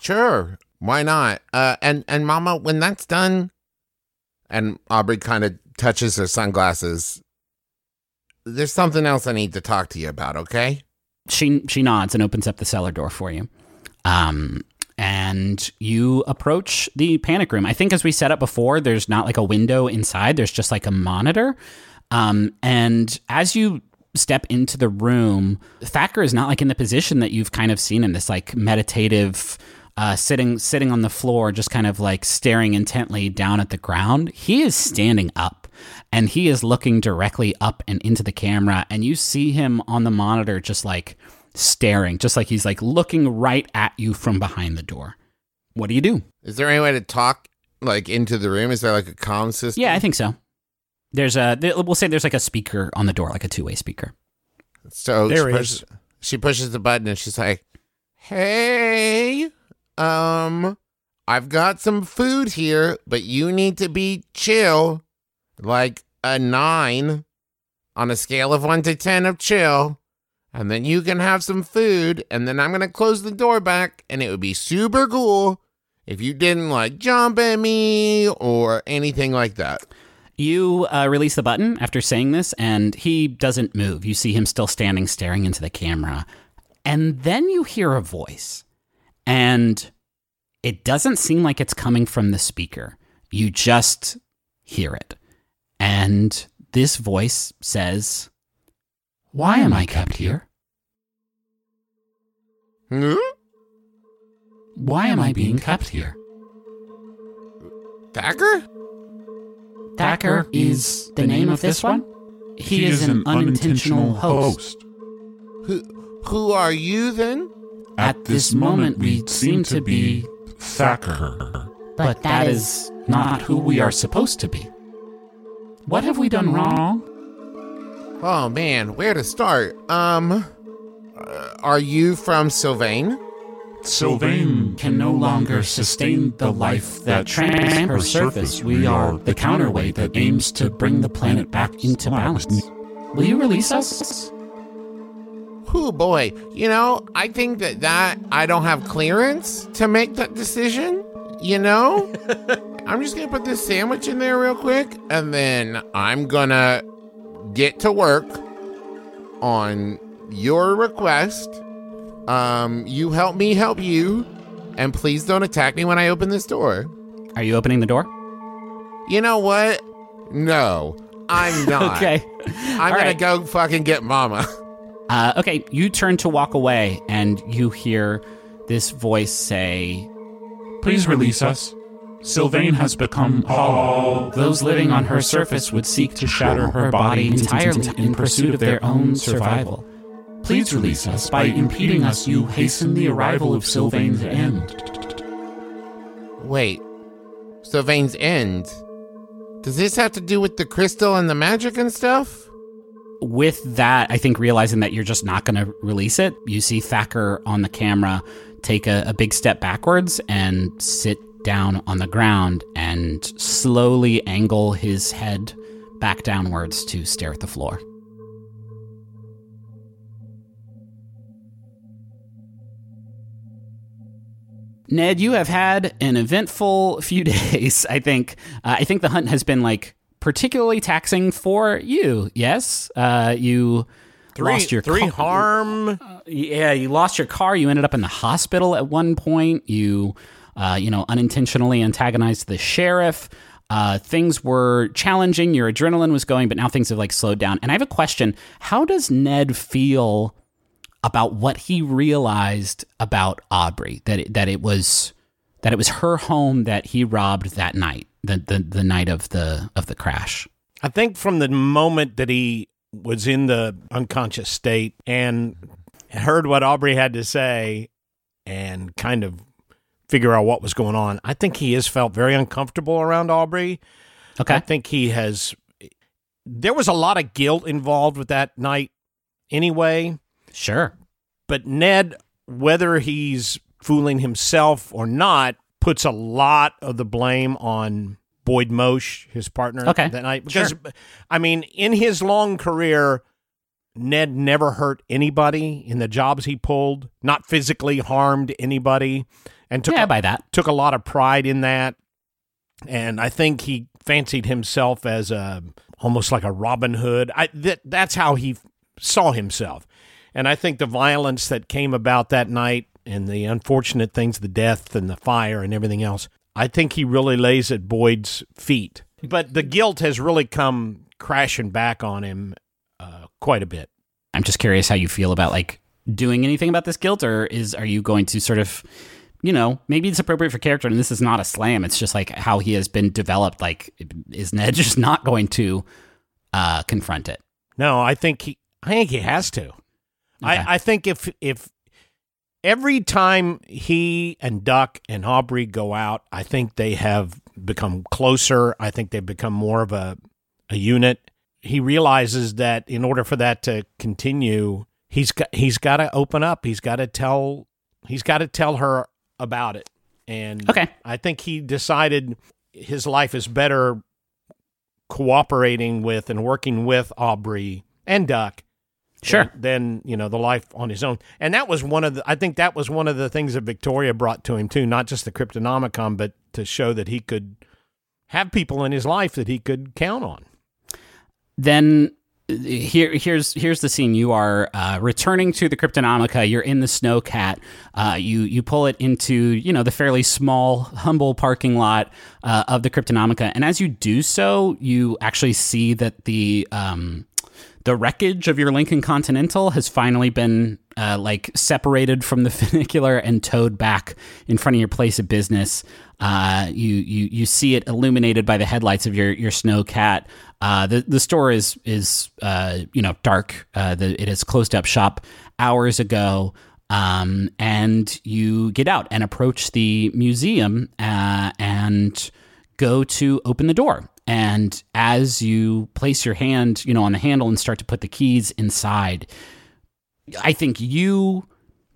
Speaker 2: sure. Why not? Uh and and mama, when that's done and Aubrey kind of touches her sunglasses. There's something else I need to talk to you about, okay?
Speaker 1: she she nods and opens up the cellar door for you. Um, and you approach the panic room. I think as we set up before, there's not like a window inside. There's just like a monitor. Um, and as you step into the room, Thacker is not like in the position that you've kind of seen him. This like meditative, uh, sitting sitting on the floor, just kind of like staring intently down at the ground. He is standing up and he is looking directly up and into the camera and you see him on the monitor just like staring just like he's like looking right at you from behind the door what do you do
Speaker 2: Is there any way to talk like into the room? Is there like a comm system?
Speaker 1: yeah i think so there's a we'll say there's like a speaker on the door like a two-way speaker
Speaker 2: So
Speaker 3: There
Speaker 2: she,
Speaker 3: he
Speaker 2: pushes, she pushes the button and she's like, "Hey, um, I've got some food here, but you need to be chill, like a nine on a scale of one to ten of chill, and then you can have some food, and then I'm gonna close the door back, and it would be super cool if you didn't like jump at me or anything like that."
Speaker 1: You uh, release the button after saying this, and he doesn't move. You see him still standing, staring into the camera. And then you hear a voice, and it doesn't seem like it's coming from the speaker. You just hear it. and this voice says, Why am I kept here?
Speaker 2: Hmm?
Speaker 1: Why am I being kept here?
Speaker 2: Thacker?
Speaker 1: Thacker is the name of this one? He is an unintentional host.
Speaker 2: Who who are you then?
Speaker 1: At this moment, we seem to be,
Speaker 5: Thacker.
Speaker 1: but that is not who we are supposed to be. What have we done wrong?
Speaker 2: Oh man, where to start? Um uh, are you from Sylvain?
Speaker 5: Sylvain
Speaker 1: Can no longer sustain the life that tramples her surface. We are the counterweight that aims to bring the planet back into balance. Will you release us?
Speaker 2: Who boy, you know, I think that that I don't have clearance to make that decision, you know? I'm just going to put this sandwich in there real quick and then I'm going to get to work on your request. Um you help me help you and please don't attack me when I open this door.
Speaker 1: Are you opening the door?
Speaker 2: You know what? No, I'm not.
Speaker 1: Okay.
Speaker 2: I'm
Speaker 1: All
Speaker 2: going
Speaker 1: right.
Speaker 2: to go fucking get mama.
Speaker 1: Uh, okay, you turn to walk away, and you hear this voice say,
Speaker 5: Please release us. Sylvain has become all
Speaker 1: Those living on her surface would seek to shatter her body entirely in pursuit of their own survival. Please release us. By impeding us, you hasten the arrival of Sylvain's end.
Speaker 2: Wait. Sylvain's end. Does this have to do with the crystal and the magic and stuff?
Speaker 1: With that, I think realizing that you're just not going to release it, you see Thacker on the camera take a, a big step backwards and sit down on the ground and slowly angle his head back downwards to stare at the floor. Ned, you have had an eventful few days. I think. Uh, I think the hunt has been like particularly taxing for you. Yes, uh, you
Speaker 3: Three,
Speaker 1: lost your
Speaker 3: three
Speaker 1: car-
Speaker 3: harm.
Speaker 1: Yeah, you lost your car. You ended up in the hospital at one point. You, uh, you know, unintentionally antagonized the sheriff. Uh, things were challenging. Your adrenaline was going, but now things have like slowed down. And I have a question: How does Ned feel about what he realized about Aubrey? That it, that it was that it was her home that he robbed that night, the the, the night of the of the crash.
Speaker 3: I think from the moment that he was in the unconscious state and heard what Aubrey had to say and kind of figure out what was going on, I think he has felt very uncomfortable around Aubrey.
Speaker 1: Okay.
Speaker 3: I think he has. There was a lot of guilt involved with that night anyway.
Speaker 1: sure.
Speaker 3: But Ned, whether he's fooling himself or not, puts a lot of the blame on Boyd Moshe, his partner
Speaker 1: Okay,
Speaker 3: that night. Because I mean, in his long career, Ned never hurt anybody in the jobs he pulled, not physically harmed anybody, and took
Speaker 1: Yeah,
Speaker 3: a,
Speaker 1: by that.
Speaker 3: took a lot of pride in that. And I think he fancied himself as a almost like a Robin Hood. I that that's how he saw himself. And I think the violence that came about that night and the unfortunate things, the death and the fire and everything else, I think he really lays at Boyd's feet. But the guilt has really come crashing back on him uh, quite a bit.
Speaker 1: I'm just curious how you feel about like doing anything about this guilt, or is are you going to sort of, you know, maybe it's appropriate for character, and this is not a slam. It's just like how he has been developed. Like, is Ned just not going to uh, confront it?
Speaker 3: No, I think he. I think he has to.
Speaker 1: Okay.
Speaker 3: I, I think if if every time he and Duck and Aubrey go out, I think they have become closer. I think they've become more of a a unit. He realizes that in order for that to continue, he's got he's got to open up. He's got to tell he's got to tell her about it. And
Speaker 1: Okay.
Speaker 3: I think he decided his life is better cooperating with and working with Aubrey and Duck
Speaker 1: Sure.
Speaker 3: than you know the life on his own. And that was one of the i think that was one of the things that victoria brought to him too not just the cryptonomicon but to show that he could have people in his life that he could count on.
Speaker 1: Then here here's here's the scene. You are uh, returning to the cryptonomica. You're in the snowcat uh, you you pull it into you know the fairly small humble parking lot uh, of the cryptonomica. And as you do so you actually see that the um, the wreckage of your Lincoln Continental has finally been uh, like separated from the funicular and towed back in front of your place of business. Uh, you you you see it illuminated by the headlights of your your snowcat. Uh, the the store is is uh, you know dark. Uh, the, it has closed up shop hours ago. Um, and you get out and approach the museum uh, and go to open the door. And as you place your hand, you know, on the handle and start to put the keys inside, I think you,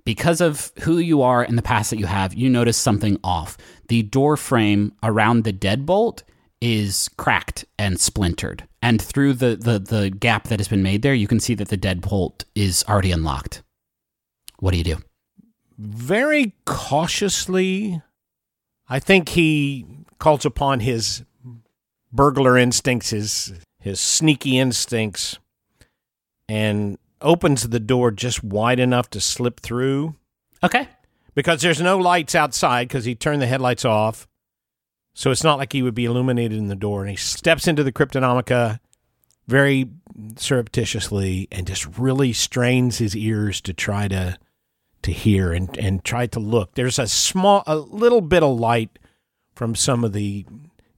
Speaker 1: because of who you are and the past that you have, you notice something off. The door frame around the deadbolt is cracked and splintered. And through the, the, the gap that has been made there, you can see that the deadbolt is already unlocked. What do you do?
Speaker 3: Very cautiously, I think he calls upon his burglar instincts, his his sneaky instincts, and opens the door just wide enough to slip through
Speaker 1: Okay.
Speaker 3: because there's no lights outside because he turned the headlights off. So it's not like he would be illuminated in the door. And he steps into the Cryptonomica very surreptitiously and just really strains his ears to try to to hear and, and try to look. There's a small a little bit of light from some of the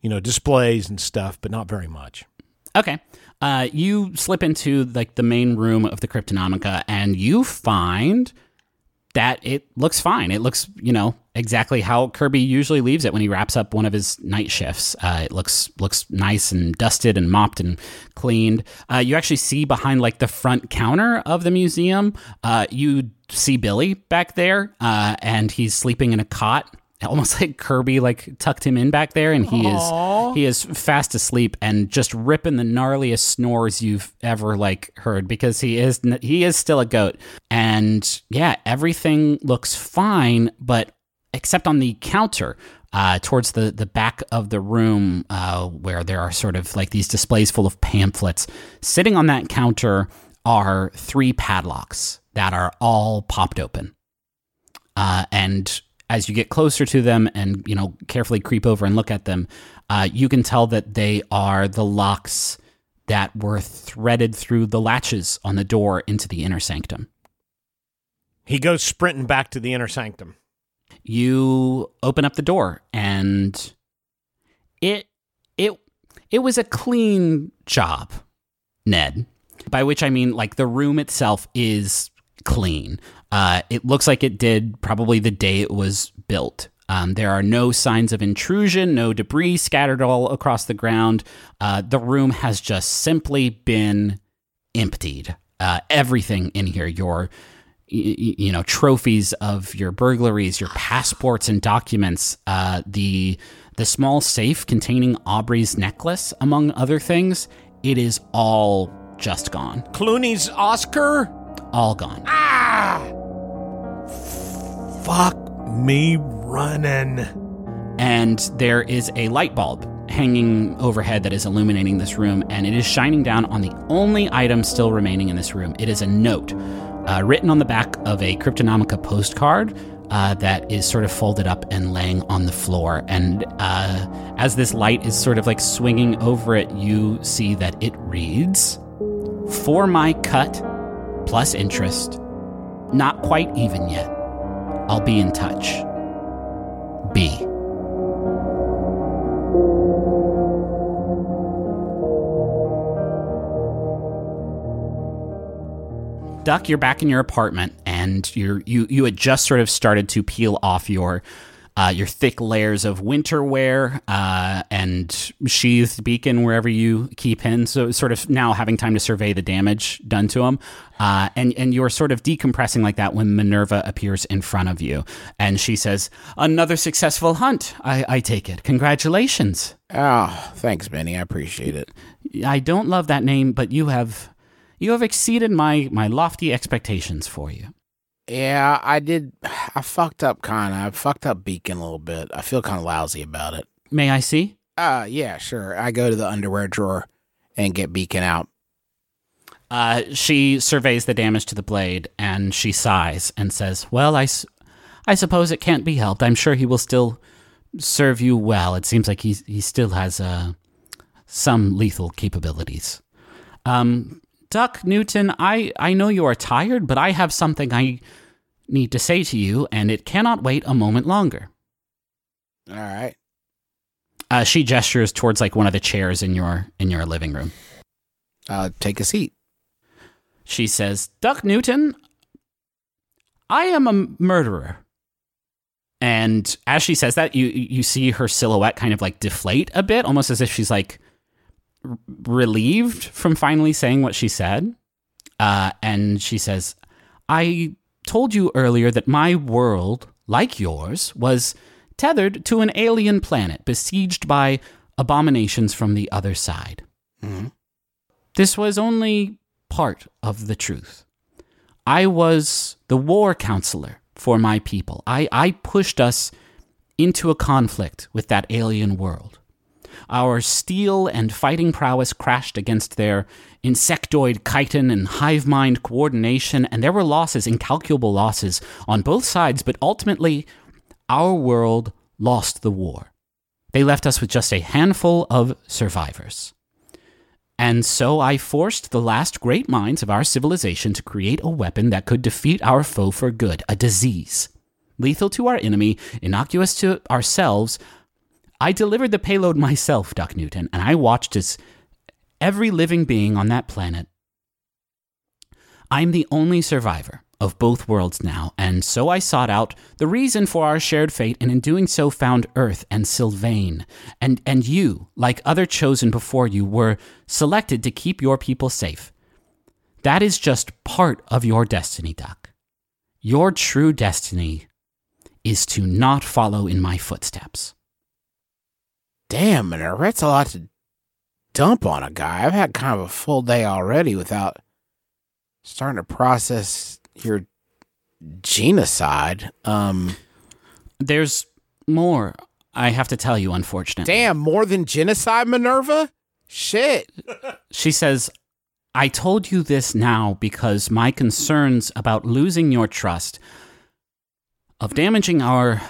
Speaker 3: you know displays and stuff, but not very much.
Speaker 1: Okay. Uh, you slip into like the main room of the Cryptonomica and you find that it looks fine. It looks, you know, exactly how Kirby usually leaves it when he wraps up one of his night shifts. Uh, it looks looks nice and dusted and mopped and cleaned. Uh, you actually see behind like the front counter of the museum, uh, you see Billy back there, uh, and he's sleeping in a cot. Almost like Kirby like tucked him in back there, and he is he is fast asleep and just ripping the gnarliest snores you've ever like heard because he is he is still a goat. And yeah, everything looks fine, but except on the counter uh, towards the, the back of the room uh, where there are sort of like these displays full of pamphlets. Sitting on that counter are three padlocks that are all popped open. Uh, and as you get closer to them and you know carefully creep over and look at them, uh, you can tell that they are the locks that were threaded through the latches on the door into the inner sanctum.
Speaker 3: He goes sprinting back to the inner sanctum.
Speaker 1: you open up the door and it it it was a clean job ned by which i mean like the room itself is clean uh, it looks like it did probably the day it was built um, there are no signs of intrusion no debris scattered all across the ground uh, the room has just simply been emptied uh, everything in here your y- y- you know trophies of your burglaries, your passports and documents, uh, the the small safe containing Aubrey's necklace, among other things. It is all just gone,
Speaker 3: Clooney's Oscar?
Speaker 1: all gone.
Speaker 3: Fuck me running.
Speaker 1: and there is a light bulb hanging overhead that is illuminating this room, and it is shining down on the only item still remaining in this room. It is a note uh, written on the back of a Cryptonomica postcard. Uh, that is sort of folded up and laying on the floor. And uh, as this light is sort of like swinging over it, you see that it reads For my cut plus interest, not quite even yet. I'll be in touch. B. Duck, you're back in your apartment, and you're you you had just sort of started to peel off your uh, your thick layers of winter wear uh, and sheathed beacon wherever you keep him. So sort of now having time to survey the damage done to him, uh, and and you're sort of decompressing like that when Minerva appears in front of you, and she says, "Another successful hunt. I, I take it. Congratulations."
Speaker 4: Oh, thanks, Minnie. I appreciate it.
Speaker 1: I don't love that name, but you have you have exceeded my my lofty expectations for you.
Speaker 4: Yeah, I did. I fucked up kind of. I fucked up Beacon a little bit. I feel kind of lousy about it.
Speaker 1: May I see?
Speaker 4: Uh, yeah, sure. I go to the underwear drawer and get Beacon out.
Speaker 1: Uh, she surveys the damage to the blade and she sighs and says, Well, I, I suppose it can't be helped. I'm sure he will still serve you well. It seems like he, he still has uh, some lethal capabilities. Um, Duck Newton, I, I know you are tired, but I have something I need to say to you, and it cannot wait a moment longer.
Speaker 4: All right.
Speaker 1: Uh, she gestures towards like one of the chairs in your in your living room.
Speaker 4: Uh, take a seat.
Speaker 1: She says, Duck Newton, I am a murderer. And as she says that, you you see her silhouette kind of like deflate a bit, almost as if she's like r- relieved from finally saying what she said. Uh, and she says, I told you earlier that my world, like yours, was tethered to an alien planet besieged by abominations from the other side. This was only part of the truth. I was the war counselor for my people. I, I pushed us into a conflict with that alien world. Our steel and fighting prowess crashed against their insectoid chitin and hive mind coordination, and there were losses, incalculable losses, on both sides, but ultimately, our world lost the war. They left us with just a handful of survivors. And so I forced the last great minds of our civilization to create a weapon that could defeat our foe for good, a disease. Lethal to our enemy, innocuous to ourselves. I delivered the payload myself, Duck Newton, and I watched as every living being on that planet. I'm the only survivor of both worlds now, and so I sought out the reason for our shared fate, and in doing so found Earth and Sylvain. And, and you, like other chosen before you, were selected to keep your people safe. That is just part of your destiny, Duck. Your true destiny is to not follow in my footsteps.
Speaker 4: Damn, Minerva, that's a lot to dump on a guy. I've had kind of a full day already without starting to process your genocide. Um,
Speaker 1: There's more I have to tell you, unfortunately.
Speaker 4: damn, more than genocide, Minerva? Shit.
Speaker 1: She says, I told you this now because my concerns about losing your trust, of damaging our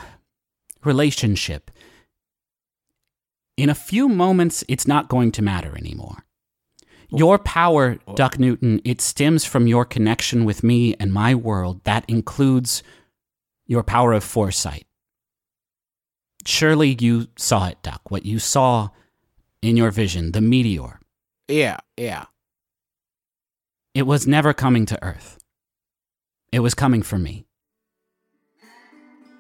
Speaker 1: relationship, in a few moments, it's not going to matter anymore. Your power, uh, Duck Newton, it stems from your connection with me and my world. That includes your power of foresight. Surely you saw it, Duck. What you saw in your vision, the meteor.
Speaker 4: Yeah, yeah.
Speaker 1: It was never coming to Earth. It was coming for me.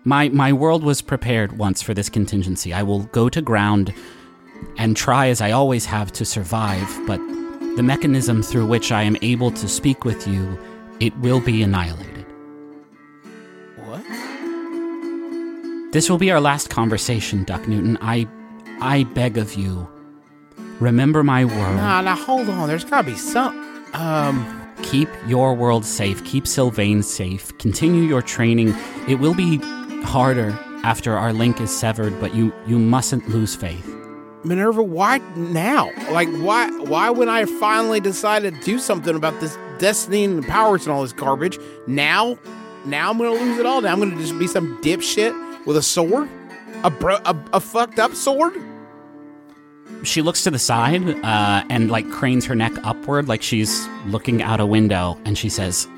Speaker 1: My my world was prepared once for this contingency. I will go to ground and try as I always have to survive, but the mechanism through which I am able to speak with you, it will be annihilated.
Speaker 4: What?
Speaker 1: This will be our last conversation, Duck Newton. I I beg of you, remember my word.
Speaker 4: Nah, now hold on. There's gotta be some. Um,
Speaker 1: Keep your world safe. Keep Sylvain safe. Continue your training. It will be harder after our link is severed, but you you mustn't lose faith.
Speaker 4: Minerva, why now? Like, why? Why when I finally decided to do something about this destiny and the powers and all this garbage? Now, now I'm gonna lose it all. Now I'm gonna just be some dipshit with a sword, a bro, a, a fucked up sword.
Speaker 1: She looks to the side uh, and like cranes her neck upward, like she's looking out a window, and she says,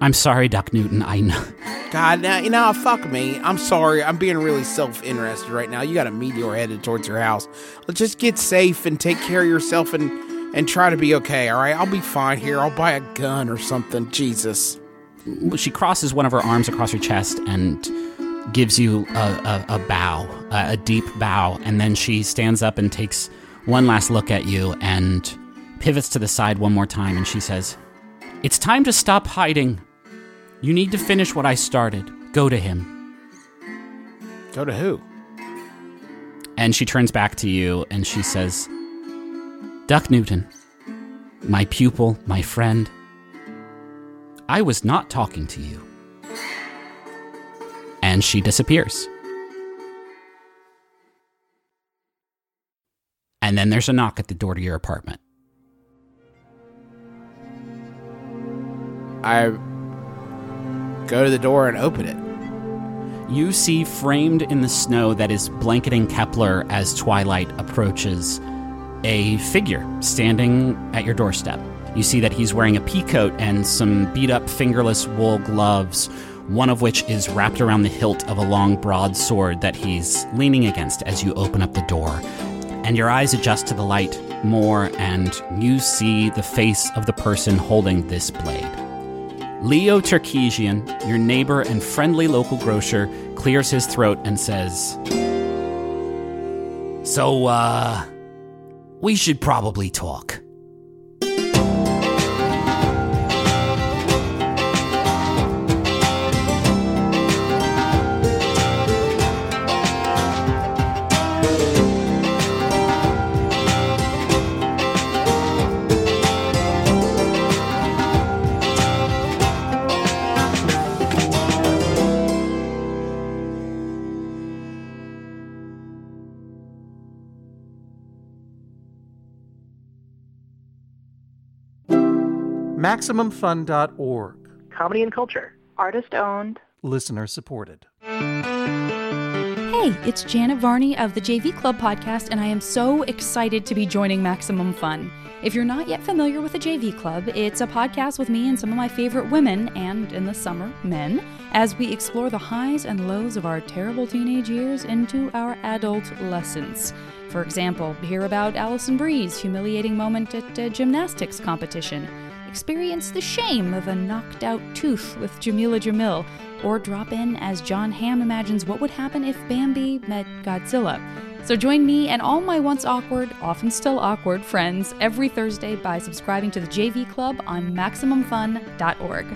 Speaker 1: "I'm sorry, Duck Newton. I know."
Speaker 4: God, now you know, fuck me. I'm sorry. I'm being really self-interested right now. You got a meteor headed towards your house. Let's just get safe and take care of yourself and and try to be okay. All right, I'll be fine here. I'll buy a gun or something. Jesus.
Speaker 1: she crosses one of her arms across her chest and gives you a, a, a bow, a, a deep bow, and then she stands up and takes one last look at you and pivots to the side one more time and she says, It's time to stop hiding. You need to finish what I started. Go to him.
Speaker 4: Go to who?
Speaker 1: And she turns back to you and she says, Duck Newton, my pupil, my friend, I was not talking to you. And she disappears. And then there's a knock at the door to your apartment.
Speaker 4: I go to the door and open it.
Speaker 1: You see framed in the snow that is blanketing Kepler as twilight approaches a figure standing at your doorstep. You see that he's wearing a peacoat and some beat up fingerless wool gloves, one of which is wrapped around the hilt of a long broadsword that he's leaning against as you open up the door. And your eyes adjust to the light more, and you see the face of the person holding this blade. Leo Tarkesian, your neighbor and friendly local grocer, clears his throat and says, So, uh, we should probably talk.
Speaker 6: MaximumFun.org.
Speaker 7: Comedy and culture. Artist owned.
Speaker 6: Listener supported.
Speaker 8: Hey, it's Janet Varney of the JV Club podcast, and I am so excited to be joining Maximum Fun. If you're not yet familiar with the JV Club, it's a podcast with me and some of my favorite women, and in the summer, men, as we explore the highs and lows of our terrible teenage years into our adult lessons. For example, hear about Alison Brie's humiliating moment at a gymnastics competition, experience the shame of a knocked out tooth with Jameela Jamil, or drop in as Jon Hamm imagines what would happen if Bambi met Godzilla. So join me and all my once awkward, often still awkward friends every Thursday by subscribing to the JV Club on MaximumFun.org.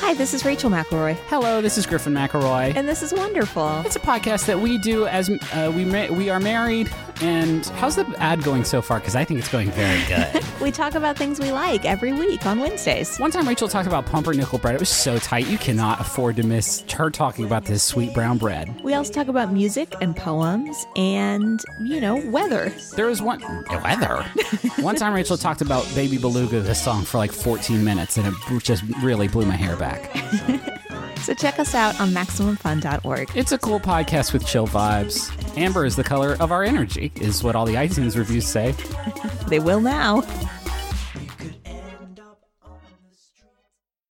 Speaker 9: Hi, this is Rachel McElroy,
Speaker 1: Hello, this is Griffin McElroy.
Speaker 9: and this is wonderful.
Speaker 1: It's a podcast that we do as uh, we ma- we are married. And how's the ad going so far? Because I think it's going very good.
Speaker 9: We talk about things we like every week on Wednesdays.
Speaker 1: One time Rachel talked about pumpernickel bread. It was so tight you cannot afford to miss her talking about this sweet brown bread.
Speaker 9: We also talk about music and poems and, you know, weather.
Speaker 1: There was one weather. one time Rachel talked about Baby Beluga, the song, for like 14 minutes, and it just really blew my hair back.
Speaker 9: So check us out on MaximumFun.org.
Speaker 1: It's a cool podcast with chill vibes. Amber is the color of our energy, is what all the iTunes reviews say.
Speaker 9: They will now.